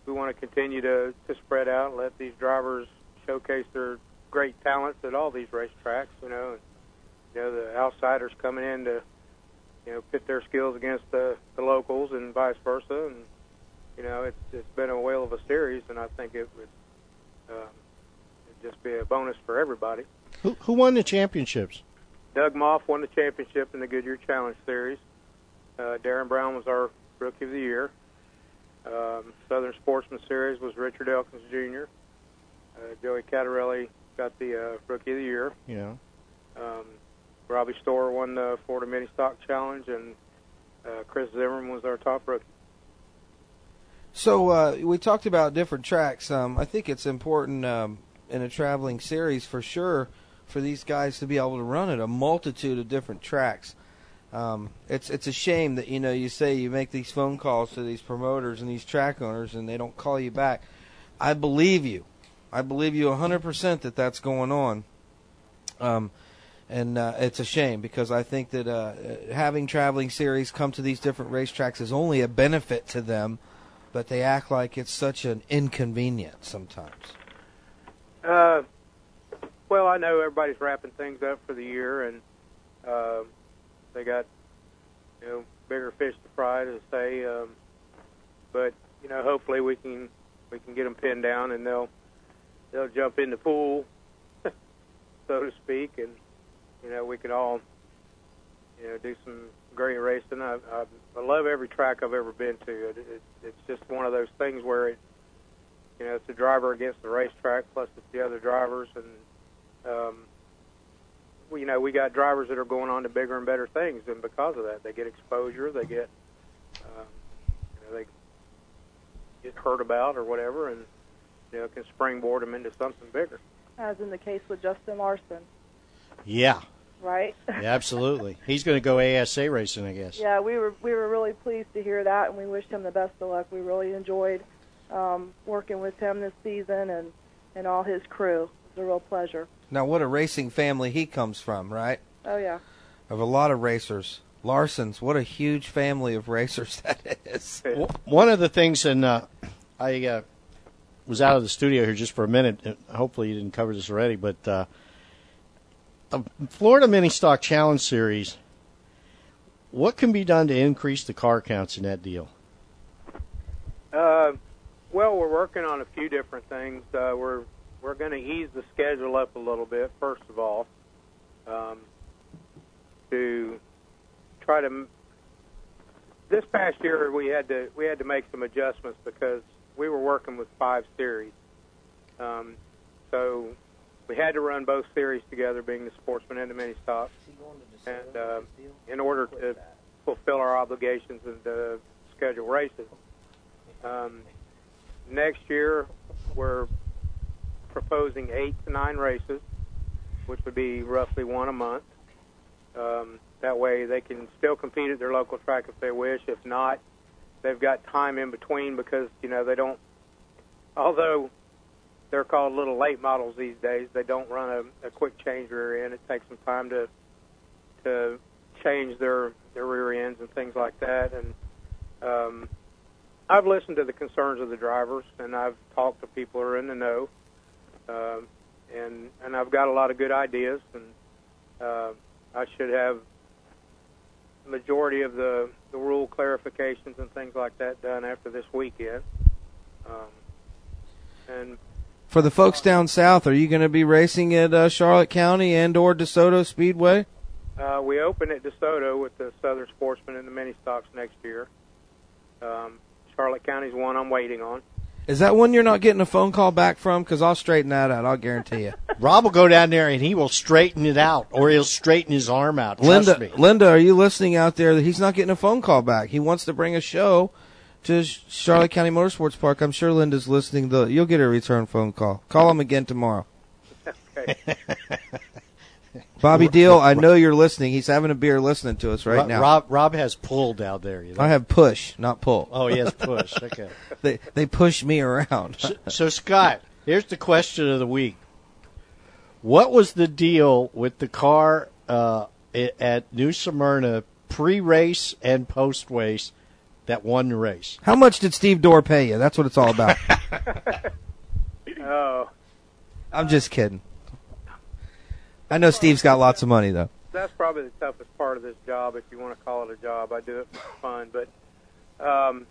we want to continue to to spread out and let these drivers showcase their great talents at all these racetracks. You know, and, you know the outsiders coming in to you know pit their skills against the the locals and vice versa and you know it's it's been a whale of a series and I think it would um, just be a bonus for everybody. Who who won the championships? Doug Moff won the championship in the Goodyear Challenge Series. Uh, Darren Brown was our Rookie of the Year. Um, Southern Sportsman Series was Richard Elkins Jr. Uh, Joey Catarelli got the uh, Rookie of the Year. Yeah. Um, Robbie Storer won the Florida Mini Stock Challenge, and uh, Chris Zimmerman was our top rookie. So uh, we talked about different tracks. Um, I think it's important um, in a traveling series for sure for these guys to be able to run at a multitude of different tracks. Um, it's it's a shame that you know you say you make these phone calls to these promoters and these track owners and they don't call you back. I believe you. I believe you 100% that that's going on. Um, and uh, it's a shame because I think that uh, having traveling series come to these different racetracks is only a benefit to them, but they act like it's such an inconvenience sometimes. Uh, well, I know everybody's wrapping things up for the year, and uh, they got you know bigger fish to fry to say. Um, but you know, hopefully we can we can get them pinned down, and they'll they'll jump in the pool, <laughs> so to speak, and you know we can all you know do some great racing. I, I, I love every track I've ever been to. It, it, it's just one of those things where it you know, it's the driver against the racetrack, plus it's the other drivers, and um, you know, we got drivers that are going on to bigger and better things, and because of that, they get exposure, they get, um, you know, they get heard about or whatever, and you know, can springboard them into something bigger. as in the case with Justin Larson, Yeah, right? <laughs> yeah absolutely. He's going to go ASA racing, I guess. Yeah, we were we were really pleased to hear that, and we wished him the best of luck. We really enjoyed um, working with him this season and and all his crew. It was a real pleasure. Now, what a racing family he comes from, right? Oh yeah. Of a lot of racers. Larson's, what a huge family of racers <laughs> that is. One of the things, and uh, I uh, was out of the studio here just for a minute. Hopefully, you didn't cover this already, but uh, the Florida Mini Stock Challenge Series. What can be done to increase the car counts in that deal? Uh, well, we're working on a few different things. Uh, we're we're going to ease the schedule up a little bit. First of all, um, to try to. This past year, we had to we had to make some adjustments because we were working with five series. Um, so we had to run both series together, being the sportsman and the mini stock, and uh, in order to fulfill our obligations and to schedule races. Um, next year, we're proposing eight to nine races, which would be roughly one a month. Um, that way, they can still compete at their local track if they wish. If not, they've got time in between because you know they don't. Although they're called little late models these days, they don't run a, a quick change rear end. It takes some time to to change their their rear ends and things like that. And um, I've listened to the concerns of the drivers, and I've talked to people who are in the know, um, and and I've got a lot of good ideas, and uh, I should have majority of the the rule clarifications and things like that done after this weekend. Um, and For the folks down south, are you going to be racing at uh, Charlotte County and or DeSoto Speedway? Uh, we open at DeSoto with the Southern Sportsman and the mini stocks next year. Um, Charlotte County's one I'm waiting on. Is that one you're not getting a phone call back from? Because I'll straighten that out. I'll guarantee you. <laughs> Rob will go down there and he will straighten it out, or he'll straighten his arm out. Trust Linda, me. Linda, are you listening out there? That He's not getting a phone call back. He wants to bring a show to Charlotte County Motorsports Park. I'm sure Linda's listening. The you'll get a return phone call. Call him again tomorrow. <laughs> <laughs> Bobby Deal, I know you're listening. He's having a beer listening to us right Rob, now. Rob Rob has pull down there. You know? I have push, not pull. Oh, he has push. Okay. <laughs> they they push me around. So, so Scott, here's the question of the week: What was the deal with the car uh, at New Smyrna pre-race and post-race that won the race? How much did Steve Dorr pay you? That's what it's all about. Oh, <laughs> I'm just kidding. I know Steve's got lots of money though. that's probably the toughest part of this job, if you want to call it a job. I do it for fun, but um,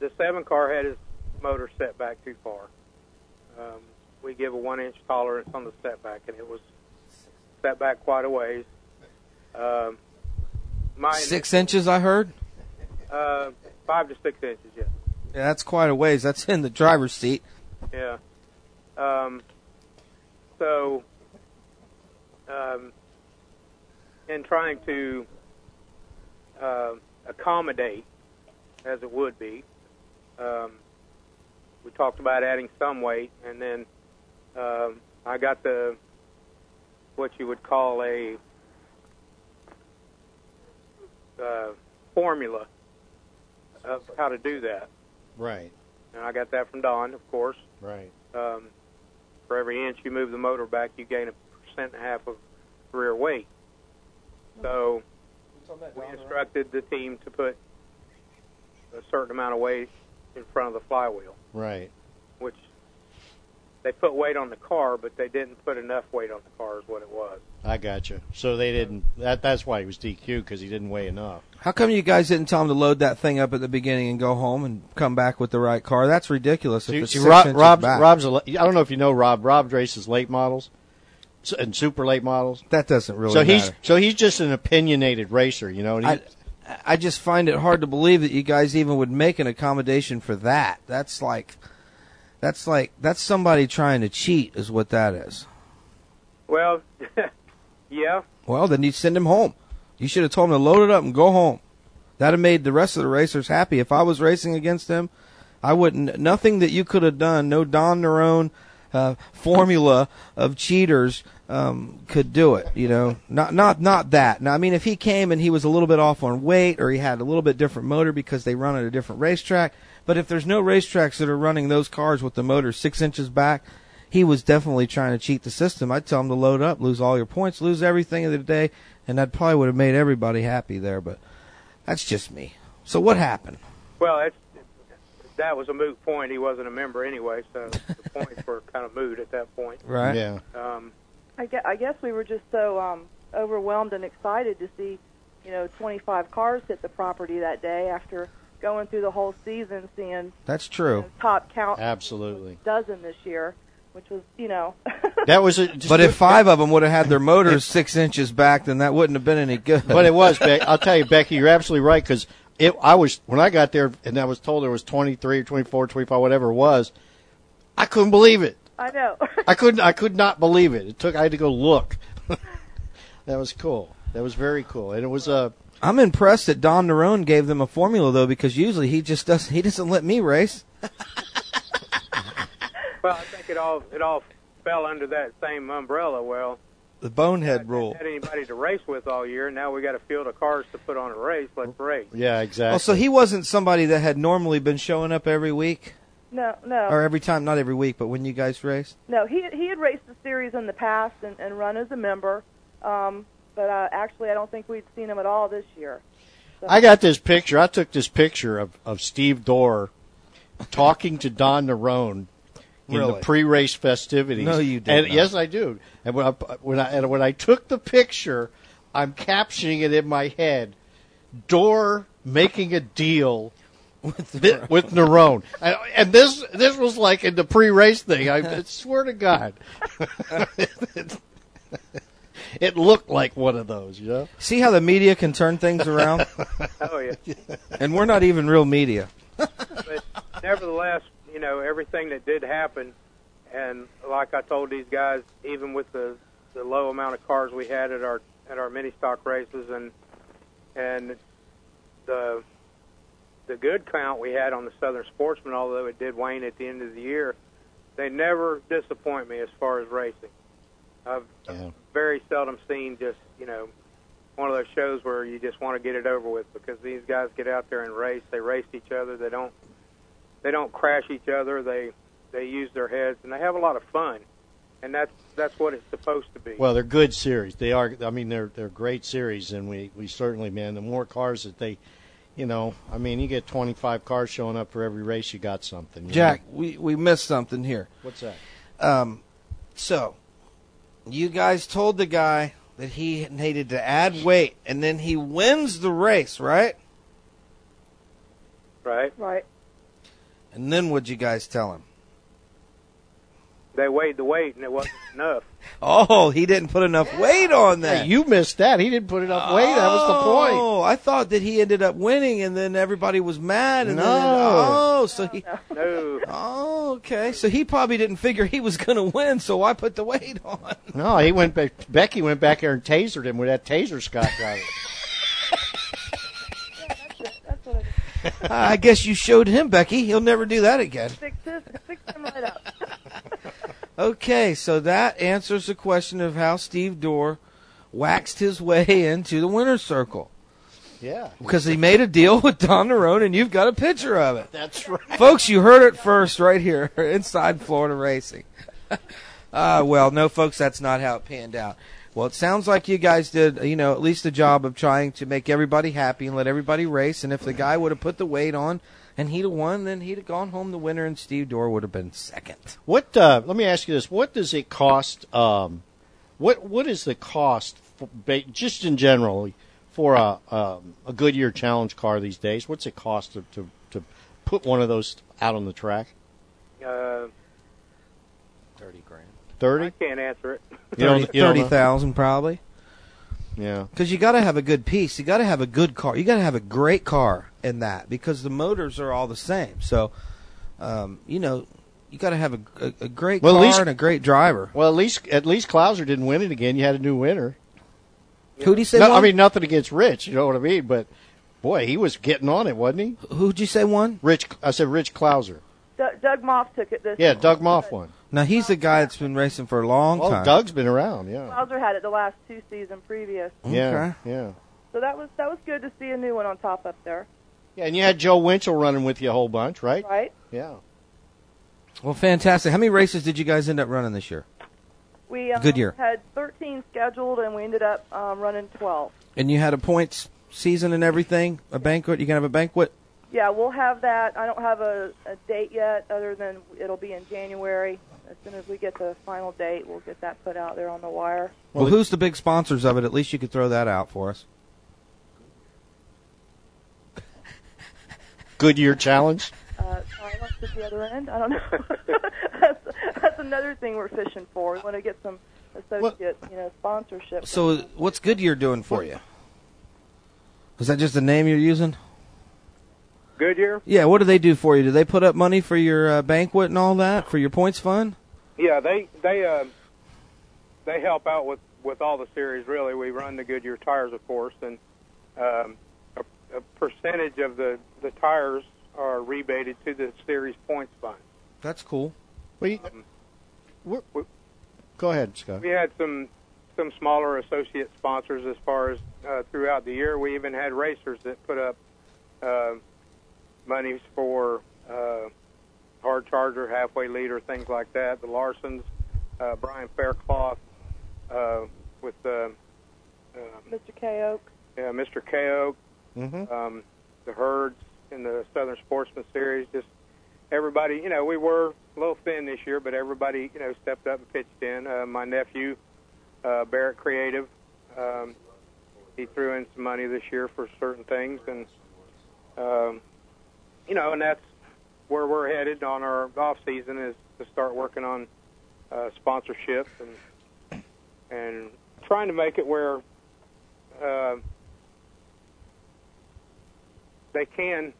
the seven car had his motor set back too far. Um, we give a one inch tolerance on the setback, and it was set back quite a ways. Um, my Six inches, I heard. uh, five to six inches, yes. Yeah, that's quite a ways. That's in the driver's seat. Yeah. Um, so, um, in trying to uh, accommodate, as it would be, um, we talked about adding some weight, and then um, I got the what you would call a uh, formula of how to do that. Right. And I got that from Don, of course. Right. Um, for every inch you move the motor back, you gain a percent and a half of rear weight. So we instructed the team to put a certain amount of weight in front of the flywheel, Right. which they put weight on the car, but they didn't put enough weight on the car, is what it was. I got you. So they didn't. That that's why he was DQ because he didn't weigh enough. How come you guys didn't tell him to load that thing up at the beginning and go home and come back with the right car? That's ridiculous. See, if it's see, six Rob, Rob's, back. Rob's a, le- I don't know if you know Rob. Rob races late models and super late models. That doesn't really So he's matter. so he's just an opinionated racer, you know. And he, I, I just find it hard to believe that you guys even would make an accommodation for that. That's like, that's like that's somebody trying to cheat, is what that is. Well, <laughs> yeah, Well, then you send him home. You should have told him to load it up and go home. That'd have made the rest of the racers happy. If I was racing against him, I wouldn't. Nothing that you could have done. No Don Nerone uh, formula of cheaters um, could do it. You know, not not not that. Now, I mean, if he came and he was a little bit off on weight, or he had a little bit different motor because they run at a different racetrack. But if there's no racetracks that are running those cars with the motor six inches back, he was definitely trying to cheat the system. I'd tell him to load up, lose all your points, lose everything of the day, and that probably would have made everybody happy there. But that's just me. So what happened? Well, that's, that was a moot point. He wasn't a member anyway, so the <laughs> points were kind of moot at that point. Right. Yeah. Um, I guess, I guess we were just so um, overwhelmed and excited to see, you know, 25 cars hit the property that day after going through the whole season, seeing That's true. top count Absolutely. dozen this year, which was, you know, <laughs> That was a, just But if five of them would have had their motors six inches back, then that wouldn't have been any good. but it was. Beck, I'll tell you, Becky, you're absolutely right because it. I was when I got there and I was told there was 23 or 24, 25, whatever it was. I couldn't believe it. I know. <laughs> I couldn't. I could not believe it. It took. I had to go look. <laughs> that was cool. That was very cool, and it was uh, I'm impressed that Don Nerone gave them a formula though, because usually he just doesn't. He doesn't let me race. Well, I think it all it all fell under that same umbrella. Well, The bonehead rule. had anybody to race with all year. Now we got a field of cars to put on a race. Let's race. yeah, exactly. Oh, so he wasn't somebody that had normally been showing up every week no, no. or every time, not every week, but when you guys raced. No, he he had raced the series in the past and, and run as a member, um, but uh, actually I don't think we'd seen him at all this year. So, I got this picture. I took this picture of, of Steve Dorr talking to Don Nerone in Really? the pre-race festivities. No, you did And not. yes, I do. And when I when I and when I took the picture, I'm captioning it in my head. Dorr making a deal with with Nerone, and, and this this was like in the pre-race thing. I <laughs> swear to God, it, <laughs> it looked like one of those. You know. See how the media can turn things around, <laughs> Oh yeah. and we're not even real media. but nevertheless, you know everything that did happen, and like I told these guys, even with the the low amount of cars we had at our at our mini stock races, and and the the good count we had on the Southern Sportsman, although it did wane at the end of the year, they never disappoint me as far as racing. I've Yeah. very seldom seen just you know one of those shows where you just want to get it over with because these guys get out there and race. They race each other. They don't they don't crash each other. They they use their heads and they have a lot of fun, and that's that's what it's supposed to be. Well, they're good series. They are. I mean, they're they're great series, and we we certainly, man, the more cars that they, you know, I mean, you get 25 cars showing up for every race, you got something. you Jack, know? we we missed something here. what's that? Um, so you guys told the guy that he needed to add weight, and then he wins the race, right? right? right. And then what'd you guys tell him? They weighed the weight and it wasn't <laughs> enough. Oh, he didn't put enough weight on that. Hey, you missed that. He didn't put enough weight. That was the point. Oh, I thought that he ended up winning, and then everybody was mad. And then, No. oh, so he. No, <laughs> Oh, okay. So he probably didn't figure he was going to win, so I put the weight on. No, he went back. Becky went back there and tasered him with that taser Scott got. <laughs> That's what I I guess you showed him, Becky. He'll never do that again. fixed this, fixed him right up. <laughs> Okay, so that answers the question of how Steve Dorr waxed his way into the winner's circle. Yeah, Because he made a deal with Don Nerone, and you've got a picture of it. that's right. folks, you heard it first right here <laughs> inside Florida Racing. <laughs> uh, well, no, folks, that's not how it panned out. Well, it sounds like you guys did, you know, at least a job of trying to make everybody happy and let everybody race. And if the guy would have put the weight on and he'd have won, then he'd have gone home the winner, and Steve Dorr would have been second. What? Uh, let me ask you this: What does it cost? Um, what What is the cost, for, just in general, for a um, a Goodyear Challenge car these days? What's it cost to, to to put one of those out on the track? uh, Thirty grand. I Thirty? can't answer it. You don't- you don't Thirty know? thousand probably. Yeah. Because you got to have a good piece. You got to have a good car. You got to have a great car in that because the motors are all the same. So, um, you know, you got to have a, a, a great Well, at car least- and a great driver. Well, at least at least Clouser didn't win it again. You had a new winner. Who'd he say No, won? I mean nothing against Rich. You know what I mean? But boy, he was getting on it, wasn't he? Who'd you say won? Rich. I said Rich Clouser. Doug, Doug Moff took it this Yeah, Doug Moff won. Now he's the guy that's been racing for a long Oh, time. Doug's been around, yeah. Clouser had it the last two seasons previous. Yeah, yeah. So that was that was good to see a new one on top up there. Yeah, and you had Joe Winchell running with you a whole bunch, right? Right. Yeah. Well, fantastic. How many races did you guys end up running this year? We um, Goodyear. had 13 scheduled, and we ended up um, running 12. And you had a points season and everything, a banquet. You can have a banquet. Yeah, we'll have that. I don't have a, a date yet, other than it'll be in January. As soon as we get the final date, we'll get that put out there on the wire. Well, who's the big sponsors of it? At least you could throw that out for us. Goodyear Challenge. Uh, Silence at the other end. I don't know. <laughs> that's, that's another thing we're fishing for. We want to get some associate, you know, sponsorship. So, what's Goodyear doing for you? Is that just the name you're using? Goodyear? Yeah. What do they do for you? Do they put up money for your uh, banquet and all that for your points fund? Yeah, they they uh, they help out with with all the series. Really, we run the Goodyear tires, of course, and um, a, a percentage of the the tires are rebated to the series points fund. That's cool. We, go ahead, Scott. We had some some smaller associate sponsors as far as uh, throughout the year. We even had racers that put up uh, monies for uh, hard charger, halfway leader, things like that. The Larsons, uh, Brian Faircloth, uh, with uh, uh, Mr. K. Oak. yeah, Mr. K. Oak, Mm-hmm. um, the Herds in the Southern Sportsman Series. Just everybody, you know, we were a little thin this year, but everybody, you know, stepped up and pitched in. Uh, my nephew, uh, Barrett Creative, um, he threw in some money this year for certain things, and um, you know, and that's where we're headed on our off season is to start working on uh, sponsorship and and trying to make it where. Uh, they can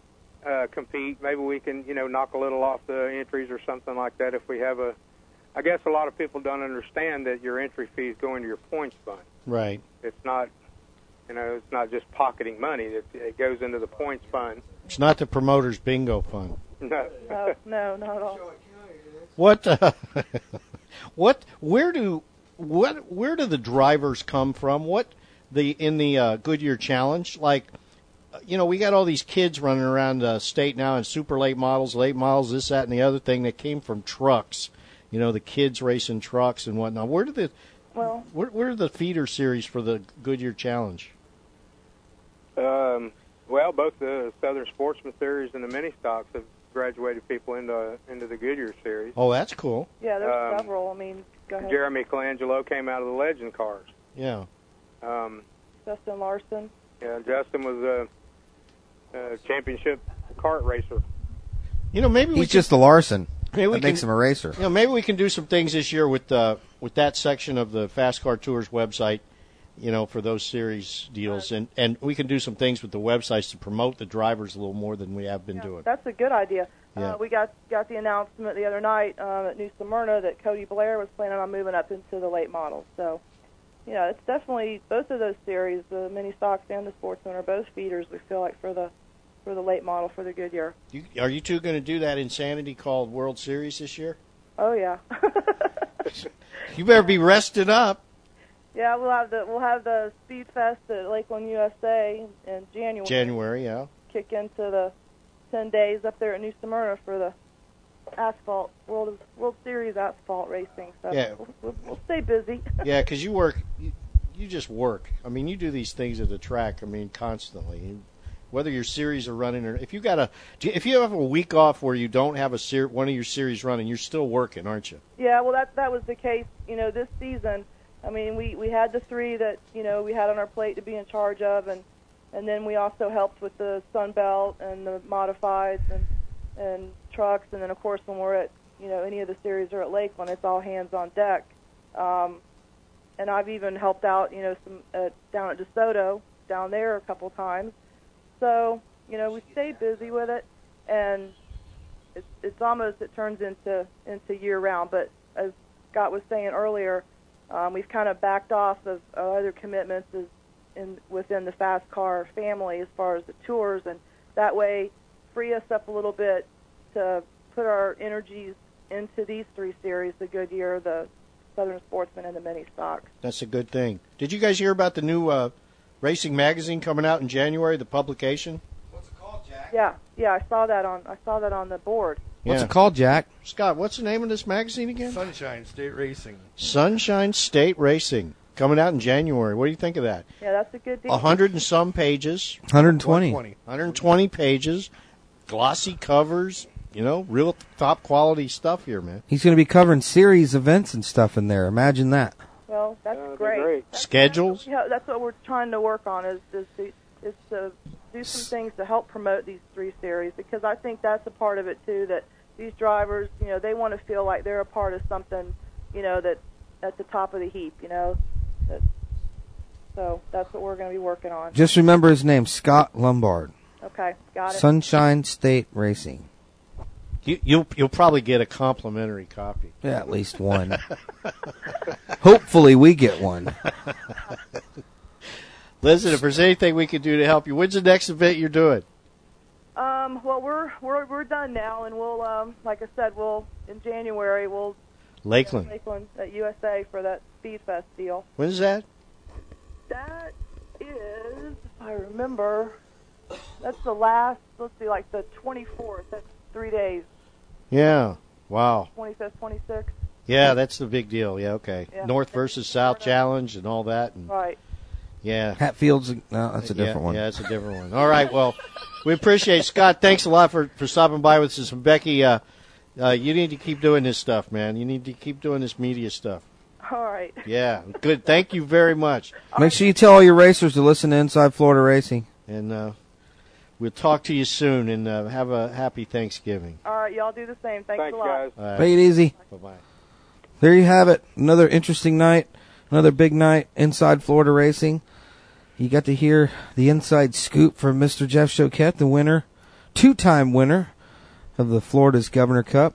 uh, compete. Maybe we can, you know, knock a little off the entries or something like that. If we have a, I guess a lot of people don't understand that your entry fee is going to your points fund. Right. It's not, you know, it's not just pocketing money. It, it goes into the points fund. It's not the promoter's bingo fund. No, No, no, not at all. What? Uh, <laughs> what? Where do? What? Where do the drivers come from? What? The in the uh, Goodyear Challenge, like, uh, you know, we got all these kids running around the state now in super late models, late models, this, that, and the other thing that came from trucks. You know, the kids racing trucks and whatnot. Where do the? Well, Where, where are the feeder series for the Goodyear Challenge? Um, well, both the Southern Sportsman Series and the mini stocks have graduated people into into the Goodyear Series. Oh, that's cool. Yeah, there's Um, several. I mean, go ahead. Jeremy Colangelo came out of the Legend cars. Yeah. Um, Justin Larson. yeah, Justin was a, a championship kart racer. You know, maybe we He's could- just the Larson. Maybe we that makes can- him a racer. You know, maybe we can do some things this year with uh, with that section of the Fast Car Tours website. You know, for those series deals, and and we can do some things with the websites to promote the drivers a little more than we have been doing. That's a good idea. Yeah. Uh, we got got the announcement the other night um, at New Smyrna that Cody Blair was planning on moving up into the late models. So, you know, it's definitely both of those series, the mini stocks and the sportsman, are both feeders. We feel like for the for the late model for the Goodyear. You, are you two going to do that insanity called World Series this year? Oh yeah, <laughs> You better be rested up. Yeah. We'll have the we'll have the Speed Fest at Lakeland, USA in January. January, yeah. Kick into the ten days up there at New Smyrna for the asphalt World World Series asphalt racing. So Yeah. we'll, we'll, we'll stay busy. <laughs> Yeah, because you work, you, you just work. I mean, you do these things at the track. I mean, constantly. You- Whether your series are running or if you got a, if you have a week off where you don't have a ser- one of your series running, you're still working, aren't you? Yeah, well, that that was the case. You know, this season, I mean, we we had the three that you know we had on our plate to be in charge of, and and then we also helped with the Sun Belt and the modifieds and and trucks, and then of course when we're at you know any of the series are at Lakeland, it's all hands on deck. Um, and I've even helped out, you know, some uh, down at DeSoto down there a couple times. So you know, we stay busy with it, and it's it's almost it turns into into year round. But as Scott was saying earlier, um, we've kind of backed off of uh, other commitments as in within the fast car family as far as the tours, and that way free us up a little bit to put our energies into these three series: the Goodyear, the Southern Sportsman, and the Mini Stock. That's a good thing. Did you guys hear about the new uh, racing magazine coming out in January? The publication. What's it called, Jack? Yeah, yeah, I saw that on I saw that on the board. What's Yeah. it called, Jack? Scott, what's the name of this magazine again? Sunshine State Racing. Sunshine State Racing coming out in January. What do you think of that? Yeah, that's a good deal. A hundred and some pages. 120. 120 pages, glossy covers. You know, real top quality stuff here, man. He's going to be covering series events and stuff in there. Imagine that. Well, that's great. That's- Schedules. Yeah, that's what we're trying to work on is is to, is to do some things to help promote these three series because I think that's a part of it too. That these drivers, you know, they want to feel like they're a part of something, you know, that at the top of the heap, you know. That, so that's what we're going to be working on. Just remember his name, Scott Lombard. Okay, got it. Sunshine State Racing. You, you'll you'll probably get a complimentary copy. Yeah, at least one. <laughs> Hopefully, we get one. <laughs> Listen, if there's anything we can do to help you, when's the next event you're doing? Um, well, we're we're we're done now, and we'll um, like I said, we'll in January we'll Lakeland. Lakeland at USA for that Speed Fest deal. When's that? That is, if I remember, that's the last. Let's see, like the 24th. That's three days. Yeah. Wow. 25th, 26th. Yeah, that's the big deal. Yeah, okay. Yeah. North versus South challenge and all that. And Right. Yeah. Hatfields. No, that's a different yeah, one. Yeah, that's a different one. All right. Well, we appreciate it. Scott. Thanks a lot for for stopping by with us. And Becky, uh, uh, you need to keep doing this stuff, man. You need to keep doing this media stuff. All right. Yeah. Good. Thank you very much. Make sure you tell all your racers to listen to Inside Florida Racing. And uh, we'll talk to you soon. And uh, have a happy Thanksgiving. All right, y'all do the same. Thanks, a lot. All right. Take it easy. Bye bye. There you have it. Another interesting night. Another big night inside Florida Racing. You got to hear the inside scoop from Mr. Jeff Choquette, the winner, two-time winner of the Florida's Governor Cup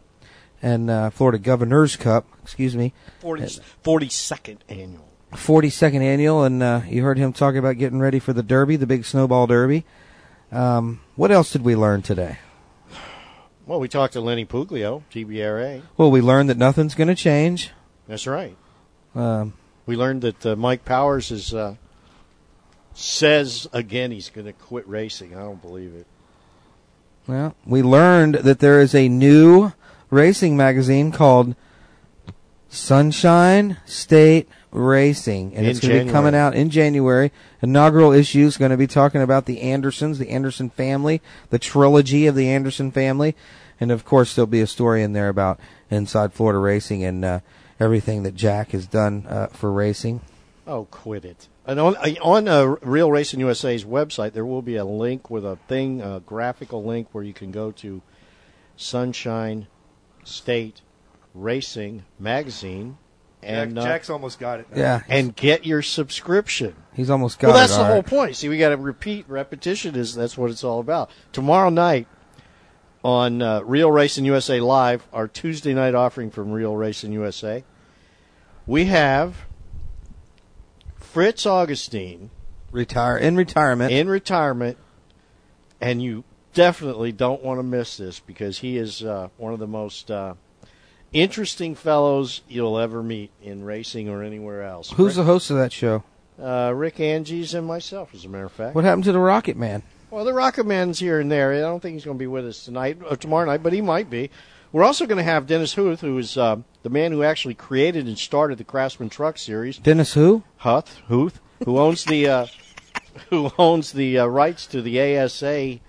and uh, Florida Governor's Cup. Excuse me. 40, 42nd annual. 42nd annual, and uh, you heard him talk about getting ready for the Derby, the big snowball Derby. Um, what else did we learn today? Well, we talked to Lenny Puglio, TBRA. Well, we learned that nothing's going to change. That's right. Um, We learned that uh, Mike Powers is uh, says again he's going to quit racing. I don't believe it. Well, we learned that there is a new racing magazine called Sunshine State Racing, and In it's going to be coming out in January. Inaugural issue is going to be talking about the Andersons, the Anderson family, the trilogy of the Anderson family, and of course there'll be a story in there about inside Florida racing and uh, everything that Jack has done uh, for racing. Oh, quit it. And on on uh, Real Racing USA's website, there will be a link with a thing, a graphical link where you can go to Sunshine State Racing magazine and Jack, uh, Jack's almost got it. now. Yeah. and get your subscription. He's almost got well, that's it. the all whole right. point. See, we got to repeat. Repetition is that's what it's all about. Tomorrow night on uh, Real Racing USA Live, our Tuesday night offering from Real Racing USA, we have Fritz Augustine Retire in retirement. in retirement, and you definitely don't want to miss this because he is uh, one of the most uh, interesting fellows you'll ever meet in racing or anywhere else. Who's the host of that show? uh, Rick Angies and myself, as a matter of fact. What happened to the Rocket Man? Well, the Rocket Man's here and there. I don't think he's going to be with us tonight or tomorrow night, but he might be. We're also going to have Dennis Huth, who is uh, the man who actually created and started the Craftsman Truck Series. Dennis who? Huth, Huth, who owns the uh, <laughs> who owns the uh, rights to the ASA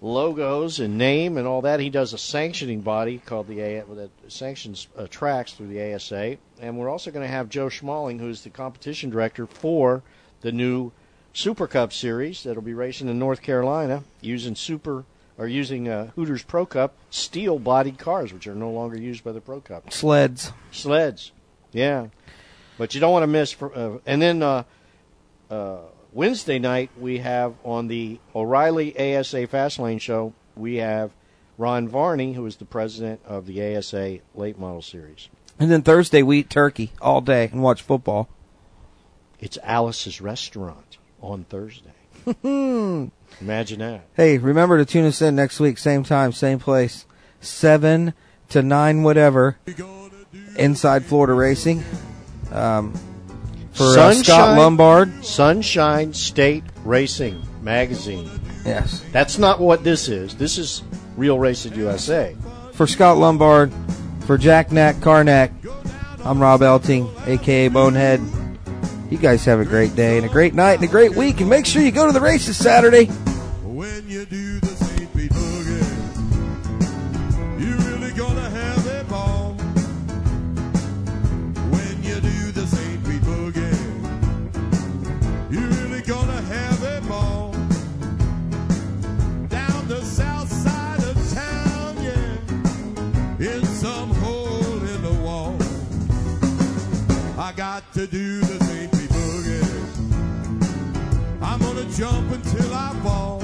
logos and name and all that. He does a sanctioning body called the A that sanctions uh, tracks through the ASA. And we're also going to have Joe Schmalling, who's the competition director for the new Super Cup series that'll be racing in North Carolina using super or using uh, Hooters Pro Cup steel bodied cars, which are no longer used by the Pro Cup Sleds. sleds. Yeah, but you don't want to miss. For, uh, and then uh, uh, Wednesday night we have on the O'Reilly ASA Fastlane show we have Ron Varney, who is the president of the ASA Late Model Series. And then Thursday we eat turkey all day and watch football. It's Alice's Restaurant on Thursday. <laughs> Imagine that. Hey, remember to tune us in next week, same time, same place, 7 to nine whatever inside Florida Racing. Um, for uh, Scott Lombard. Sunshine State Racing Magazine. Yes. That's not what this is. This is Real Racing USA. For Scott Lombard, for Jack Knack Karnak, I'm Rob Elting, aka Bonehead. You guys have a great day and a great night and a great week, and make sure you go to the races Saturday. When you do the St. Pete Boogie, you really gonna have a ball. When you do the St. Pete Boogie, you really gonna have a ball. Down the south side of town, yeah, in some hole in the wall. I got to do jump until I fall.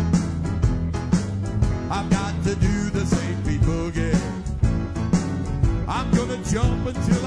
I've got to do the St. Pete Boogie. I'm gonna jump until